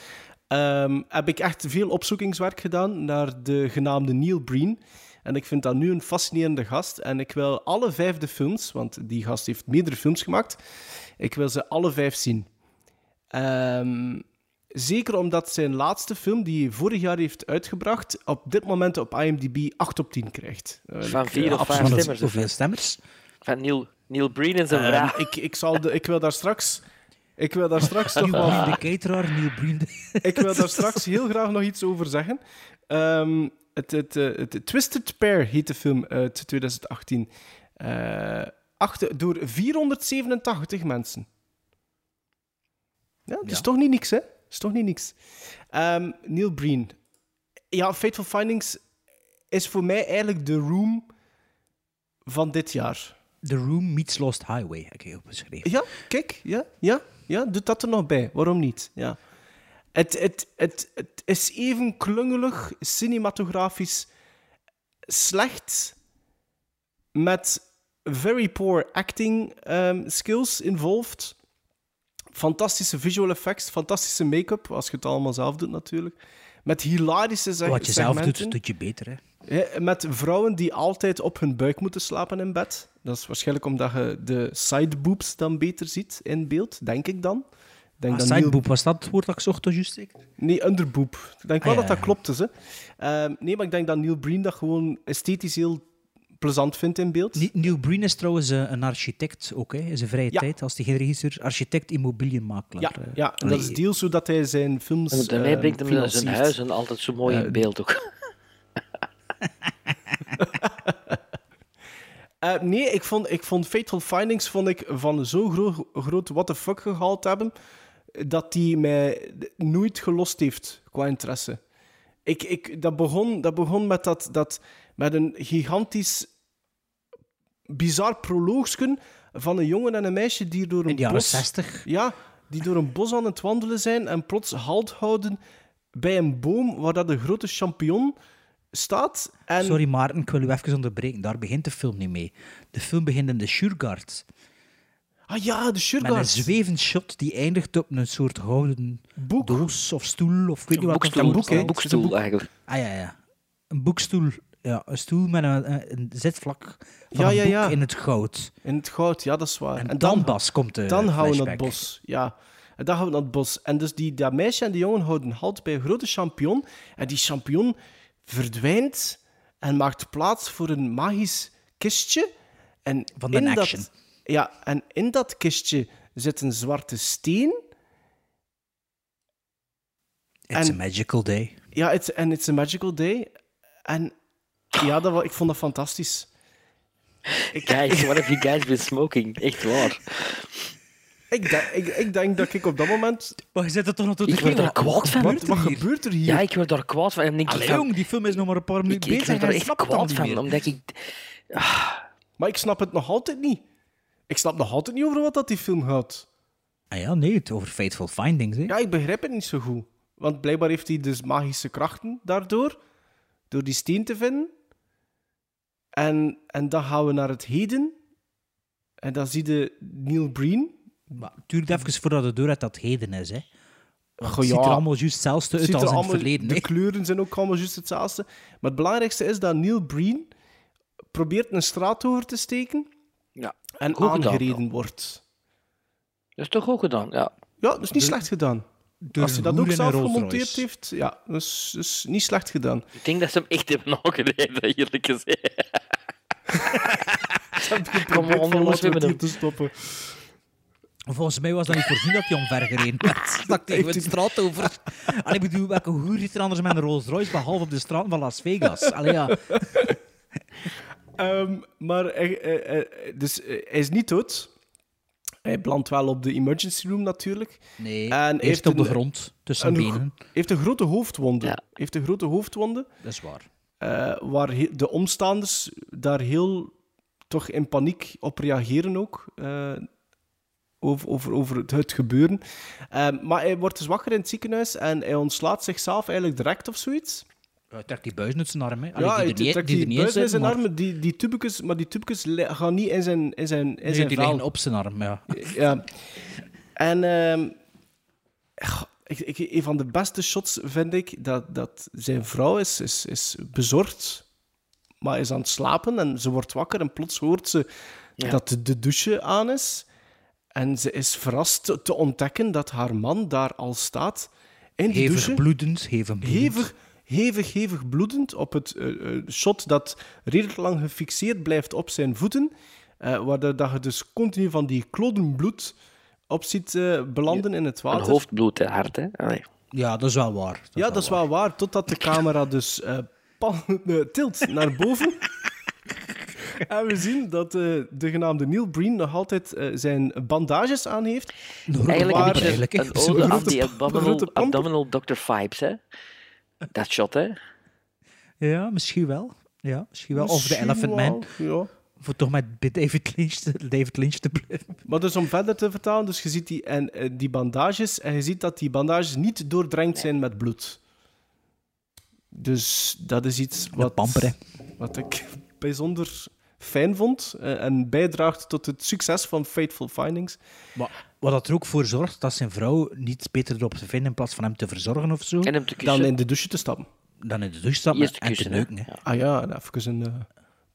ehm, heb ik echt veel opzoekingswerk gedaan naar de genaamde Neil Breen. En ik vind dat nu een fascinerende gast. En ik wil alle vijf de films, want die gast heeft meerdere films gemaakt, ik wil ze alle vijf zien. Ehm, zeker omdat zijn laatste film, die hij vorig jaar heeft uitgebracht, op dit moment op IMDb 8 op 10 krijgt. Eh, Van ik- vier of absoluut. vijf stemmers. Hoeveel stemmers? Van Neil, Neil Breen en zijn vrouw. ik, ik, zal de, ik wil daar straks... Ik wil daar straks toch wel... De cateraar, Neil Breen. de- Ik wil daar straks heel graag nog iets over zeggen. Ehm, het, het, eh, het Twisted Pair heet de film uit 2018. Eh, achter, door 487 mensen. Ja, dat is toch niet niks, hè? is toch niet niks. Ehm, Neil Breen. Ja, Fateful Findings is voor mij eigenlijk de room van dit jaar. The Room meets Lost Highway, heb ik opgeschreven. Ja, kijk, ja, ja, ja, doe dat er nog bij. Waarom niet? Ja. Het, het, het, het is even klungelig, cinematografisch slecht, met very poor acting ehm, skills involved. Fantastische visual effects, fantastische make-up, als je het allemaal zelf doet natuurlijk. Met hilarische zeg- Wat je zelf doet, doet je beter. Hè? Ja, met vrouwen die altijd op hun buik moeten slapen in bed. Dat is waarschijnlijk omdat je de sideboobs dan beter ziet in beeld, denk ik dan. Denk Ah, sideboob, was dat het woord dat ik zocht, juist zeker? Nee, underboob. Ik denk Ah, wel ja, dat dat klopt is. Hè. Ehm, nee, maar ik denk dat Neil Breen dat gewoon esthetisch heel plezant vindt in beeld. Nie- Neil Breen is trouwens eh, een architect ook, hè. in zijn vrije Ja. tijd. Als hij geen regisseur architect, immobiliënmakelaar. Ja, eh. ja en dat is deels zodat hij zijn films En daarmee eh, brengt hem zijn financiert. huizen altijd zo mooi in beeld ook. Eh, nee, ik vond, ik vond Fateful Findings vond ik van zo'n gro groot what the fuck gehaald hebben, dat die mij nooit gelost heeft qua interesse. Ik, ik, dat, begon, dat begon met, dat, dat, met een gigantisch bizar proloogsken van een jongen en een meisje die door een In de jaren bos... 60. Ja, die door een bos aan het wandelen zijn en plots halt houden bij een boom waar dat een grote champignon staat. En... Sorry Maarten, ik wil u even onderbreken. Daar begint de film niet mee. De film begint in de Shurgard. Ah ja, de Met Shurgard. een zwevend shot die eindigt op een soort houden doos of stoel. Of ik weet niet wat ik boekstoel, boek, voorstellen. boekstoel een eigenlijk. Ah ja, ja. Een boekstoel. Ja, een stoel met een, zitvlak van Ja, een ja, boek ja. in het goud. In het goud, ja, dat is waar. En dan pas komt de Dan gaan we naar het bos, ja. En dan gaan we naar het bos. En dus die, dat meisje en die jongen houden halt bij een grote champignon. En die champignon verdwijnt en maakt plaats voor een magisch kistje. En Van de in action. Dat, ja, en in dat kistje zit een zwarte steen. It's En- a magical day. Ja, it's, en it's a magical day. En ja, dat, ik vond dat fantastisch. Guys, what have you guys been smoking? Echt waar. Ik, denk- ik, ik denk dat ik op dat moment... Maar je zit er toch nog toe Ik word daar kwaad van. Wat, wat gebeurt er hier? Ja, ik word daar kwaad van. En denk ik Allee van, jong, die film is nog maar een paar ik, minuten ik bezig. word er en echt snapt het al kwaad van. meer. Omdat ik... Maar ik snap het nog altijd niet. Ik snap nog altijd niet over wat dat die film gaat. Ah ja, nee, het over Fateful Findings. Hè. Ja, ik begrijp het niet zo goed. Want blijkbaar heeft hij dus magische krachten daardoor. Door die steen te vinden. En, en dan gaan we naar het heden. En dan zie je Neil Breen. Maar het duurt even voordat het door uit dat heden is. Hè. Goh, het ziet er allemaal juist hetzelfde uit als in het verleden. De kleuren zijn ook allemaal juist hetzelfde. Maar het belangrijkste is dat Neil Breen probeert een straat over te steken. Ja, En goed gedaan, aangereden wordt. Dat is toch ook gedaan, ja. Ja, dat is niet slecht gedaan. Als hij dat ook zelf gemonteerd Royce. heeft, ja, dat is, dat is niet slecht gedaan. Ik denk dat ze hem echt hebben aangereden, eerlijk gezegd. Kom Probeer on, van hebben hier te stoppen. Volgens mij was dat niet voorzien dat hij omver gereden werd. Dat ik tegen de straat over. Allee, ik bedoel, welke hoer zit er anders met een Rolls Royce behalve op de straat van Las Vegas? Allee, ja. Ehm, maar hij, hij- hij- dus, eh, hij is niet dood. Hij belandt wel op de emergency room natuurlijk. Nee, En hij eerst heeft op de grond, tussen een, benen. Hij heeft een grote hoofdwonde. Ja. heeft een grote hoofdwonde. Dat is waar. Eh, waar de omstaanders daar heel toch in paniek op reageren ook. eh, over, over, over het, het gebeuren. Ehm, maar hij wordt dus wakker in het ziekenhuis en hij ontslaat zichzelf eigenlijk direct of zoiets. Hij trekt die buizen uit zijn arm. Hè. Allee, ja, die trekt die die, in zijn maar- armen, die, die tubekes, maar die li- gaan niet in zijn, in zijn, in Nee, zijn die liggen op zijn arm, ja. Ja. En ehm, ik, ik, een van de beste shots vind ik dat, dat zijn vrouw is, is, is bezorgd, maar is aan het slapen en ze wordt wakker en plots hoort ze Ja. dat de, douche aan is. En ze is verrast te, ontdekken dat haar man daar al staat in de Hevig douche. bloedend, hevig bloedend. Hevig, hevig, hevig bloedend op het eh, eh, shot dat redelijk lang gefixeerd blijft op zijn voeten. eh waar de- dat je dus continu van die kloden bloed op ziet eh, belanden in het Een water. hoofdbloed, hè, hard, hè. Allee. Ja, dat is wel waar. ja, dat is wel waar. Totdat de camera dus eh, pan- eh, tilt naar boven. en we zien dat eh, de genaamde Neil Breen nog altijd eh, zijn bandages aan heeft. Eigenlijk een beetje een pamper, abdominal, Dr. Vibes, hè. Dat shot, hè. Ja, misschien wel. Ja, misschien wel. Of de Elephant Man. wel, Ja. Voor toch met David Lynch, te- David Lynch te blijven. Maar dus om verder te vertalen, dus je ziet die, en, eh, die bandages en je ziet dat die bandages niet doordrenkt zijn met bloed. Dus dat is iets wat, pamper, wat ik bijzonder fijn vond eh, en bijdraagt tot het succes van Fateful Findings. Maar wat dat er ook voor zorgt dat zijn vrouw niet beter erop te vinden in plaats van hem te verzorgen of zo, En hem te kussen. Dan in de douche te stappen. dan in de douche stappen en te neuken. Hè. Ja. Ah ja, en even een uh,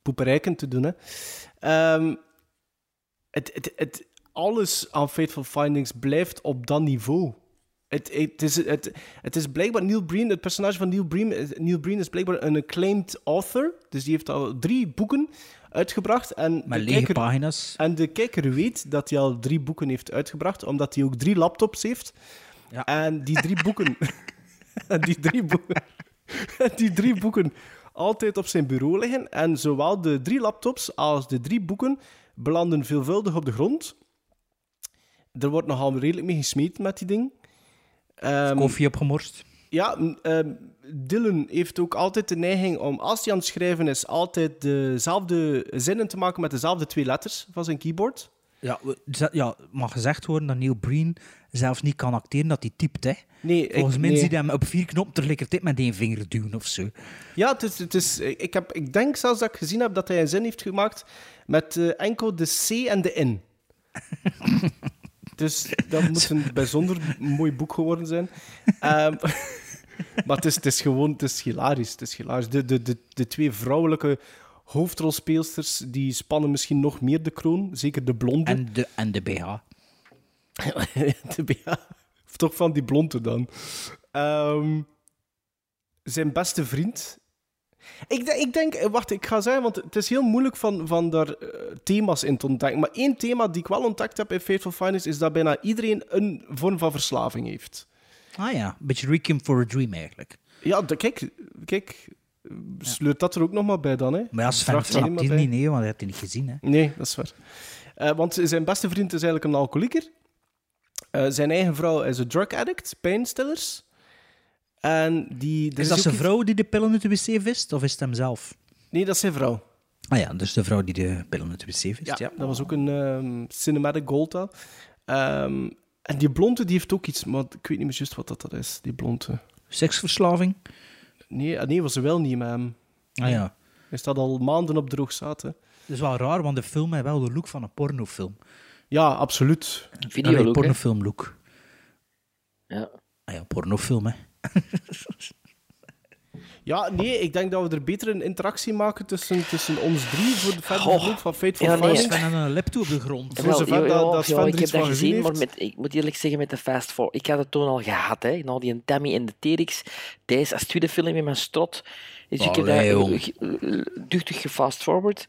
poeperijken te doen. Hè. Ehm, het, het, het, alles aan Fateful Findings blijft op dat niveau. Het, het, is, het, het is blijkbaar Neil Breen, het personage van Neil Breen, is- Neil Breen is blijkbaar een acclaimed author. Dus die heeft al drie boeken uitgebracht. En Met de lege kijker- pagina's. En de kijker weet dat hij al drie boeken heeft uitgebracht, omdat hij ook drie laptops heeft. Ja. En die drie boeken... en die drie boeken... en die drie boeken altijd op zijn bureau liggen. En zowel de drie laptops als de drie boeken belanden veelvuldig op de grond. Er wordt nogal redelijk mee gesmeed met die ding. Ehm, Koffie opgemorst. ja, ehm, Dylan heeft ook altijd de neiging om, als hij aan het schrijven is, altijd dezelfde zinnen te maken met dezelfde twee letters van zijn keyboard. Ja, ja, mag gezegd worden dat Neil Breen zelfs niet kan acteren dat hij typt. Hè. Nee, Volgens mij nee. zie je hem op vier knoppen tegelijkertijd met één vinger duwen of zo. Ja, het is, het is, ik, heb, ik denk zelfs dat ik gezien heb dat hij een zin heeft gemaakt met eh, enkel de C en de N. dus dat moet een bijzonder mooi boek geworden zijn. Ehm, maar het is, het is gewoon het is hilarisch. Het is hilarisch. De, de, de, de twee vrouwelijke hoofdrolspeelsters die spannen misschien nog meer de kroon. Zeker de blonde. En de, en de BH. de BH. Of toch van die blonde dan. Ehm, zijn beste vriend. Ik, denk- ik denk, eh, wacht, ik ga zeggen, want het is heel moeilijk van, van daar eh, thema's in te ontdekken. Maar één thema die ik wel ontdekt heb in Fateful Finance is dat bijna iedereen een vorm van verslaving heeft. Ah ja, een beetje Requiem for a Dream eigenlijk. Ja, de- kijk, kijk, sleurt dat er ook nog maar bij dan. Hè? Maar ja, Sven snapt bij. niet, nee, want hij heeft het niet gezien. Hè. Nee, dat is waar. Eh, want zijn beste vriend is eigenlijk een alcoholieker. Eh, zijn eigen vrouw is een drug addict, pijnstillers. En die... er Is dat zijn iets- vrouw die de pillen uit de wc vist, of is het hem zelf? Nee, dat is zijn vrouw. Ah ja, dus de vrouw die de pillen uit de wc vist. Ja, Ja. dat was ook een ehm, cinematic gold. dat. Ehm, en die blonde die heeft ook iets, maar ik weet niet meer juist wat dat, dat is, die blonde. Seksverslaving? Nee, ah, nee, was ze wel niet met hem. Ah ja. Hij staat al maanden op droog zaten. Dat is wel raar, want de film heeft wel de look van een pornofilm. Ja, absoluut. Allee, pornofilm look. Ja. Ah ja, pornofilm, hè. Ja, nee, ik denk dat we er beter een interactie maken tussen, tussen ons drie voor de verder verloop van Fateful Ja, nee. Sven en een laptop op de grond. Voor zover ja, dat, ja, dat Sven ik heb dat gezien maar met, ik moet eerlijk zeggen, met de Fast Forward. Ik had het toen al gehad, hè. Nou, die Tammy en de T-Rex. Deze als tweede film in mijn strot. Dus ik heb daar duchtig gefast forward.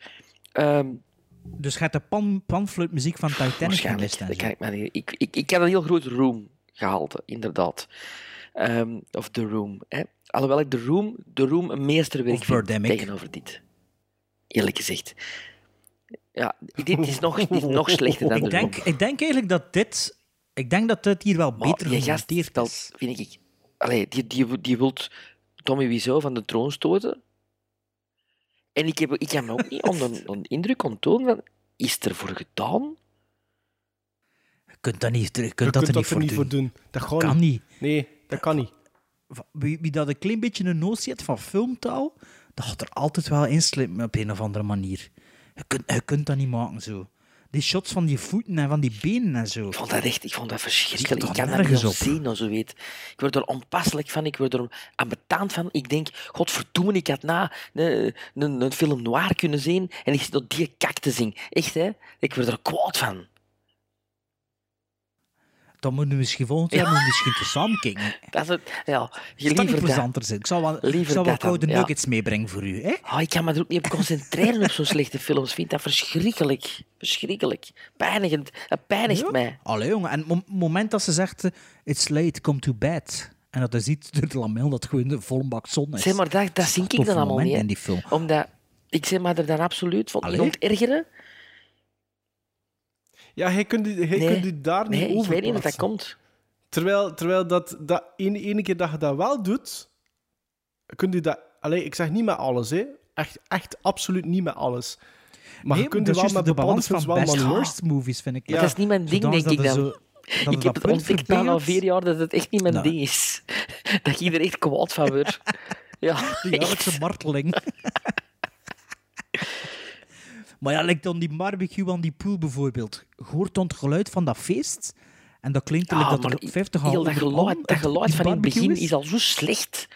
Dus gaat de pan, panfluitmuziek van Titanic Dat zo. kan ik, maar niet- ik, ik, ik had een heel groot room gehalte, inderdaad. Ehm, of The Room. Hè. Alhoewel ik The Room, The Room een meesterwerk vind tegenover dit. Eerlijk gezegd. Ja, dit is nog, dit is nog slechter dan ik The denk, Room. ik denk eigenlijk dat dit... Ik denk dat dit hier wel Maar beter gemonteerd is. vind ik... Allee, die, die, die wilt Tommy Wiseau van de troon stoten. En ik, heb, ik kan me ook niet onder een indruk onttonen van... Is het ervoor gedaan? Je kunt dat, niet, je kunt Je dat kunt er niet voor doen. doen. Dat kan niet. Nee, dat kan niet. Wie, wie dat een klein beetje een notie heeft van filmtaal, dat gaat er altijd wel inslippen op een of andere manier. Je kunt, je kunt dat niet maken zo. Die shots van die voeten en van die benen en zo. Ik vond dat echt... Ik vond dat verschrikkelijk. Ik kan dat niet op? zien, of zo weet. Ik word er onpasselijk van. Ik word er ambetant van. Ik denk... Godverdomme, ik had na een, een, een film noir kunnen zien en ik zit op die kak te zien. Echt, hè? Ik word er kwaad van. Dan moeten we misschien volgend jaar misschien te samen kijken. Dat is het... Ja, je Dat niet liever dat. plezanter zijn. Ik zal wel, ik zal wel dat koude ja. nuggets meebrengen voor u. Hè? Oh, ik kan me er ook niet op concentreren op zo'n slechte films. Ik vind dat verschrikkelijk. Verschrikkelijk. Pijnigend. Het pijnigt Ja. mij. Allee, jongen. En het moment dat ze zegt, eh, it's late, come to bed. En dat hij ziet door de lamel dat gewoon de volle bak zon is. Zeg maar, dat, dat zie ik dan allemaal niet. hè. in die film. Omdat... Ik zeg maar er dan absoluut van Allee? ontergeren. Ja, hij kunt, u- hij Nee. kunt u daar niet Nee, ik over weet niet of dat komt. Terwijl, terwijl dat, dat ene, ene keer dat je dat wel doet, kunt u dat... Allee, ik zeg niet met alles, hè. Echt, echt absoluut niet met alles. Maar nee, je kunt u wel juist met de balans van wel best worst movies, vind ik. Maar dat is niet mijn ding, Zodanig denk ik dan. zo- ik heb het ontdekt al vier jaar dat het echt niet mijn Nou. ding is. Dat je er echt kwaad van wordt. Ja, De jaarlijkse marteling. Maar ja, lijkt dan die barbecue aan die pool bijvoorbeeld. Hoort dan het geluid van dat feest. En dat klinkt Ja, like dat er 50 heel dat geluid, dat van in het begin is al zo slecht.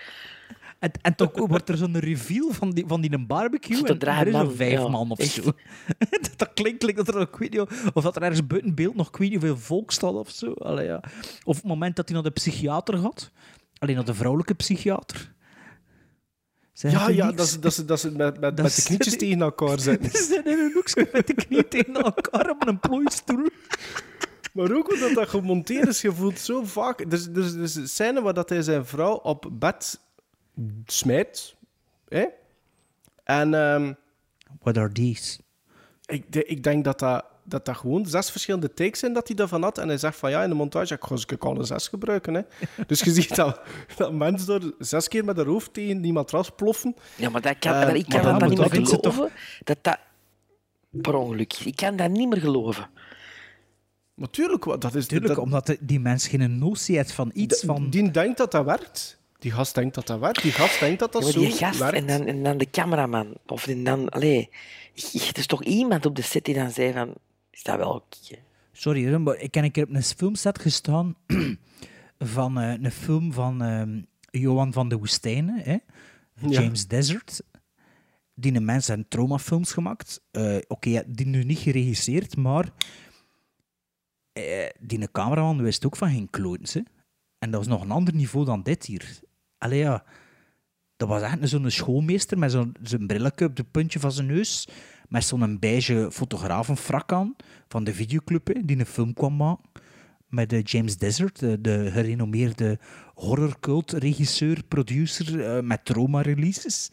En, en toch wordt er zo'n reveal van die, van die een barbecue. En er is een vijf ja, man of echt. zo. dat, klinkt like dat er nog, weet niet, of dat er ergens buiten beeld nog ik weet niet hoeveel volk staat of zo. Allee, ja. Of het moment dat hij naar de psychiater gaat. Alleen naar de vrouwelijke psychiater. Zeg Ja, ja, dat is, dat is, dat is met, met, Dat met de is- knietjes tegen elkaar zetten. Ze zijn in een hoekje met de knie tegen elkaar op een plooistoel. Maar ook hoe dat, gemonteerd is, je voelt zo vaak... Dus, dus, dus een scène waar dat hij zijn vrouw op bed smijt. Hè? En ehm, What are these? ik, de- ik denk dat dat, dat dat gewoon zes verschillende takes zijn dat hij daarvan had. En hij zegt van ja, in de montage, ik ga ik alle zes gebruiken. Hè. Dus je ziet dat, dat mensen door zes keer met haar hoofd tegen die matras ploffen. Ja, maar dat kan, Eh, ik kan maar dat niet meer geloven. Dat dat... Per ongeluk. Ik kan dat niet meer geloven. Natuurlijk, wat- dat is... Tuurlijk, dat, omdat de- die mens geen notie heeft van iets die, van... die denkt dat dat werkt. Die gast denkt dat dat werkt. Die gast denkt dat dat Ja, zo die gast werkt. en dan, en dan de cameraman. Of die dan... Allee, er is toch iemand op de set die dan zei van... Is dat wel oké? Sorry, maar ik heb een keer op een filmset gestaan van eh, een film van ehm, Johan van de Woestijnen, hè? James Desert. Die een mens en traumafilms gemaakt. Eh, Oké, die nu niet geregisseerd, maar eh, die een cameraman wist ook van geen klootens. hè. En dat was nog een ander niveau dan dit hier. Allee ja, dat was echt zo'n schoolmeester met zo'n zijn brilletje op het puntje van zijn neus. Met zo'n beige fotografenfrak aan van de videoclub hè, die een film kwam maken. Met James Desert, de, de gerenommeerde horrorcult-regisseur, producer eh, met trauma-releases.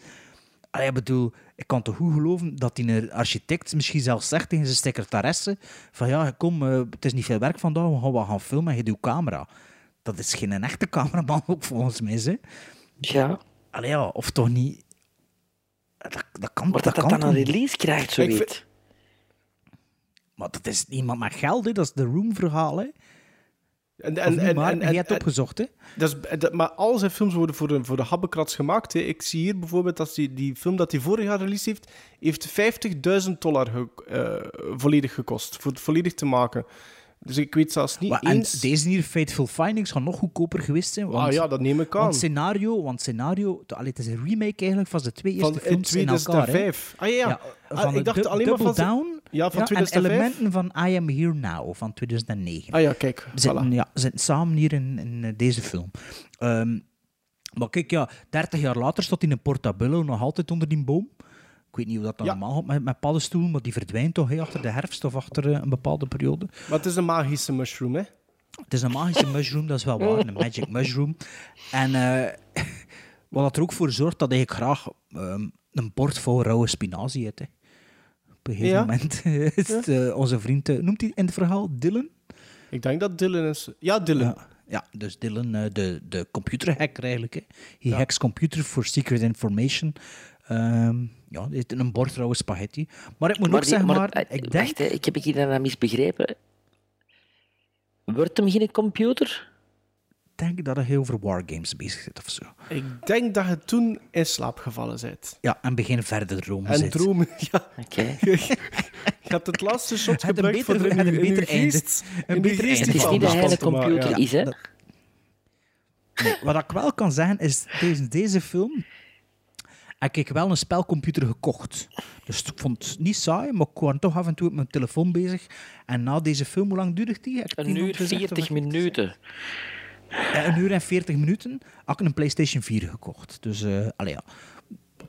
Ik bedoel, ik kan toch goed geloven dat die een architect misschien zelfs zegt tegen zijn secretaresse van ja, kom, eh, het is niet veel werk vandaag, we gaan wat gaan filmen en je doet camera. Dat is geen echte cameraman ook volgens mij. Hè. Ja. Allee, ja, of toch niet... Dat, dat kan, Maar dat dat dan een release krijgt, zoiets. Maar dat is iemand met geld, hè. dat is de Room-verhaal. Hè. En, en, en, maar, en, en, je hebt opgezocht, hè? Dat is, dat- maar al zijn films worden voor de, voor de habbekrats gemaakt. Hè. Ik zie hier bijvoorbeeld dat die, die film dat hij vorig jaar released heeft, heeft 50.000 dollar ge- eh, volledig gekost. Voor het volledig te maken. Dus ik weet zelfs niet Maar, en deze hier, Fateful Findings, gaat nog goedkoper geweest zijn. Want, ah ja, dat neem ik aan. Want scenario, want scenario allee, het is een remake eigenlijk van de twee eerste Van films in elkaar. hè. 2005. Ah ja, ja. Ah, van ik dacht alleen maar Double van... ze- Down Ja, van ja, 2005. En elementen van I Am Here Now van 2009. Ah ja, kijk. zitten, voilà. ja, zitten samen hier in, in eh, deze film. Ehm, maar kijk, ja, 30 jaar later staat in een Portabello nog altijd onder die boom. Ik weet niet hoe dat dan Ja. normaal gaat met, met paddenstoel, maar die verdwijnt toch achter de herfst of achter eh, een bepaalde periode. Maar het is een magische mushroom, hè? Het is een magische mushroom, dat is wel waar, een magic mushroom. En eh, wat dat er ook voor zorgt dat ik graag ehm, een bord vol rauwe spinazie eet. hè. Op een gegeven Ja. moment is het, eh, onze vriend, noemt hij in het verhaal Dylan? Ik denk dat Dylan is... Ja, Dylan. Ja, dus Dylan, de, de computerhacker eigenlijk. Hè. He hacks computer for secret information. Ehm ja, een bord rauwe spaghetti. Maar ik moet ook die- zeggen, maar, eh, ik denk... Wacht, hè, ik heb ik hier dan misbegrepen. Wordt hem geen computer? denk dat hij over wargames bezig zit of zo. Ik denk dat je toen in slaap gevallen bent. Ja, en begin verder dromen En zit. dromen, ja. Oké. Je hebt het laatste shot gebruikt beter- voor een uw beter einde. geest. Een beter einde. Het is niet dat hij een computer ja. is, hè? Nee, wat ik wel kan zeggen is, deze, deze film heb ik wel een spelcomputer gekocht. Dus ik vond het niet saai, maar ik was toch af en toe op mijn telefoon bezig. En na deze film, hoe lang duurde die? Heb ik Een uur minuten gezegd, of 40 heb ik het minuten. Eh, een uur en 40 minuten had ik een PlayStation 4 gekocht. Dus, eh allee, ja.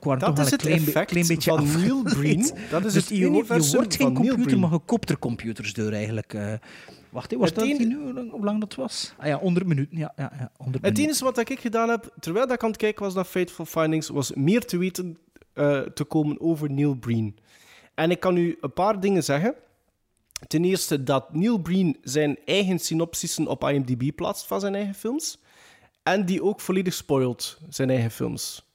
Dat toch wel is een het klein, be- effect klein beetje van afgeleid. Neil Breen. Dat is dus het je, wordt- je universum wordt geen computer, maar je koopt er computers door eigenlijk. eh. Wacht, was Het dat uur, hoe lang dat was? Ah ja, 100 minuten. Ja, ja, ja, 100 Het enige wat ik gedaan heb, terwijl dat ik aan het kijken was naar Fateful Findings, was meer te weten eh, te komen over Neil Breen. En ik kan u een paar dingen zeggen. Ten eerste dat Neil Breen zijn eigen synopsissen op IMDb plaatst van zijn eigen films. En die ook volledig spoilt, zijn eigen films.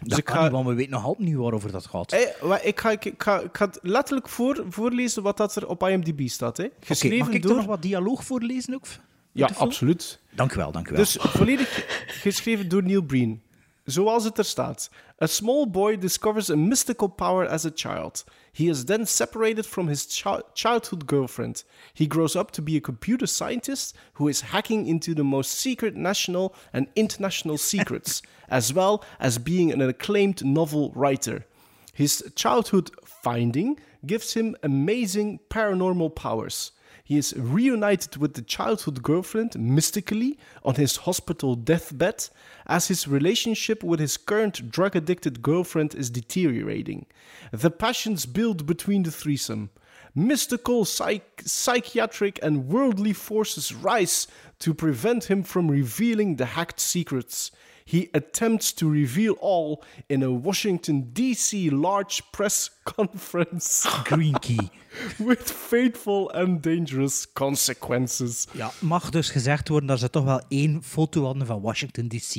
Dus dat ik ga, niet, want we weten nog altijd niet waarover dat gaat. Eh, wa- ik, ga, ik, ik ga, ik ga het letterlijk voor, voorlezen wat dat er op IMDb staat. Hè. Geschreven mag ik door... er nog wat dialoog voorlezen ook? Ja, absoluut. Dank u wel, dank u wel. Dus volledig geschreven door Neil Breen. Zoals het er staat. A small boy discovers a mystical power as a child. He is then separated from his chi- childhood girlfriend. He grows up to be a computer scientist who is hacking into the most secret national and international secrets, as well as being an acclaimed novel writer. His childhood finding gives him amazing paranormal powers. He is reunited with the childhood girlfriend mystically on his hospital deathbed as his relationship with his current drug addicted girlfriend is deteriorating. The passions build between the threesome. Mystical, psych- psychiatric, and worldly forces rise to prevent him from revealing the hacked secrets. He attempts to reveal all in a Washington, D.C. large press conference. Green Key. With fateful and dangerous consequences. Ja, mag dus gezegd worden dat ze toch wel één foto hadden van Washington DC.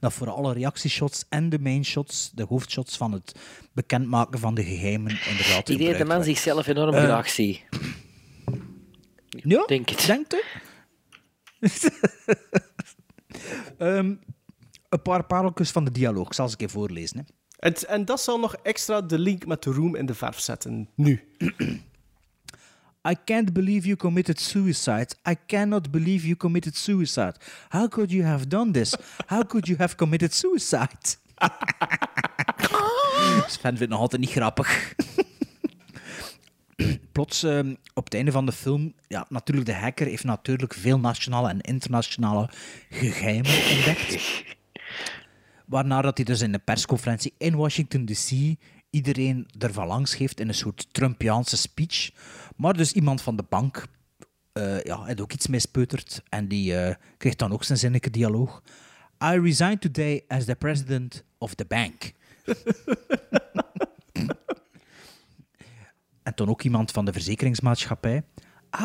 Dat voor alle reactieshots en de mainshots, de hoofdshots van het bekendmaken van de geheimen, inderdaad. Ik denk dat de man zichzelf enorm Eh, graag ziet. Ja, denk het. Denkt u? Ehm, een paar pareltjes van de dialoog. Ik zal ze een keer voorlezen. Hè. En, en dat zal nog extra de link met de room in de verf zetten. Nu. I can't believe you committed suicide. I cannot believe you committed suicide. How could you have done this? How could you have committed suicide? Sven vindt het nog altijd niet grappig. Plots, ehm, op het einde van de film, ja, natuurlijk, de hacker heeft natuurlijk veel nationale en internationale geheimen ontdekt. Waarna dat hij dus in de persconferentie in Washington DC iedereen ervan langs geeft in een soort Trumpiaanse speech. Maar dus iemand van de bank eh ja, had ook iets mispeuterd en die eh, kreeg dan ook zijn zinnige dialoog. I resign today as the president of the bank. en toen ook iemand van de verzekeringsmaatschappij.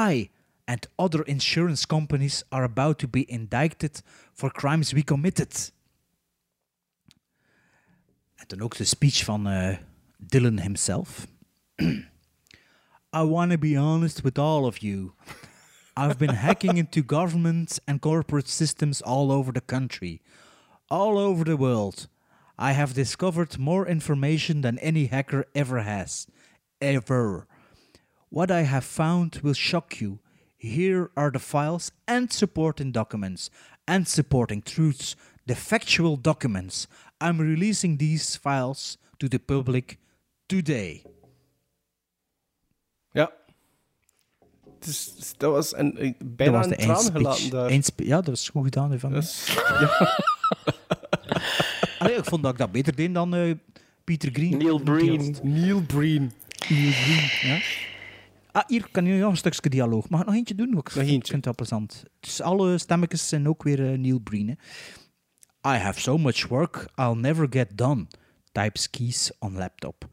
I and other insurance companies are about to be indicted for crimes we committed. En toen ook de speech van eh, Dylan himself. I want to be honest with all of you. I've been hacking into governments and corporate systems all over the country, all over the world. I have discovered more information than any hacker ever has. Ever. What I have found will shock you. Here are the files and supporting documents and supporting truths, the factual documents. I'm releasing these files to the public today. Ja. Dus, dat was een, een- bijna dat was de een traan eindspeech. gelaten daar. Eindspe- ja, dat was goed gedaan. Van. Dus, ja. Allee, ik vond dat ik dat beter deed dan eh, Peter Green. Neil Breen. Neil Breen. Neil Breen, ja. Ah, hier kan je nog een stukje dialoog. Mag ik nog eentje doen? Ik Nog eentje. vind het wel plezant. Dus alle stemmetjes zijn ook weer eh, Neil Breen. Hè. I have so much work, I'll never get done. Types keys on laptop.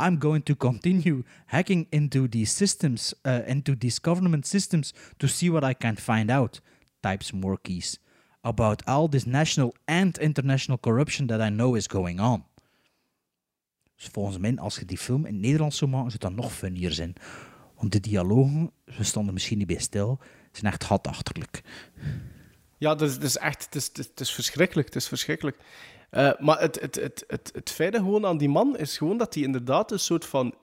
I'm going to continue hacking into these systems, uh, into these government systems to see what I can find out. Types more keys. About all this national and international corruption that I know is going on. Dus volgens mij, als je die film in het Nederlands zou maken, zou dat nog funnier zijn. Want de dialogen, we stonden misschien niet bij stil, zijn echt hatachterlijk. Ja, dat is, dat is echt... Het is, het is- verschrikkelijk. Het is verschrikkelijk. Eh, maar het, het, het, het, het fijne gewoon aan die man is gewoon dat hij inderdaad een soort van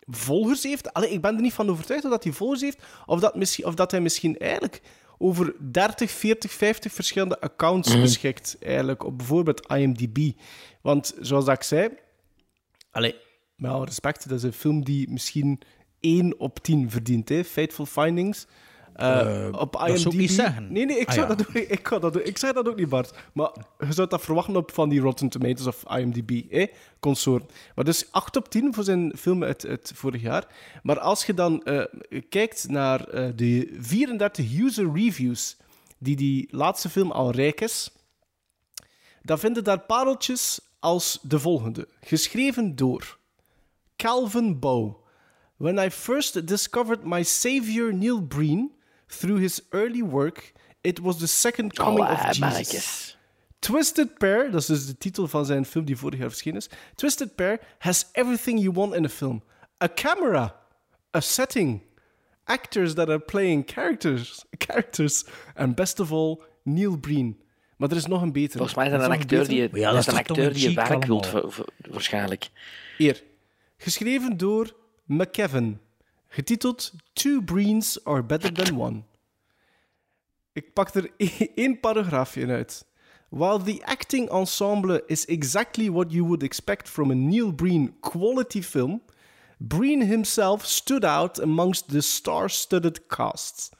volgers heeft. Allee, ik ben er niet van overtuigd dat hij volgers heeft, of dat, misschien, of dat hij misschien eigenlijk over 30, 40, 50 verschillende accounts Mhm. beschikt, eigenlijk, op bijvoorbeeld IMDb. Want zoals dat ik zei, allee, met alle respect, dat is een film die misschien 1 op 10 verdient, hè? Fateful Findings. Eh, Eh, op dat IMDb... zou ik niet zeggen. Nee, nee, ik, Ah, zou ja. dat, doen. ik, ga dat doen. ik zeg dat ook niet, Bart. Maar je zou dat verwachten op van die Rotten Tomatoes of IMDb, hè? consort. Maar dus 8 op 10 voor zijn film uit, uit vorig jaar. Maar als je dan eh, kijkt naar eh, de 34 user reviews die die laatste film al rijk is, dan vinden daar pareltjes als de volgende. Geschreven door Calvin Bow. When I first discovered my savior Neil Breen through his early work, it was the second coming Oh, of eh, Jesus. mannetjes. Twisted Pair, dat is dus de titel van zijn film die vorig jaar verschenen is. Twisted Pair has everything you want in a film: a camera, a setting, actors that are playing characters, characters, and best of all, Neil Breen. Maar er is nog een betere. Volgens mij is Er dat een acteur die, dat is een, acteur die je werk wilt, wa- wa- waarschijnlijk. Hier. Geschreven door McKevin. Getiteld Two Breens are better than one. Ik pak er één paragraafje uit. While the acting ensemble is exactly what you would expect from a Neil Breen quality film, Breen himself stood out amongst the star-studded cast.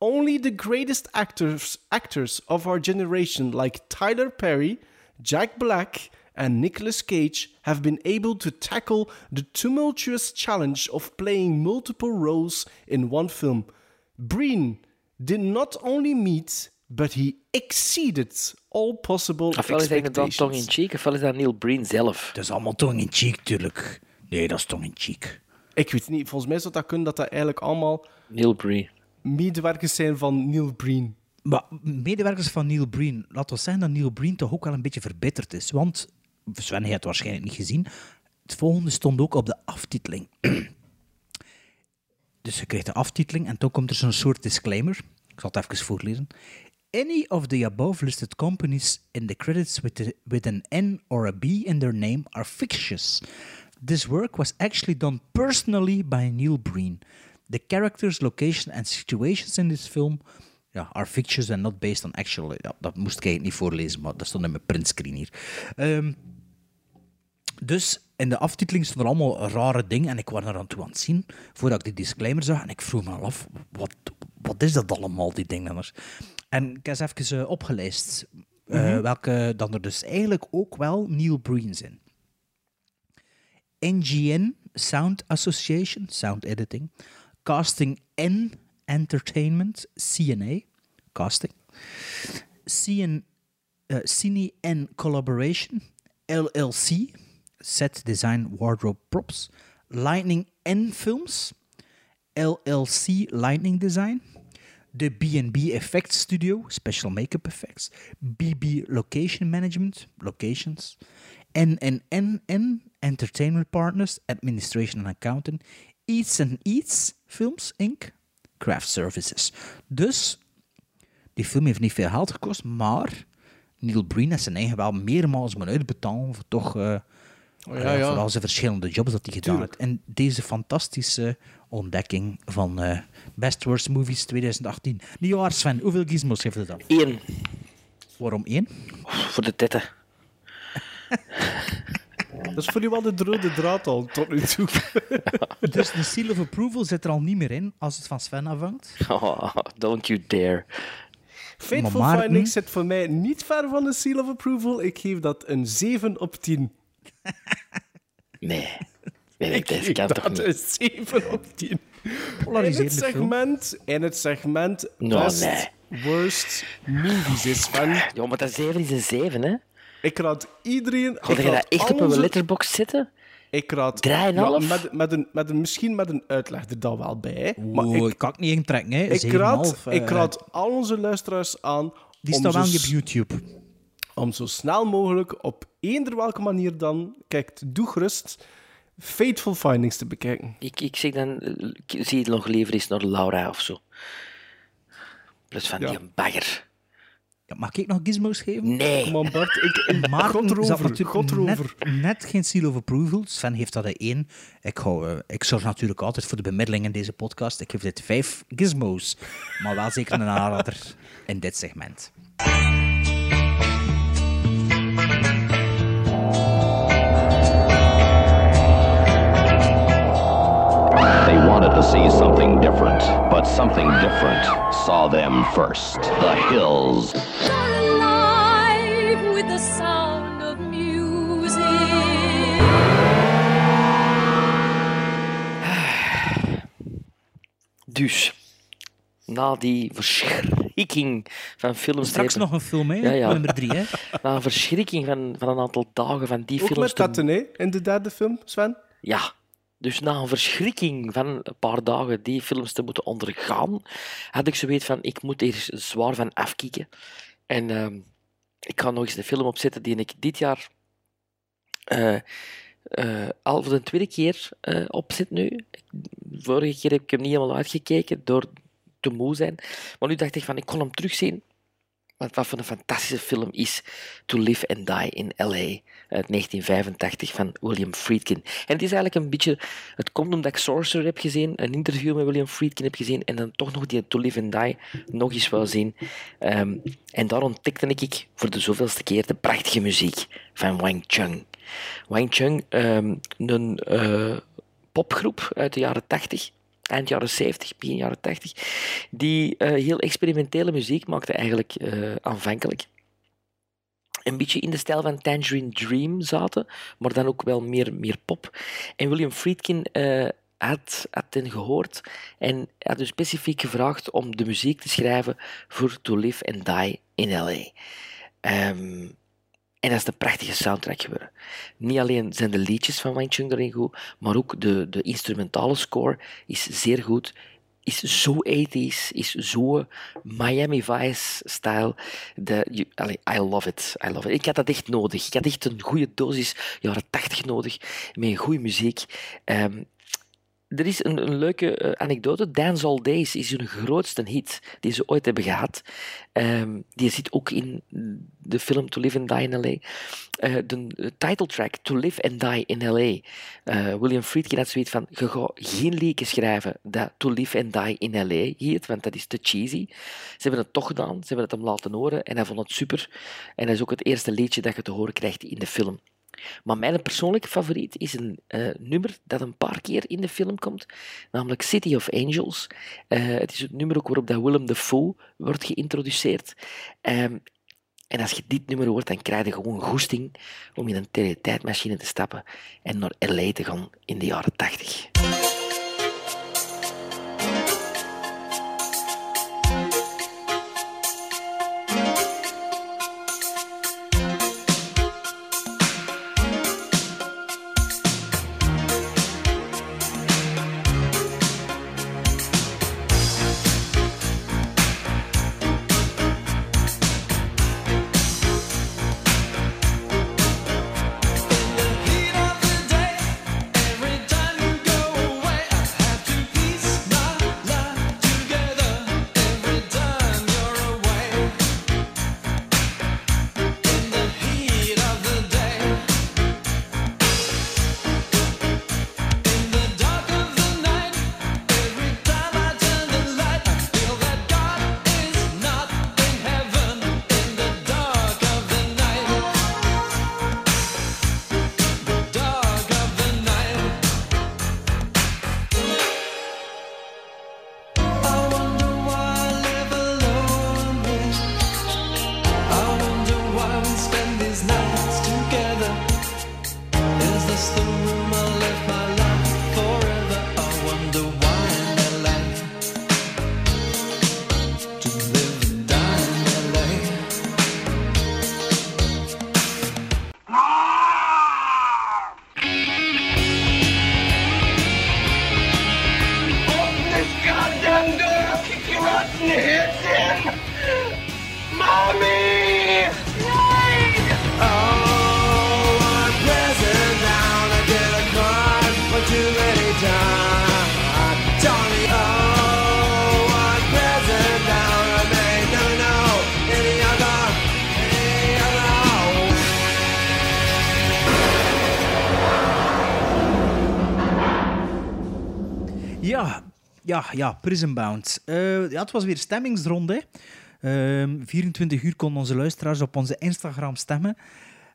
Only the greatest actors, actors of our generation, like Tyler Perry, Jack Black, and Nicolas Cage, have been able to tackle the tumultuous challenge of playing multiple roles in one film. Breen did not only meet, but he exceeded all possible Ofwel is dat inderdaad expectations. tong in cheek, ofwel is dat Neil Breen zelf. Dat is allemaal tong in cheek, tuurlijk. Nee, dat is tong in cheek. Ik weet niet, volgens mij zou dat kunnen dat dat eigenlijk allemaal Neil Breen. medewerkers zijn van Neil Breen. Maar medewerkers van Neil Breen, laat we zeggen dat Neil Breen toch ook wel een beetje verbeterd is. Want, Sven, je hebt het waarschijnlijk niet gezien, het volgende stond ook op de aftiteling. dus je krijgt de aftiteling en toen komt er zo'n soort disclaimer. Ik zal het even voorlezen. Any of the above listed companies in the credits with, the, with an N or a B in their name are fictitious. This work was actually done personally by Neil Breen. The characters, location and situations in this film ja, are fictitious and not based on actual. Ja, dat moest ik eigenlijk niet voorlezen, maar dat stond in mijn printscreen hier. Ehm, dus in de aftiteling stonden er allemaal rare dingen en ik was er aan toe aan het zien voordat ik die disclaimer zag en ik vroeg me al af, wat, wat is dat allemaal, die dingen? En ik heb eens even opgelijst Mhm. welke dan er dus eigenlijk ook wel Neil Breen zijn. NGN Sound Association, Sound Editing, Casting N Entertainment, CNA, Casting, CN, uh, Cine N Collaboration, LLC, Set Design Wardrobe Props, Lightning N Films, LLC Lightning Design, the B&B Effects Studio, Special Makeup Effects, BB Location Management, Locations, NNNN Entertainment Partners, Administration and Accounting, Eats and Eats Films Inc., Craft Services. Dus, die film heeft niet veel geld gekost, maar Neil Breen heeft zijn eigen wel meermaals moeten uitbetalen voor toch... eh, Oh, ja, eh, ja. voor al zijn verschillende jobs dat hij gedaan heeft. En deze fantastische ontdekking van eh, Best Worst Movies 2018. Die jaar, Sven, hoeveel gizmos heeft het dan? Eén. Waarom één? Voor de tetten. Dat is voor u wel de rode draad al tot nu toe. Dus de seal of approval zit er al niet meer in als het van Sven afhangt. Oh, don't you dare. Fateful Maar Maarten- Findings zit voor mij niet ver van de seal of approval. Ik geef dat een 7 op 10. Nee. Nee, nee, Ik deze geef kan toch dat niet. een 7 op 10. In het segment, in het segment best nee. worst movies is van... Ja, maar dat 7 is een 7, hè? Ik raad iedereen... Ga ik je dat echt al op een letterbox zetten? Ik raad... Ja, met, met, een, met een, misschien met een uitleg er dan wel bij. Maar ik, ik kan het niet intrekken, hè. ik, 7,5, raad, eh, ik raad al onze luisteraars aan... Die om staat wel op YouTube. om zo snel mogelijk op eender welke manier dan, kijk, doe gerust, Fateful Findings te bekijken. Ik, ik zeg dan, eh, ik zie het nog liever eens naar Laura of zo. Plus van Ja. die bagger. Ja, mag ik nog gizmos geven? Nee. Kom aan, Bart. Ik, Maar God zat natuurlijk net, net geen seal of approval. Sven heeft dat er één. Ik, hou, eh, ik zorg natuurlijk altijd voor de bemiddeling in deze podcast. Ik geef dit vijf gizmos. Maar wel zeker een aanrader in dit segment. See something different, but something different saw them first. The hills. alive with the sound of music. Dus, na die verschrikking van films... Straks nog een film, hè? Ja, ja. Nummer drie, hè? Na een verschrikking van, van een aantal dagen van die Ook films... met te- Tatten, hè, in de derde film, Sven? Ja. Dus na een verschrikking van een paar dagen die films te moeten ondergaan, had ik zoiets van, ik moet hier zwaar van afkicken. En ehm, ik ga nog eens een film opzetten die ik dit jaar eh, al voor de tweede keer eh, opzet nu. Vorige keer heb ik hem niet helemaal uitgekeken door te moe zijn. Maar nu dacht ik van, ik kon hem terugzien. Wat, wat voor een fantastische film is To Live and Die in L.A. uit 1985 van William Friedkin. En het is eigenlijk een beetje... Het komt omdat ik Sorcerer heb gezien, een interview met William Friedkin heb gezien en dan toch nog die To Live and Die nog eens wou zien. Ehm, en daar ontdekte ik voor de zoveelste keer de prachtige muziek van Wang Chung. Wang Chung, ehm, een eh, popgroep uit de jaren 80 eind jaren 70, begin jaren 80, die eh, heel experimentele muziek maakte eigenlijk eh, aanvankelijk. Een beetje in de stijl van Tangerine Dream zaten, maar dan ook wel meer, meer pop. En William Friedkin eh, had, had hen gehoord en had dus specifiek gevraagd om de muziek te schrijven voor To Live and Die in L.A. Ehm, en dat is een prachtige soundtrack geworden. Niet alleen zijn de liedjes van Wang Chung erin goed, maar ook de, de instrumentale score is zeer goed. Is zo 80s, is zo Miami Vice-style. De- je- allee, I love it. I love it. Ik had dat echt nodig. Ik had echt een goede dosis jaren 80 nodig met goede muziek. Ehm, er is een, een leuke eh, anekdote. Dance All Days is hun grootste hit die ze ooit hebben gehad. Ehm, die zit ook in de film To Live and Die in L.A. De eh, title track To Live and Die in L.A. Eh, William Friedkin had zoiets van, je gaat geen liedje schrijven dat To Live and Die in L.A. heet, want dat is te cheesy. Ze hebben het toch gedaan, ze hebben het hem laten horen en hij vond het super. En dat is ook het eerste liedje dat je te horen krijgt in de film. Maar mijn persoonlijke favoriet is een eh, nummer dat een paar keer in de film komt, namelijk City of Angels. Eh, het is het nummer ook waarop dat Willem Dafoe wordt geïntroduceerd. Ehm, en als je dit nummer hoort, dan krijg je gewoon goesting om in een teletijdmachine te stappen en naar L.A. te gaan in de jaren 80. Ja, Prison Bound. Eh, ja, het was weer stemmingsronde. Ehm 24 uur konden onze luisteraars op onze Instagram stemmen.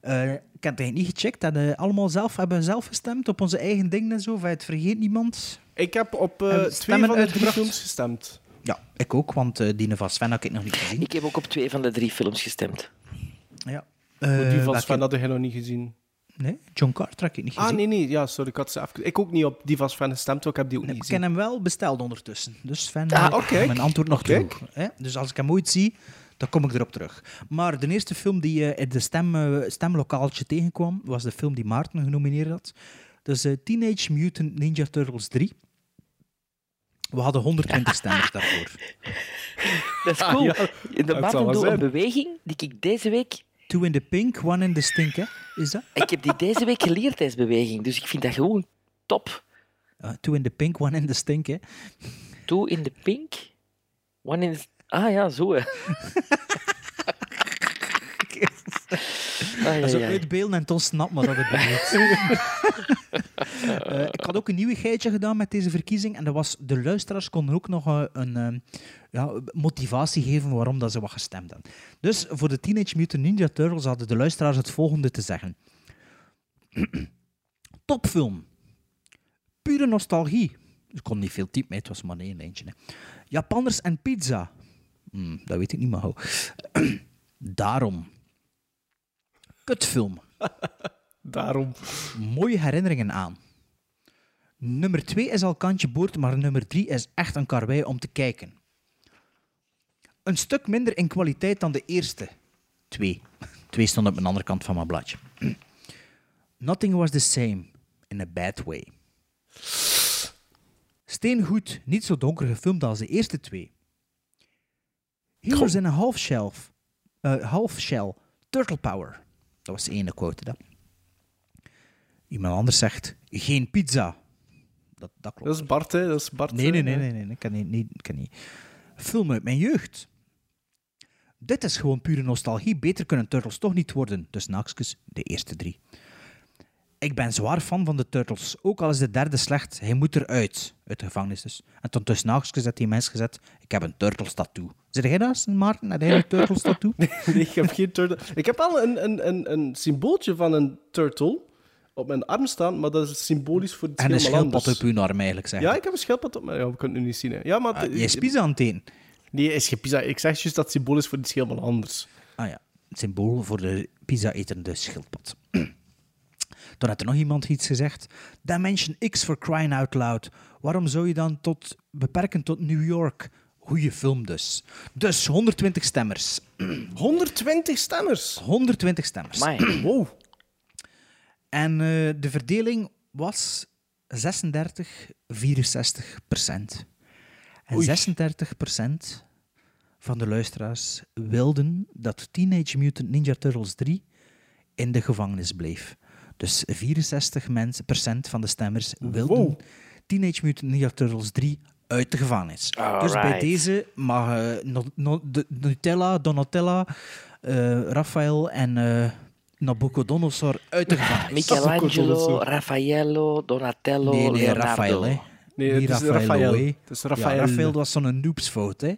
Eh, ik heb het eigenlijk niet gecheckt. We allemaal zelf, hebben zelf gestemd op onze eigen dingen en zo. Of het vergeet niemand. Ik heb op eh, Hebben twee van de drie films gestemd. Ja, ik ook, want uh, die van Sven had ik nog niet gezien. Ik heb ook op twee van de drie films gestemd. Ja. Maar die van Sven had ik nog niet gezien. Nee, John Carter heb ik niet gezien. Ah, nee, nee. Ja, sorry. Ik had ze even... Ik ook niet op die van gestemd, ik heb die ook niet Ik gezien. heb hem wel besteld ondertussen. Dus Sven, Ah, mijn antwoord nog kijk. terug. Hè? Dus als ik hem ooit zie, dan kom ik erop terug. Maar de eerste film die eh, in de stem, eh, stemlokaaltje tegenkwam, was de film die Maarten genomineerd had. Dus eh, Teenage Mutant Ninja Turtles 3. We hadden 120 stemmers daarvoor. Dat is Ah, cool. ja. In de Het band zal wel doe een beweging die ik deze week... Two in the pink, one in the stink. Is dat? Ik heb die deze week geleerd, tijdens beweging. Dus ik vind dat gewoon top. Ah, two in the pink, one in the stink. Two in the pink, one in the... Ah ja, zo, hè. Als ah, ja, ja. uitbeelden en toen snap maar dat het bedoelt. Eh, ik had ook een nieuwigheidje gedaan met deze verkiezing. En dat was, de luisteraars konden ook nog eh, een eh, ja, motivatie geven waarom dat ze wat gestemd hadden. Dus voor de Teenage Mutant Ninja Turtles hadden de luisteraars het volgende te zeggen. Topfilm. Pure nostalgie. Ik kon niet veel typen, mee, het was maar één lijntje. Hè. Japanners en pizza. Hmm, dat weet ik niet meer hoe. Daarom. Kutfilm. Daarom. Mooie herinneringen aan. Nummer 2 is al kantje boord, maar nummer 3 is echt een karwei om te kijken. Een stuk minder in kwaliteit dan de eerste. Twee. Twee stond op de andere kant van mijn bladje. Nothing was the same, in a bad way. Steengoed, niet zo donker gefilmd als de eerste twee. Heroes in a half shelf, eh, half shell, turtle power. Dat was de ene quote. Dat. Iemand anders zegt, geen pizza. Dat, dat klopt. Dat is Bart, hè? Dat is Bart. Nee, nee, nee, nee, nee, ik kan niet, niet, ik kan niet. Film uit mijn jeugd. Dit is gewoon pure nostalgie. Beter kunnen Turtles toch niet worden. Dus naakjes, de eerste drie. Ik ben zwaar fan van de Turtles. Ook al is de derde slecht, hij moet eruit. Uit de gevangenis dus. En toen tussen naakjes had die mens gezet, ik heb een Turtles tattoo. Zit jij dat, Maarten? Heb jij een Turtles tattoo? Nee, ik heb geen turtle. Ik heb al een, een, een, een symbooltje van een turtle op mijn arm staan, maar dat is symbolisch voor iets En een schildpad anders. op uw arm eigenlijk, zeg. Ja, ik heb een schildpad op mijn... Ja, we kunnen het nu niet zien. Hè. Ja, maar... Ah, jij is pizza aan het eten. Nee, is geen pizza. Ik zeg juist dat het symbool is voor iets helemaal anders. Ah ja, het symbool voor de pizza-etende schildpad. Toen had er nog iemand iets gezegd. Dimension X for crying out loud. Waarom zou je dan tot, beperken tot New York? Goeie film dus. Dus 120 stemmers. 120 stemmers? 120 stemmers. Amai. Wow. En eh, de verdeling was 36, 64 procent. En Oei. 36 procent van de luisteraars wilden dat Teenage Mutant Ninja Turtles 3 in de gevangenis bleef. Dus 64 mensen, procent van de stemmers wilden Wow. Teenage Mutant Ninja Turtles 3 uit de gevangenis. Dus bij deze mag eh, no, no- de- Nutella, Donatella, Raphaël en Nabucodonosor uit de gevangenis. Michelangelo, Raffaello, Donatello, Nee, nee, Leonardo. Raphaël, hè. Nee, Niet het is Raffaello, Raphaël. hè. Het is Ja, was zo'n noobsfout, hè.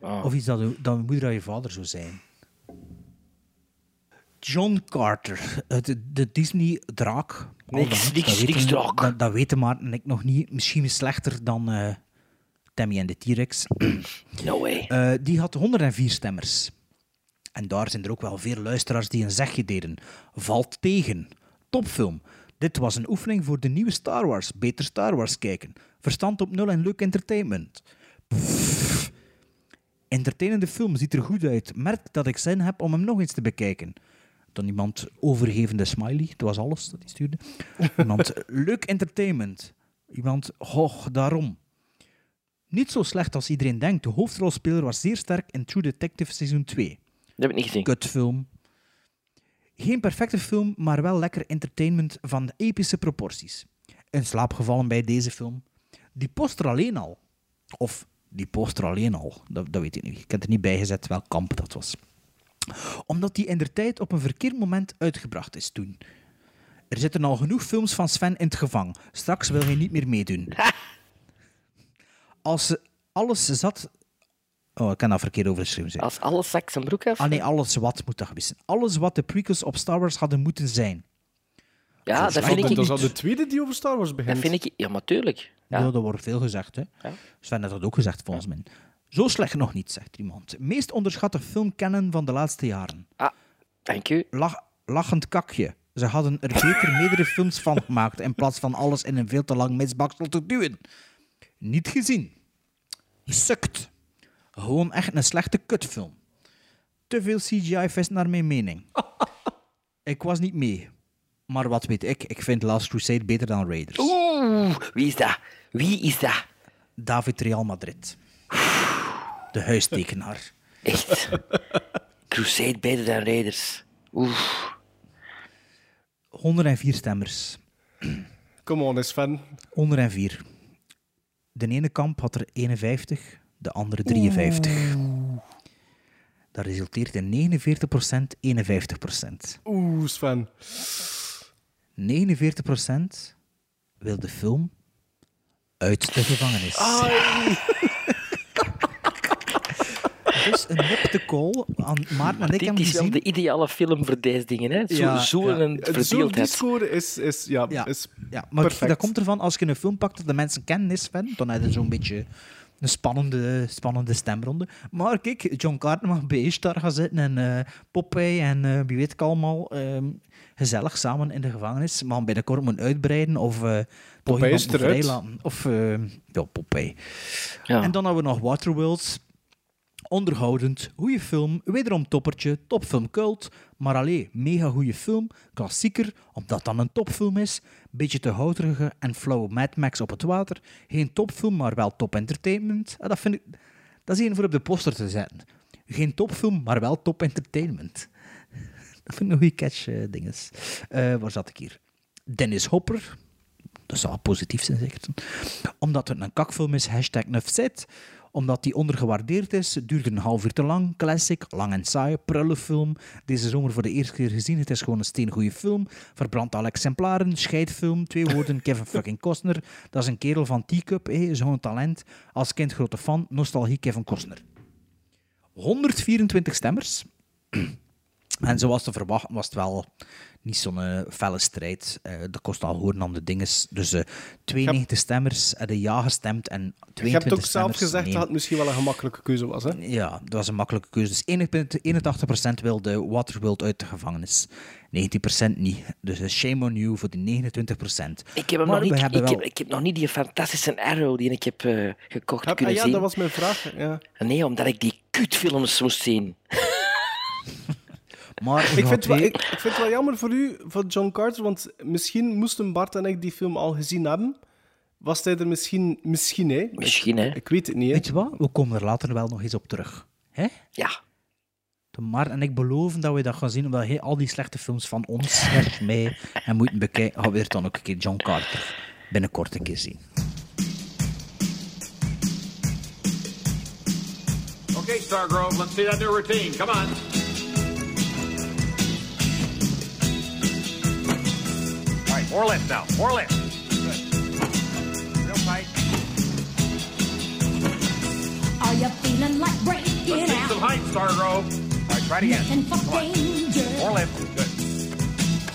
Oh. Of iets dat, u- dat moeder aan je vader zou zijn. John Carter, de, de Disney-draak. Niks, niks, dat weten- niks draak. Dat, dat weten Maarten en ik nog niet. Misschien slechter dan eh Tammy en de T-Rex. No way. Eh, die had 104 stemmers. En daar zijn er ook wel veel luisteraars die een zegje deden. Valt tegen. Topfilm. Dit was een oefening voor de nieuwe Star Wars. Beter Star Wars kijken. Verstand op nul en leuk entertainment. Pff. Entertainende film ziet er goed uit. Merk dat ik zin heb om hem nog eens te bekijken. Dan iemand overgevende smiley. Dat was alles dat hij stuurde. Iemand leuk entertainment. Iemand, hoch, daarom. Niet zo slecht als iedereen denkt. De hoofdrolspeler was zeer sterk in True Detective seizoen 2. Dat heb ik niet gezien. Kutfilm. Geen perfecte film, maar wel lekker entertainment van epische proporties. In slaap gevallen bij deze film. Die poster alleen al. Of die poster alleen al. Dat, dat weet ik niet. Ik heb er niet bij gezet welk kamp dat was. Omdat die in der tijd op een verkeerd moment uitgebracht is toen. Er zitten al genoeg films van Sven in het gevang. Straks wil hij niet meer meedoen. Als ze alles zat... Oh, ik kan dat verkeerd overgeschreven zijn. Als alles zak zijn broek af. Ah nee, alles wat moet dat geweest zijn. Alles wat de prequels op Star Wars hadden moeten zijn. Ja, dat vind ik. Dat is al de tweede die over Star Wars Dat begint. vind ik... Ja, maar tuurlijk. Ja. Ja. dat wordt veel gezegd. Hè? Ja. Sven had dat ook gezegd, volgens mij. Zo slecht nog niet, zegt iemand. Meest onderschatte filmkennen van de laatste jaren. Ah, dank u. Lach, lachend kakje. Ze hadden er beter meerdere films van gemaakt in plaats van alles in een veel te lang misbaksel te duwen. Niet gezien. Sukt. Gewoon echt een slechte kutfilm. Te veel CGI-vest naar mijn mening. ik was niet mee. Maar wat weet ik, ik vind Last Crusade beter dan Raiders. Oeh, wie is dat? Wie is dat? David Real Madrid. De huistekenaar. Echt. Crusade beter dan Raiders. Oeh. 104 stemmers. Come on, is fan. 104. De ene kamp had er 51, de andere 53. Dat resulteert in 49%, 51%. Oeh, Sven. 49% wil de film uit de gevangenis. Ai. Dus een nip te call. Aan Maarten en ik Dit is wel de ideale film voor deze dingen, hè? Zo, Ja, zo ja. een Het Zo'n score is, is, ja, Ja, is ja, maar perfect. dat komt ervan, als je een film pakt dat de mensen kennen, is Sven, dan heb je zo'n beetje een spannende, spannende stemronde. Maar kijk, John Carter mag bij daar gaan zitten en eh Popeye en eh, wie weet ik allemaal ehm, gezellig samen in de gevangenis. Maar binnenkort moeten uitbreiden of eh toch Popeye is. Of eh ja, Popeye. Ja. En dan hebben we nog Waterworld. Onderhoudend, goede film, wederom toppertje, topfilm cult, maar alleen mega goede film, klassieker, omdat dan een topfilm is, beetje te houterige en flauwe Mad Max op het water, geen topfilm, maar wel top entertainment. En dat vind ik, dat is één voor op de poster te zetten. Geen topfilm, maar wel top entertainment. Dat vind ik een goede catch, eh, dinges. Eh, waar zat ik hier? Dennis Hopper, dat zou positief zijn, zeker. Omdat het een kakfilm is, hashtag Nufzet. Omdat die ondergewaardeerd is, duurde een half uur te lang. Classic, lang en saai, prullenfilm. Deze zomer voor de eerste keer gezien. Het is gewoon een steengoede film. Verbrand alle exemplaren, scheidfilm. Twee woorden, Kevin fucking Costner. Dat is een kerel van Teacup, eh, zo'n talent. Als kind grote fan, nostalgie Kevin Costner. 124 stemmers. En zoals te verwachten was het wel niet zo'n eh, felle strijd. Eh de kost al horen aan de dinges. Dus eh 92 stemmers hadden ja gestemd en 22 Je hebt ook zelf gezegd nee. dat het misschien wel een gemakkelijke keuze was. Hè? Ja, dat was een makkelijke keuze. Dus 81% wilde Waterworld uit de gevangenis. 19% niet. Dus eh, shame on you voor die 29%. Ik heb, hem Maar nog niet, we ik, hebben wel... heb, ik heb nog niet die fantastische Arrow die ik heb eh, gekocht Ah, kunnen ja, zien. dat was mijn vraag. Ja. Nee, omdat ik die kutfilms moest zien. Maar Ik vind, het wel, ik, ik vind het wel jammer voor u, voor John Carter, want misschien moesten Bart en ik die film al gezien hebben. Was hij er misschien... Misschien, hè? Misschien, hè? Ik weet het niet, hè? Weet je wat? We komen er later wel nog eens op terug. Hè? Ja. De Maar en ik beloven dat we dat gaan zien, omdat hij al die slechte films van ons, met mij, en moeten bekijken, gaan we dan ook een keer John Carter binnenkort een keer zien. Okay, Stargrove, let's see that new routine. Come on. More lift now. More lift. Good. Real tight. Are you feeling like breaking Let's out? some height, Stargrove. All right, try it again. Come on. danger. More lift. Good.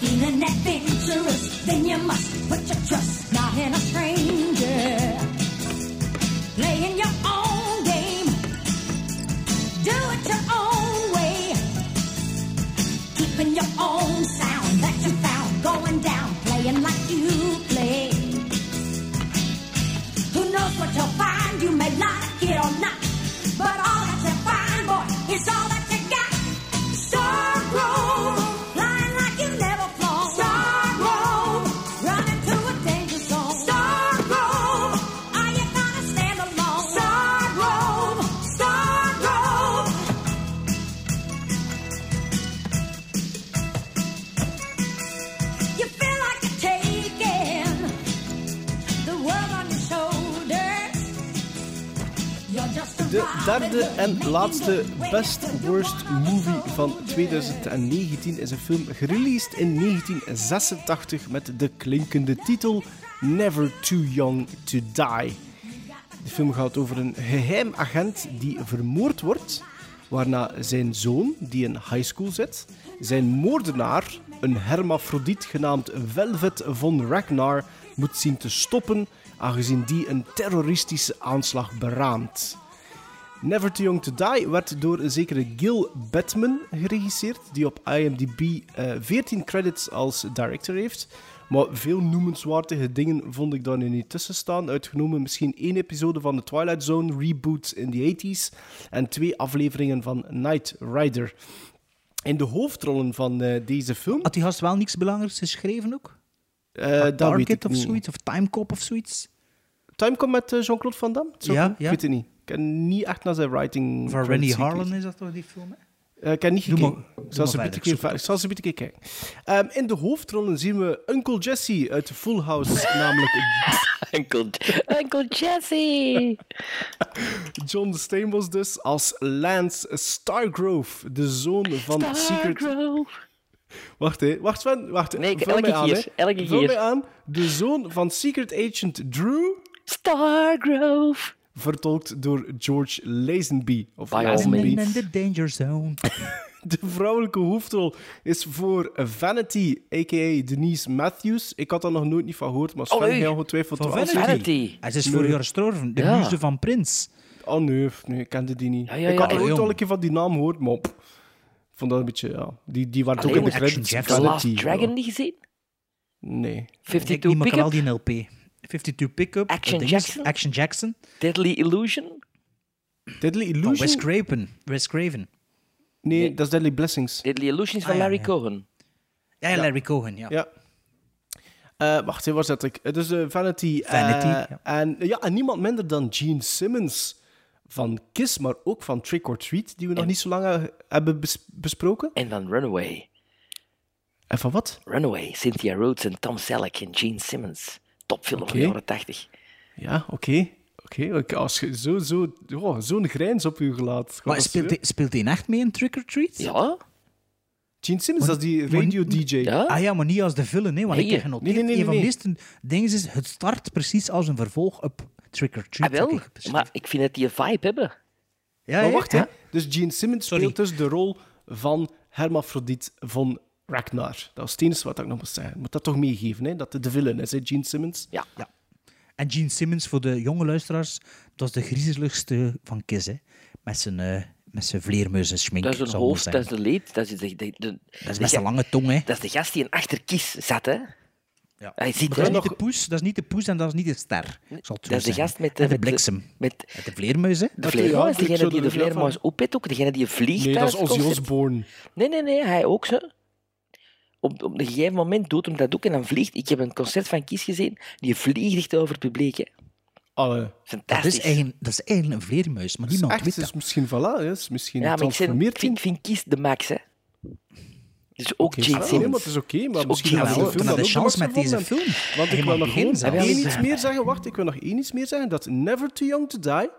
Feeling adventurous, then you must put your trust not in a stranger. Playing your own game, do it your own way. Keeping your own sound playing like you play. Who knows what you'll find? You may like it or not, but all that you find, boy, is all derde en laatste Best Worst Movie van 2019 is een film gereleased in 1986 met de klinkende titel Never Too Young to Die. De film gaat over een geheim agent die vermoord wordt, waarna zijn zoon, die in high school zit, zijn moordenaar, een hermafrodiet genaamd Velvet von Ragnar, moet zien te stoppen, aangezien die een terroristische aanslag beraamt. Never Too Young to Die werd door een zekere Gil Batman geregisseerd, die op IMDb eh 14 credits als director heeft. Maar veel noemenswaardige dingen vond ik daar nu niet tussen staan. Uitgenomen misschien één episode van de Twilight Zone reboot in de 80s en twee afleveringen van Knight Rider. In de hoofdrollen van eh, deze film... Had die gast wel niks belangrijks geschreven ook? eh, Target ik of zoiets? Of Timecop of zoiets? Timecop met eh, Jean-Claude Van Damme? Zo- Ja, Ik ja. weet het niet. Ik ken niet echt naar zijn writing. Van gekeken. Harlan is dat toch die film? hè? Eh, ik heb niet gekeken. zal ze een beetje kijken. Ehm, in de hoofdrollen zien we Uncle Jesse uit Full House, namelijk Uncle, Uncle Jesse! John Stamos dus, als Lance Stargrove, de zoon van Secret... Wacht, hè. Wacht, Sven. Wacht. Nee, elke mij aan, keer, elke keer. mij aan. De zoon van Secret Agent Drew, Stargrove. Vertolkt door George Lazenby. Of Lazenby. In the danger zone. De vrouwelijke hoofdrol is voor Vanity, a.k.a. Denise Matthews. Ik had daar nog nooit niet van gehoord, maar Sven Oh, nee. heeft ongetwijfeld Van Vanity. Vanity. Hij is Nee. vorig jaar gestorven. De Ja. muze van Prins. Oh nee, nee, ik kende die niet. Ja, ja, ik had ooit al een keer van die naam gehoord, maar pff, vond dat een beetje, ja. Die, die waren ook in de credits. The Vanity, Last Dragon ja. niet gezien? Nee. Ik 52 niet, maar ik heb wel Pickup? die LP. 52 Pickup. Action Jackson? Action Jackson. Deadly Illusion? Deadly Van Illusion? Wes Craven. Wes Craven. Nee, dat is Deadly Blessings. Deadly Illusion is van Ah, ja, Larry ja. Cohen. Ja, ja, Larry Cohen, ja. Ja. Eh, wacht, waar zat ik? Het is eh, Vanity. Vanity, eh, ja. En, ja, en niemand minder dan Gene Simmons van Kiss, maar ook van Trick or Treat, die we nog niet zo lang eh, hebben bes- besproken. En van Runaway. En van wat? Runaway, Cynthia Rhodes en Tom Selleck en Gene Simmons. Topfilm van de jaren 80. Ja, oké. Oké, oké, als je zo, zo, oh, zo'n grijns op je gelaat. Maar speelt hij, speelt hij echt mee in Trick or Treat? Ja? Gene Simmons, dat is die radio-dj. Ja? Ah ja, maar niet als de villain, hè, want Nee. ik heb genoteerd. Nee, nee, nee, een van nee. de eerste dingen is, het start precies als een vervolg op Trick or Treat. Ah, wel. ik. Maar ik vind dat die een vibe hebben. ja, Maar wacht, ja. hè. Dus Gene Simmons Sorry. speelt dus de rol van Hermafrodiet van Ragnar. Dat was het enige wat ik nog moest zeggen. Ik moet dat toch meegeven, hè, dat de villain is, hè, Gene Simmons. Ja. Ja. En Gene Simmons, voor de jonge luisteraars, dat is de griezeligste van Kiss, hè. Met zijn, eh met zijn vleermuizen schmink. Dat is een hoofd, dat is de leed. Dat is de, de, de, Dat is de best ga- een lange tong, hè. Dat is de gast die een achter kies zat, hè? Ja. Hij ziet, dat, is niet de poes, dat is niet de poes en dat is niet de ster. Ik zal het Dat is de gast met En de met bliksem. Met Met de vleermuis, hè. de vleermuis, degene die de er- vleermuis opet ook, degene die vliegt Nee, dat is Ozzy. Osbourne. Nee, nee, nee, hij ook zo. Op, op een gegeven moment doet hem dat ook en dan vliegt. Ik heb een concert van Kies gezien, die vliegt echt over het publiek. Hè. Allee. Dat Fantastisch. is, eigenlijk, dat is eigenlijk een vleermuis, maar is niemand echt, weet is dat. misschien, voilà, is misschien ja, maar ik, vind, getransformeerd ik, vind, ik vind Kies de max, hè. Dus ook Oké, Gene nee, Simmons. maar het is oké, maar misschien Simmons. film dan de chance de met deze film. Want ik wil nog één iets meer zeggen. Wacht, ik wil nog één iets meer zeggen. Dat Never Too Young to Die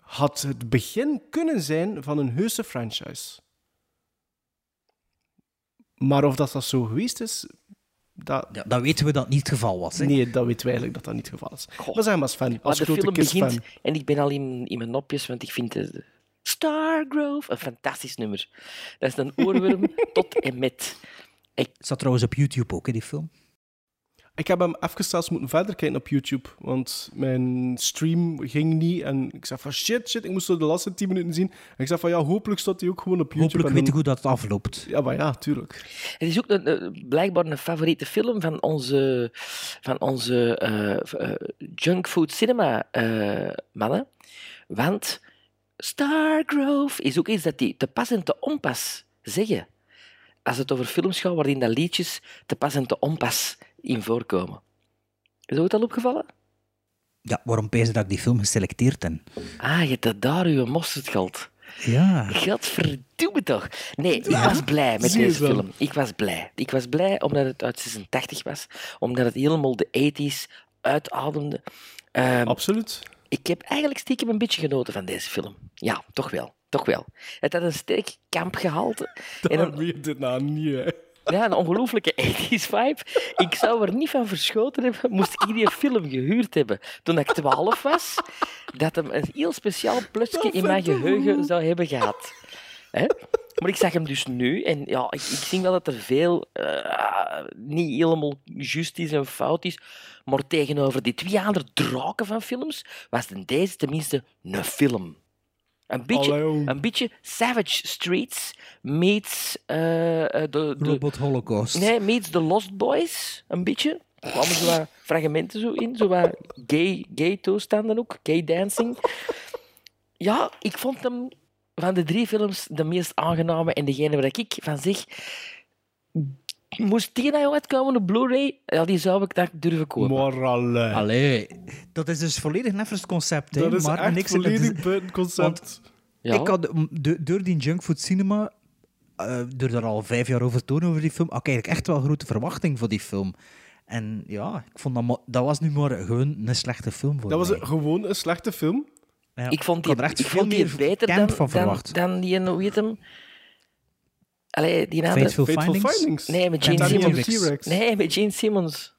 had het begin kunnen zijn van een heuse franchise. Maar of dat, dat zo geweest is, dat... Ja, dan weten we dat niet het geval was. Hè. Nee, dat weten we eigenlijk dat dat niet het geval is. Goh. Maar zeg maar als fan, Maar als de grote begint, en ik ben al in, in mijn nopjes, want ik vind de Stargrove een fantastisch nummer. Dat is een oorworm tot en met. Het staat trouwens op YouTube ook, hè, die film. Ik heb hem even zelfs moeten verder kijken op YouTube, want mijn stream ging niet. En ik zei van shit, shit, ik moest zo de laatste 10 minuten zien. En ik zei van ja, hopelijk staat hij ook gewoon op YouTube. Hopelijk weet je dan- hoe dat afloopt. Ja, maar ja, tuurlijk. Het is ook een, een- blijkbaar een favoriete film van onze, van onze eh, eh, junkfood cinema eh, mannen. Want Stargrove is ook iets dat die te pas en te onpas zeggen. Als het over films gaat waarin dat liedjes te pas en te onpas in voorkomen. Is dat ook al opgevallen? Ja, waarom pees dat ik die film geselecteerd heb? Ah, je hebt dat daar uw mosterd gehad. Ja. Godverdomme toch. Nee, ik was blij met deze film. Ik was blij. Ik was blij omdat het uit 86 was. Omdat het helemaal de 80s uitademde. Ehm, Absoluut. ik heb eigenlijk stiekem een beetje genoten van deze film. Ja, toch wel. Toch wel. Het had een sterk kampgehalte. En Dat een, weet je dit nou niet, hè. Ja, een ongelooflijke 80s vibe. Ik zou er niet van verschoten hebben, moest ik die film gehuurd hebben toen ik 12 was, dat hem een heel speciaal plusje in mijn geheugen zou hebben gehad. Hè? Maar ik zag hem dus nu en ja, ik, ik zie wel dat er veel eh, niet helemaal juist is en fout is. Maar tegenover die twee andere draken van films was deze tenminste een film. Een beetje, een beetje Savage Streets meets eh, eh, de, de, Robot Holocaust. Nee, meets The Lost Boys, een beetje. Er kwamen zo wat fragmenten zo in, zo wat gay, gay toestanden ook, gay dancing. Ja, ik vond hem van de drie films de meest aangename en degene waar ik van zeg... Moest die nou uitkomen op Blu-ray, ja, die zou ik daar durven kopen. Maar allee. Allee, dat is dus volledig neffens concept. Hè, Dat is maar echt niks volledig buiten concept. Ja. Ik had door die junkfood cinema, eh, door er al vijf jaar over te tonen over die film, had ik eigenlijk echt wel grote verwachting voor die film. En ja, ik vond dat, dat was nu maar gewoon een slechte film voor Dat was een- gewoon een slechte film. Ja, ik vond die, had er echt ik veel vond die meer beter dan, van dan, dan die, hoe heet hem? Allee, die andere... Fateful Fateful Findings? Findings. Nee, met Gene Simmons. Nee, met Gene Simmons.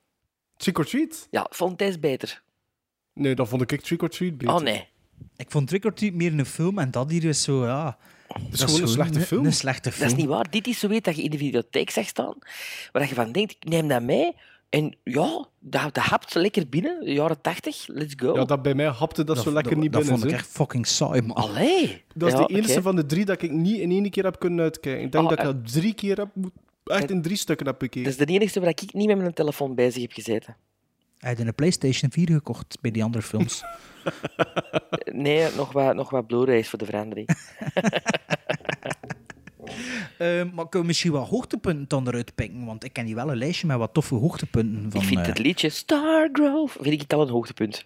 Trick or Treat? Ja, vond deze beter. Nee, dat vond ik Trick or Treat beter. Oh nee. Ik vond Trick or Treat meer een film en dat hier is zo, ja... Het is gewoon een slechte film. Een slechte film. Dat is niet waar. Dit is zo weet dat je in de videotheek zag staan, waar je van denkt, ik neem dat mee. En ja, dat, dat hapt lekker binnen, de jaren tachtig, let's go. Ja, dat bij mij hapte dat, zo lekker niet dat binnen. vond ik echt fucking saai, man. Allee. Dat is Ja, de enige van de drie dat ik niet in één keer heb kunnen uitkijken. Ik denk Oh, dat ik eh. dat drie keer heb, moet- echt in drie stukken heb bekeken. Dat is de enige waar ik niet met mijn telefoon bezig heb gezeten. Hij had een PlayStation 4 gekocht bij die andere films. Nee, nog wat, nog wat Blu-rays voor de verandering. Eh, maar kunnen we misschien wat hoogtepunten dan eruit pikken? Want ik ken hier wel een lijstje met wat toffe hoogtepunten van... ik vind eh, het liedje Stargrove vind ik al een hoogtepunt.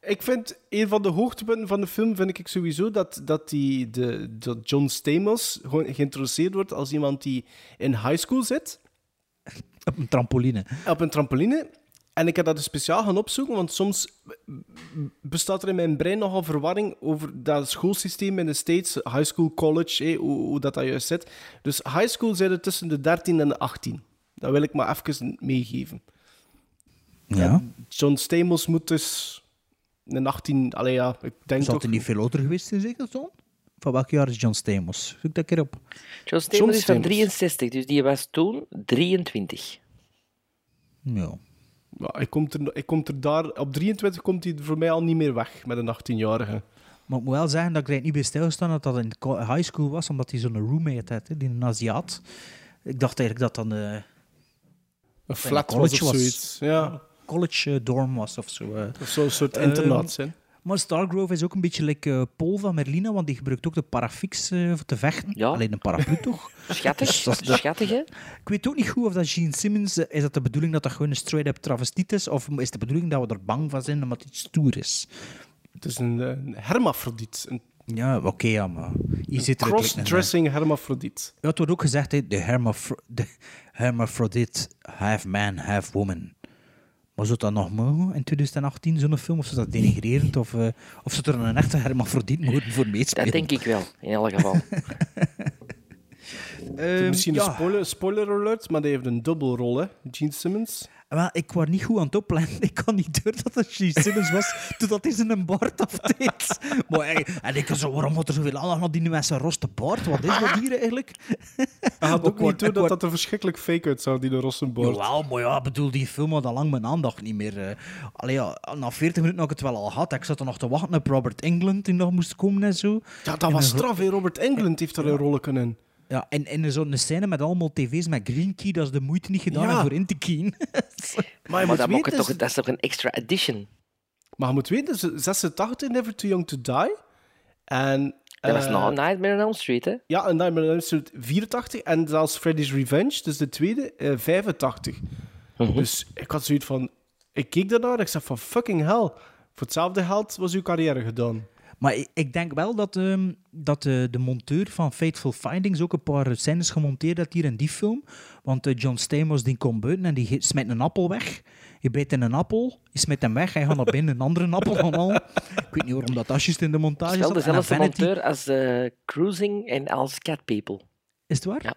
Ik vind een van de hoogtepunten van de film vind ik sowieso dat, dat, die, de, dat John Stamos gewoon geïntroduceerd wordt als iemand die in high school zit, op een trampoline. op een trampoline. En ik heb dat dus speciaal gaan opzoeken, want soms bestaat er in mijn brein nogal verwarring over dat schoolsysteem in de States, high school, college, hé, hoe, hoe dat, dat juist zit. Dus high school zitten tussen de 13 en de 18. Dat wil ik maar even meegeven. Ja. John Stamos moet dus een 18, allee ja, ik denk Zou toch... er niet veel ouder geweest zijn, zeker, Ton? Van welk jaar is John Stamos? Zoek dat keer op. John Stamos is van Stamos. 63, dus die was toen 23. Ja. Ja, hij, komt er, hij komt er daar... Op 23 komt hij voor mij al niet meer weg met een 18-jarige. Maar ik moet wel zeggen dat ik er niet bij stilgestaan dat dat in high school was, omdat hij zo'n roommate had, hè, die een Aziat. Ik dacht eigenlijk dat dan... eh, Een flat was of zoiets. Ja, college eh, dorm was of zo. eh. of zo'n soort Ehm, internaat zijn. Maar Stargrove is ook een beetje like eh, Paul van Merlina, want die gebruikt ook de parafix eh, voor te vechten. Ja. Alleen een paraplu toch? Schattig, Dus dat is de- schattig hè? Ik weet ook niet goed of dat Gene Simmons... eh, Is dat de bedoeling dat dat gewoon een straight-up travestiet is? Of is de bedoeling dat we er bang van zijn omdat het stoer is? Het is een, een hermafrodiet. Een Ja, oké, ja, maar... Hier zit er eigenlijk een- cross-dressing hermafrodiet. Ja, het wordt ook gezegd, hè, de, hermafro de hermaphrodite, half man, half woman. Maar zou dat nog mogen in 2018, zo'n film? Of is dat denigrerend? Of, eh of zou er een echte hermafrodiet moeten voor meespelen? Dat denk ik wel, in elk geval. Ehm, Misschien ja. een spoiler, spoiler alert, maar die heeft een dubbelrol, hè, Gene Simmons. Wel, ik was niet goed aan het opletten. Ik kan niet door dat het Gene Simmons was, totdat hij zijn baard afdeed. Maar, hey, en ik zo, waarom wordt er zoveel aandacht naar die nu met zijn roste baard? Wat is dat hier eigenlijk? Hij had ook niet door dat dat er verschrikkelijk fake uitzag, die de Rossenborg. Jawel, maar ja, bedoel, die film had al lang mijn aandacht niet meer. eh. Allee, ja, na 40 minuten had ik het wel al gehad. Ik zat er nog te wachten op Robert Englund, die nog moest komen en zo. Ja, dat En was een straf. Robert Englund heeft daar een rol kunnen. Ja, en, en zo'n scène met allemaal tv's met green key, dat is de moeite niet gedaan Ja. om voor in te keyen. Maar je Maar moet dat, weten, toch, dat is toch een extra edition? Maar je moet weten, ze- 86, Never Too Young to Die. En, Dat was eh, nog Nightmare on Elm Street, hè? Ja, en Nightmare on Elm Street 84. En zelfs Freddy's Revenge, dus de tweede, eh, 85. Mhm. Dus ik had zoiets van... Ik keek daarnaar en ik zei van fucking hell. Voor hetzelfde geld was uw carrière gedaan. Maar ik, ik denk wel dat, ehm, dat de, de monteur van Fateful Findings ook een paar scènes gemonteerd heeft hier in die film. Want eh, John Stamos die komt buiten en die smijt een appel weg. Je bijt in een appel, je smijt hem weg, hij gaat naar binnen een andere appel gaan halen. Ik weet niet waarom dat juist in de montage. En dezelfde monteur als eh, Cruising en als Cat People. Is het waar? Ja.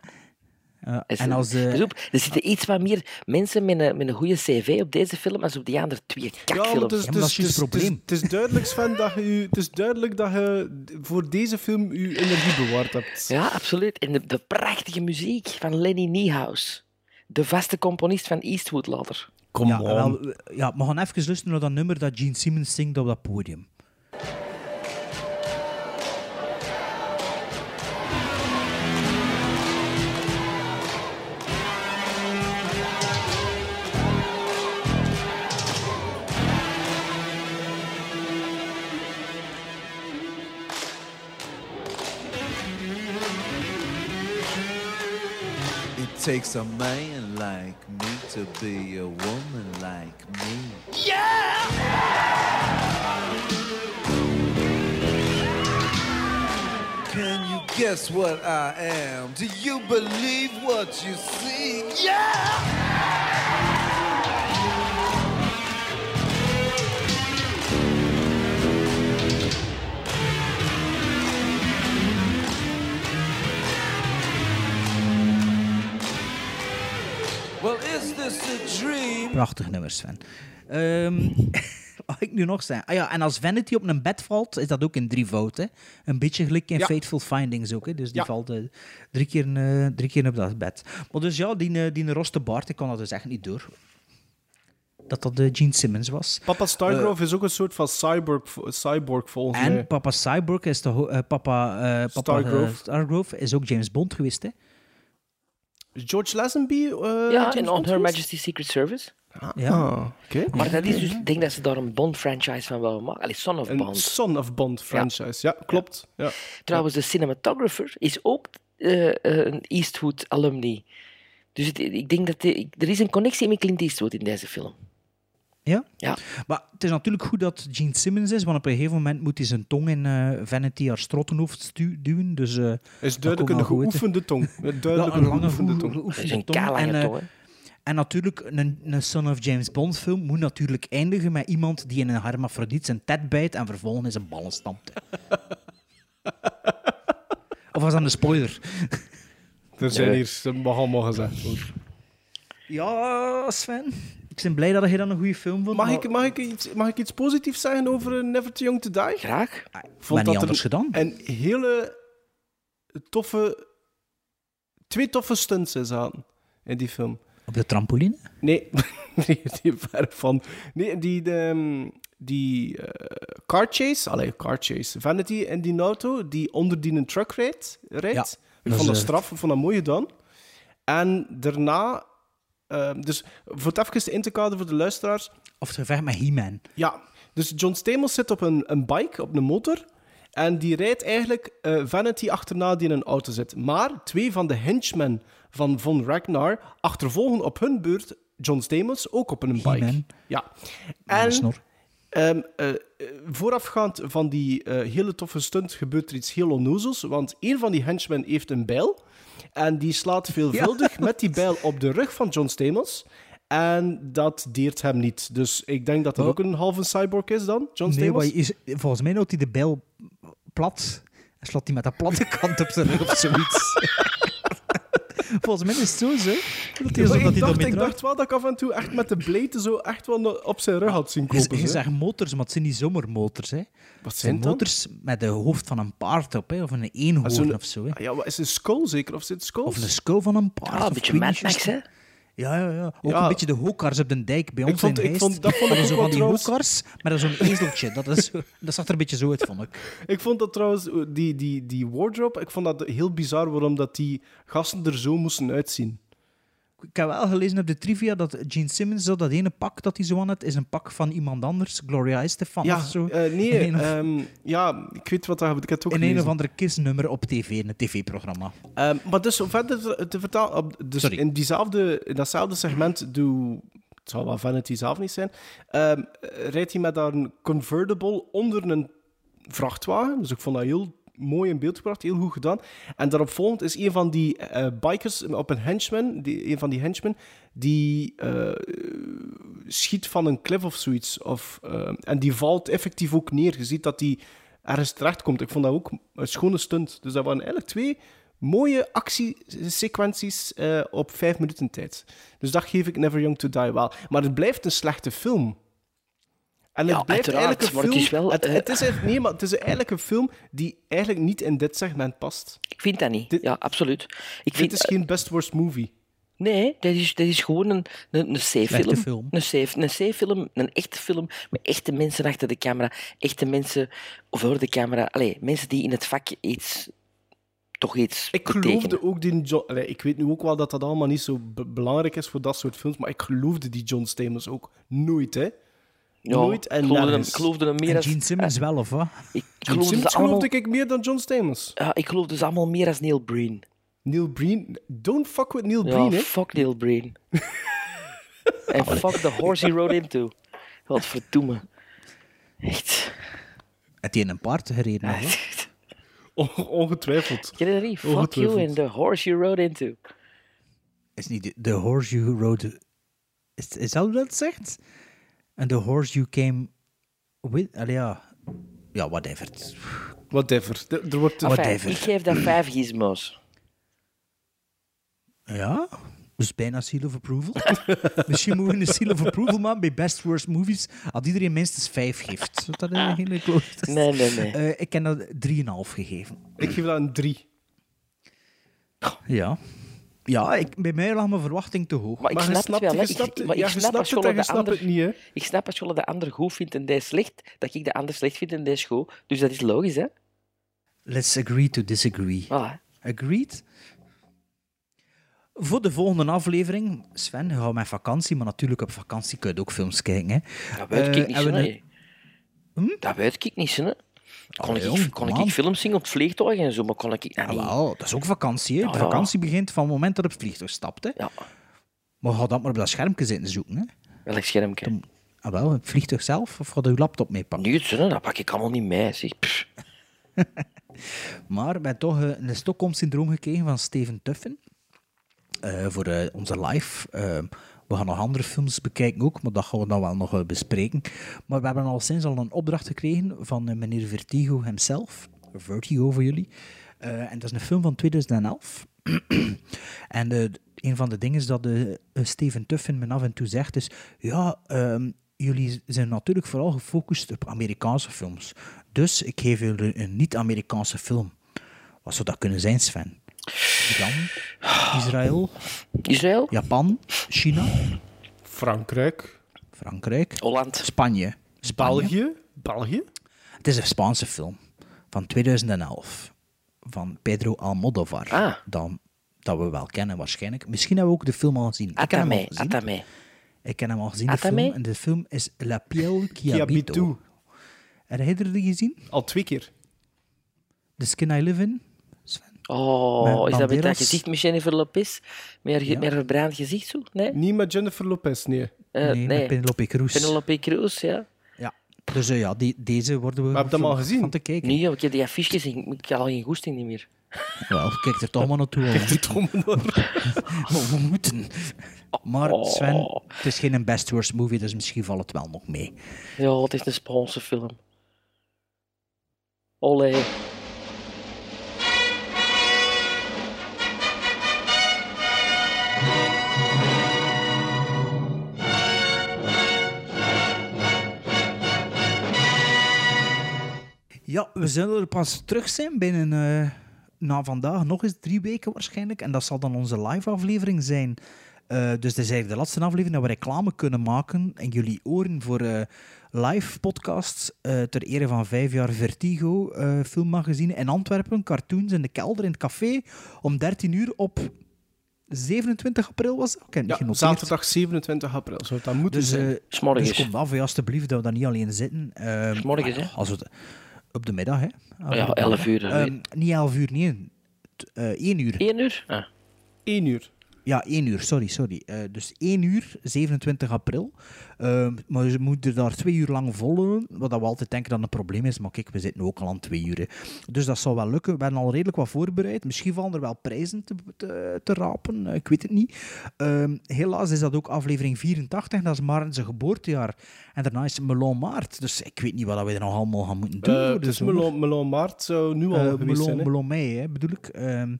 Ja, en als... eh, er zitten iets wat meer mensen met een, met een goede cv op deze film als op die andere twee Ja, kakfilms. het is, Ja, maar dat is het is- het is- Het is duidelijk, Sven, dat je, u- het is duidelijk dat je voor deze film je energie bewaard hebt. Ja, absoluut. En de, de prachtige muziek van Lenny Niehaus. De vaste componist van Eastwood later. Kom ja, wel, ja, we gaan even luisteren naar dat nummer dat Gene Simmons zingt op dat podium. Takes a man like me to be a woman like me. Yeah! Can you guess what I am? Do you believe what you see? Yeah! Well, is this a dream? Prachtig nummer, Sven. Ehm, wat ik nu nog zeggen? Ah ja, en als Vanity op een bed valt, is dat ook in drie fouten. Een beetje gelijk in Ja. Fateful Findings ook. Hè. Dus die Ja. valt eh, drie, keer, eh, drie keer op dat bed. Maar dus ja, die, eh, die roste baard, ik kon dat dus echt niet door. Dat dat de Gene Simmons was. Papa Stargrove is ook een soort van cyborg, cyborg volgens En. Papa Cyborg is de eh, papa, papa Stargrove. Stargrove is ook James Bond geweest. Hè? George Lazenby? eh, Ja, James in On Her? Majesty's Secret Service. Ja. Ah, oké. Maar dat is dus, ik denk dat ze daar een Bond-franchise van willen maken. Allee, Son of Een Bond. Son of Bond franchise. Ja, klopt. Ja. Trouwens, de cinematographer is ook eh, eh, een Eastwood alumni. Dus het- ik denk dat de- ik- er is een connectie met Clint Eastwood in deze film. Ja? Ja. Maar het is natuurlijk goed dat Gene Simmons is, want op een gegeven moment moet hij zijn tong in eh, Vanity haar strottenhoofd stu- duwen. Dus, eh, Is duidelijk een geoefende tong. Duidelijk een een lange, geoefende tong. geoefende een En, eh, tong. En natuurlijk, een, een Son of James Bond film moet natuurlijk eindigen met iemand die in een hermafrodiet zijn tet bijt en vervolgens in zijn ballen stampt. of was dat een spoiler? Er zijn hier, dat mag allemaal gezegd worden. Ja, Sven. Ik ben blij dat je dat een goede film vond. Mag maar- ik, mag, ik iets, mag ik iets positiefs zeggen over eh, Never Too Young to Die? Graag. Ik Maar vond niet dat er anders gedaan. een hele toffe... Twee toffe stunts in zaten in die film. Op de trampoline? Nee, nee die ver van. Nee, die, de, ehm, die eh, car chase, allee, car chase, Vanity in die auto, die onder die een truck rijdt. rijdt. Ja, ik dat vond dat is, eh, straf, ik vond dat mooi gedaan. En daarna, eh, dus voor het even in te kaderen voor de luisteraars, Of het gevecht met He-Man. ja, dus John Stamos zit op een, een bike, op een motor. En die rijdt eigenlijk eh, Vanity achterna die in een auto zit. Maar twee van de henchmen van Von Ragnar achtervolgen op hun beurt John Stamos ook op een bike. Ja. En ehm, eh, eh, voorafgaand van die eh, hele toffe stunt gebeurt er iets heel onnozels. Want een van die henchmen heeft een bijl. En die slaat veelvuldig met die bijl op de rug van John Stamos. En dat deert hem niet. Dus ik denk dat dat Oh. ook een halve cyborg is dan, John Nee, Stamos. is, volgens mij houdt hij de bijl plat. En slaat hij met de platte kant op zijn rug of zoiets. volgens mij is het zo, zo. Dat hij, Ja, zo, maar dat ik, hij dacht, ik wel dat ik af en toe echt met de blade zo echt wel op zijn rug had zien Je, kopen. je hè. zegt motors, maar het zijn niet zomaar motors. Hè. Wat Het zijn het dan? motors met de hoofd van een paard op, hè, of een eenhoorn of zo. Hè. Ah, Ja, wat is een skull zeker? Of zit skull? Of een skull van een paard. Ah, een beetje Mad Max, hè? Ja, ja, ja. Ook Ja. een beetje de hokars op de dijk bij ons Ik vond- in ik vond- dat vond ik zo van die wel hokars, maar dat is zo'n ezeltje. Dat, is, dat zag er een beetje zo uit, vond ik. Ik vond dat trouwens, eh, die, die, die wardrobe, ik vond dat heel bizar waarom dat die gasten er zo moesten uitzien. Ik heb wel gelezen op de trivia dat Gene Simmons, zo, dat ene pak dat hij zo aan had, is een pak van iemand anders. Gloria Estefan ja, of zo. eh, nee, of, ehm, ja, ik weet wat ik heb het ook in een of andere kistnummer op tv, in een tv-programma. Ehm, maar dus om verder te- vertalen, dus Sorry. in, diezelfde, in datzelfde segment doe, het zal wel Vanity zelf niet zijn, ehm, rijdt hij met daar een convertible onder een vrachtwagen. Dus ik vond dat heel mooi in beeld gebracht, heel goed gedaan. En daarop volgend is een van die eh, bikers op een henchman, die, een van die henchmen, die eh, schiet van een cliff of zoiets. Of, eh, en die valt effectief ook neer. Je ziet dat die ergens terechtkomt. Ik vond dat ook een schone stunt. Dus dat waren eigenlijk twee mooie actiesequenties op vijf minuten tijd. Dus dat geef ik Never Young to Die wel. Maar het blijft een slechte film. En het Ja, blijft uiteraard, eigenlijk een maar film... het is wel, het, eh, het is, eigenlijk- nee, maar het is eigenlijk een film die eigenlijk niet in dit segment past. Ik vind dat niet. ja, absoluut. Ik Dit vind, is geen best worst movie. Nee, dat is, dat is gewoon een, een, een C-film. film. Een C- een C-film, een echte film met echte mensen achter de camera, echte mensen voor de camera. Allee, mensen die in het vak iets, toch iets Ik betekenen. geloofde ook die John... Allee, ik weet nu ook wel dat dat allemaal niet zo be- belangrijk is voor dat soort films, maar ik geloofde die John Stamos ook nooit, hè. Ja, nooit en ik geloofde hem, ik geloofde hem meer En als... Gene Simmons wel, of wat? Ik, Gene Simmons allemaal, geloofde ik meer dan John Stamos. ja, ik geloofde ze allemaal meer als Neil Breen. Neil Breen... Don't fuck with Neil Ja, Breen, hè. fuck Neil Breen. en fuck the horse he rode into. Wat verdoemen. Echt. Het hij in een paard gereden? ongetwijfeld. Ken je dat niet? Fuck you and the horse you rode into. Is niet de, the horse you rode... Is, is dat hoe dat zegt? And the horse you came with... Allee, ja. Ja, whatever. Whatever. De- Er wordt... Enfin, Whatever. ik geef dat vijf gizmos. Ja, dus bijna seal of approval. Misschien moeten we een seal of approval maken bij Best Worst Movies. Als iedereen minstens vijf geeft. Zou dat eigenlijk klopt? Nee, nee, nee. Eh, ik heb dat 3,5 gegeven. Ik geef dat een 3. Ja. Ja, ik, bij mij lag mijn verwachting te hoog. Maar ik Maar snap snapt- het wel. Ik- snapt- maar ja, ik je snap als de ander... het niet, hè. Ik snap als de ander goed vindt en deze slecht, dat ik de ander slecht vind en deze goed. Dus dat is logisch, hè? Let's agree to disagree. Voilà. Agreed? Voor de volgende aflevering, Sven, je gaat met vakantie, maar natuurlijk op vakantie kun je ook films kijken. Hè. Dat weet Eh, ik niet, zo, nee. Dat weet ik niet, zo, hè. Kon, Allee, ik, jong, kon kom ik aan. films zien op het vliegtuig en zo, maar kon ik dat Ah, niet. wel, dat is ook vakantie. Hè. Ja, de vakantie begint van het moment dat je op het vliegtuig stapt. Hè. Ja. Maar ga dat maar op dat schermpje zitten zoeken. Hè. Welk schermpje? Ah, wel, het vliegtuig zelf of ga je je laptop meepakken? Niet, zo, hè. dat pak ik allemaal niet mee. Zeg. Maar hebben toch eh, een Stockholm-syndroom gekregen van Steven Tuffen. eh, voor eh, onze live. Eh, we gaan nog andere films bekijken ook, maar dat gaan we dan wel nog bespreken. Maar we hebben al sinds al een opdracht gekregen van eh, meneer Vertigo hemzelf. Vertigo voor jullie. Eh, en dat is een film van 2011. en eh, een van de dingen dat eh, Steven Tuffen me af en toe zegt is... Ja, ehm, jullie zijn natuurlijk vooral gefocust op Amerikaanse films. Dus ik geef jullie een niet-Amerikaanse film. Wat zou dat kunnen zijn, Sven? Iran? Israël? Israël? Japan? China? Frankrijk. Frankrijk? Holland. Spanje? Spanje? België. België. Het is een Spaanse film van 2011 van Pedro Almodovar. Ah. Dan, dat we wel kennen waarschijnlijk. Misschien hebben we ook de film al gezien. Ik heb hem al Atame, gezien. Atame. Ik heb hem al gezien, de Atame? film. En de film is La Piel qui Qui habito. habito. Heb jij er die gezien? Al twee keer. The Skin I Live In? Oh, Met is dat met dat gezicht met Jennifer Lopez? Met haar, ge- Ja. met haar verbrand gezicht zo? Nee? Niet met Jennifer Lopez, nee. Eh, nee, met Penelope Cruz. Penelope Cruz, ja. Ja. Dus eh, ja, die, deze worden we Maar heb je hem al gezien? van te kijken. Nee, ik heb die affiche gezien. Ik heb al geen goesting niet meer. Wel, kijk er toch maar naartoe. al. Maar we moeten. Maar Oh. Sven, het is geen best worst movie, dus misschien valt het wel nog mee. Ja, het is een Spaanse film. Olé. Ja, we zullen er pas terug zijn binnen, eh, na vandaag, nog eens drie weken waarschijnlijk. En dat zal dan onze live-aflevering zijn. Eh, dus dit is eigenlijk de laatste aflevering dat we reclame kunnen maken in jullie oren voor eh, live podcasts eh, ter ere van vijf jaar Vertigo eh, filmmagazine in Antwerpen, cartoons in de kelder in het café om 13 uur op 27 april was dat? Het niet Ja, genoteerd. zaterdag 27 april zou het dan moeten Dus, zijn. dus kom af, alsjeblieft, dat we daar niet alleen zitten. Ehm, S'morgens, maar hè? Als we het- op de middag, hè? Als Ja, we op de 11 middag. uur. Ehm, niet 11 uur, nee. T- eh, 1 uur. 1 uur? Ah. 1 uur. Ja, 1 uur, sorry, sorry. Eh, dus 1 uur, 27 april. Ehm, maar ze moeten daar twee uur lang volgen, wat dat we altijd denken dat een probleem is. Maar kijk, we zitten ook al aan twee uur. hè. Dus dat zal wel lukken. We hebben al redelijk wat voorbereid. Misschien vallen er wel prijzen te, te, te rapen, eh, ik weet het niet. Ehm, helaas is dat ook aflevering 84, dat is Maarten zijn geboortejaar. En daarna is Melon Maart. Dus ik weet niet wat we er nog allemaal gaan moeten doen. Eh, het is zomer. Melon, Melon Maart zou nu al geweest Melon, zijn. hè. Melon mei, hè, bedoel ik. Ehm,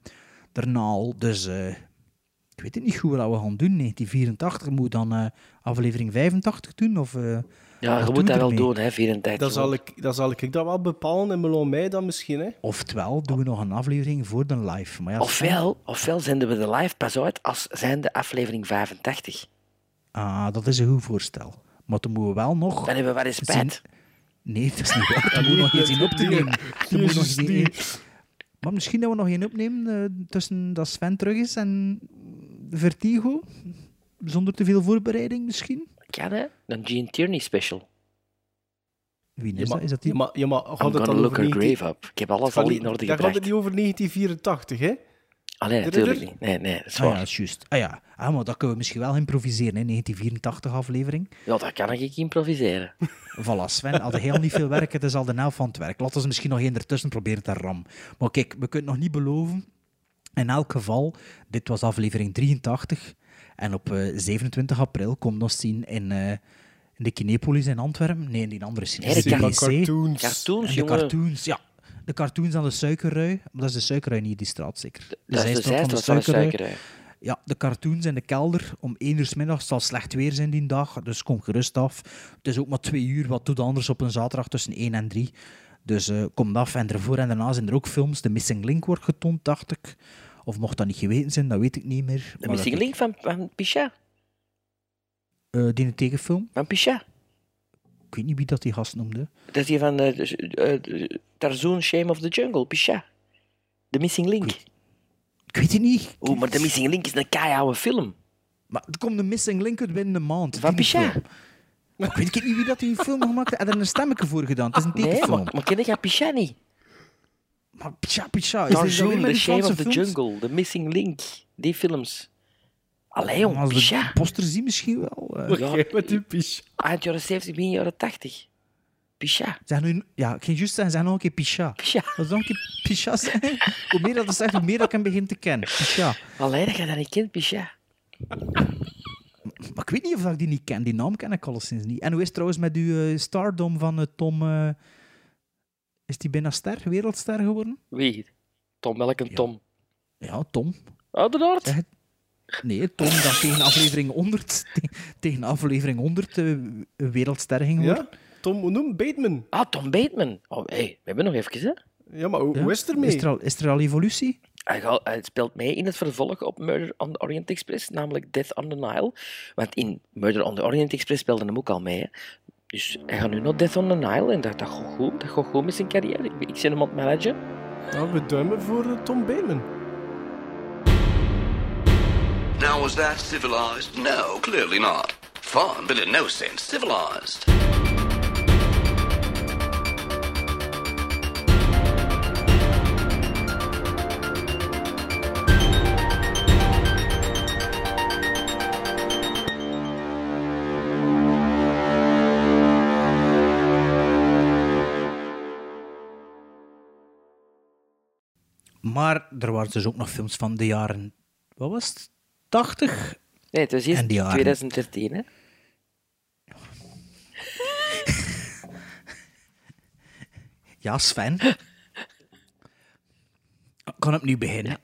daarna al. Dus ik weet het niet goed wat we gaan doen. 1984 moet dan eh, aflevering 85 doen? Of, eh, Ja, je moet dat wel doen, hè, 84. Dat zal, ik, dat zal ik dat wel bepalen in Melon Mei dan misschien. Hè. Oftewel doen we nog een aflevering voor de live. Maar ja, Ofwel, ofwel zenden we de live pas uit als zijn de aflevering 85. Ah, dat is een goed voorstel. Maar dan moeten we wel nog... Dan hebben we wel eens spijt. Nee, dat is niet waar. Dan we nog eens dat- in op te nee, nemen. Dan moet nog Maar misschien dat we nog één opnemen eh, tussen dat Sven terug is en Vertigo. Zonder te veel voorbereiding misschien. Kan, hè? Een Gene Tierney special. Wie Ja, is maar, dat? Is dat die? ja, maar, ja, maar gaat I'm het dan gonna look her 19 grave up. Ik heb alles al die- in orde Daar gaat gebracht. het niet over 1984, hè? Allee, natuurlijk niet. Nee, nee, dat is Ah ja, waar. dat is juist. Ah ja, ah, maar dat kunnen we misschien wel improviseren, hè, 1984 aflevering. Ja, dat kan ik improviseren. Voilà, Sven had heel niet veel werk, het is al de helft van het werk. Laten we misschien nog één ertussen proberen te ram. Maar kijk, we kunnen nog niet beloven. In elk geval, dit was aflevering 83. En op eh, 27 april komt ons zien in, eh, in de Kinepolis in Antwerpen. Nee, in die andere cinema. Nee, de cartoons. Cartoons, de jongen. cartoons, ja. De cartoons aan de suikerrui. Maar dat is de suikerrui niet, die straat zeker. Dat is de zijstraat van de suikerrui. Ja, de cartoons in de kelder om 1 uur 's middags. Het zal slecht weer zijn die dag, dus kom gerust af. Het is ook maar twee uur, wat doet anders op een zaterdag tussen 1 en 3. Dus eh kom af. En ervoor en daarna zijn er ook films. The Missing Link wordt getoond, dacht ik. Of mocht dat niet geweten zijn, dat weet ik niet meer. De Missing Link van, van Pichat. eh, die een tegenfilm. Van Pichat. Ik weet niet wie dat die gast noemde. Dat is die van eh, Tarzan Shame of the Jungle, Pichat. The Missing Link. Ik weet het niet. Oeh, maar The Missing Link is een keiharde film. Maar er komt een Missing Link uit binnen een maand. Van. Maar ik weet niet wie dat die film gemaakt heeft. Hij had er een stemmetje voor gedaan. Het is een Nee, tekenfilm. maar, maar ken je Pichat niet? Maar weer Tarzan, met The Shame of the? Jungle, The Missing Link. Die films. Allee, jong, Als de poster zien misschien wel. eh. Ja, Wat typisch. Eind jaren 70, begin jaren 80. Pichat. Zeg nu, ja, ik ging juist zeggen, zeg nog een keer Pichat. Pichat. Dat is nog een keer zeggen. Hoe meer dat zegt, hoe meer dat ik hem begin te kennen. Pichat. Allee, dat je dat niet kent, Pichat. Maar ik weet niet of ik die niet ken. Die naam ken ik alleszins niet. En hoe is het trouwens met uw eh, stardom van eh, Tom... eh, is die bijna ster, wereldster geworden? Wie? Tom, welke Tom? Ja, Tom. Oudenaard? Nee, Tom dat tegen aflevering 100, te- tegen aflevering 100 eh, een wereldster ging worden. Ja? Tom, hoe noem Bateman. Ah, Tom Bateman. Oh, hey, we hebben nog even, hè. Ja, maar hoe, Ja. hoe is het ermee? Is er al, is er al evolutie? Hij, gaat- hij speelt mee in het vervolg op Murder on the Orient Express, namelijk Death on the Nile. Want in Murder on the Orient Express speelde hem ook al mee. Hè. Dus hij gaat nu naar Death on the Nile en dat, dat gaat goed. Dat gaat goed met zijn carrière. Ik, ik zit hem aan het managen. Nou, we duimen voor eh, Tom Bateman. Now, was that civilized? No, clearly not. Fun, but in no sense civilized. Maar er waren dus ook nog films van de jaren... Wat was het? 80? Nee, het was jaren. 2013, hè. Ja, Sven. Ik kan opnieuw beginnen.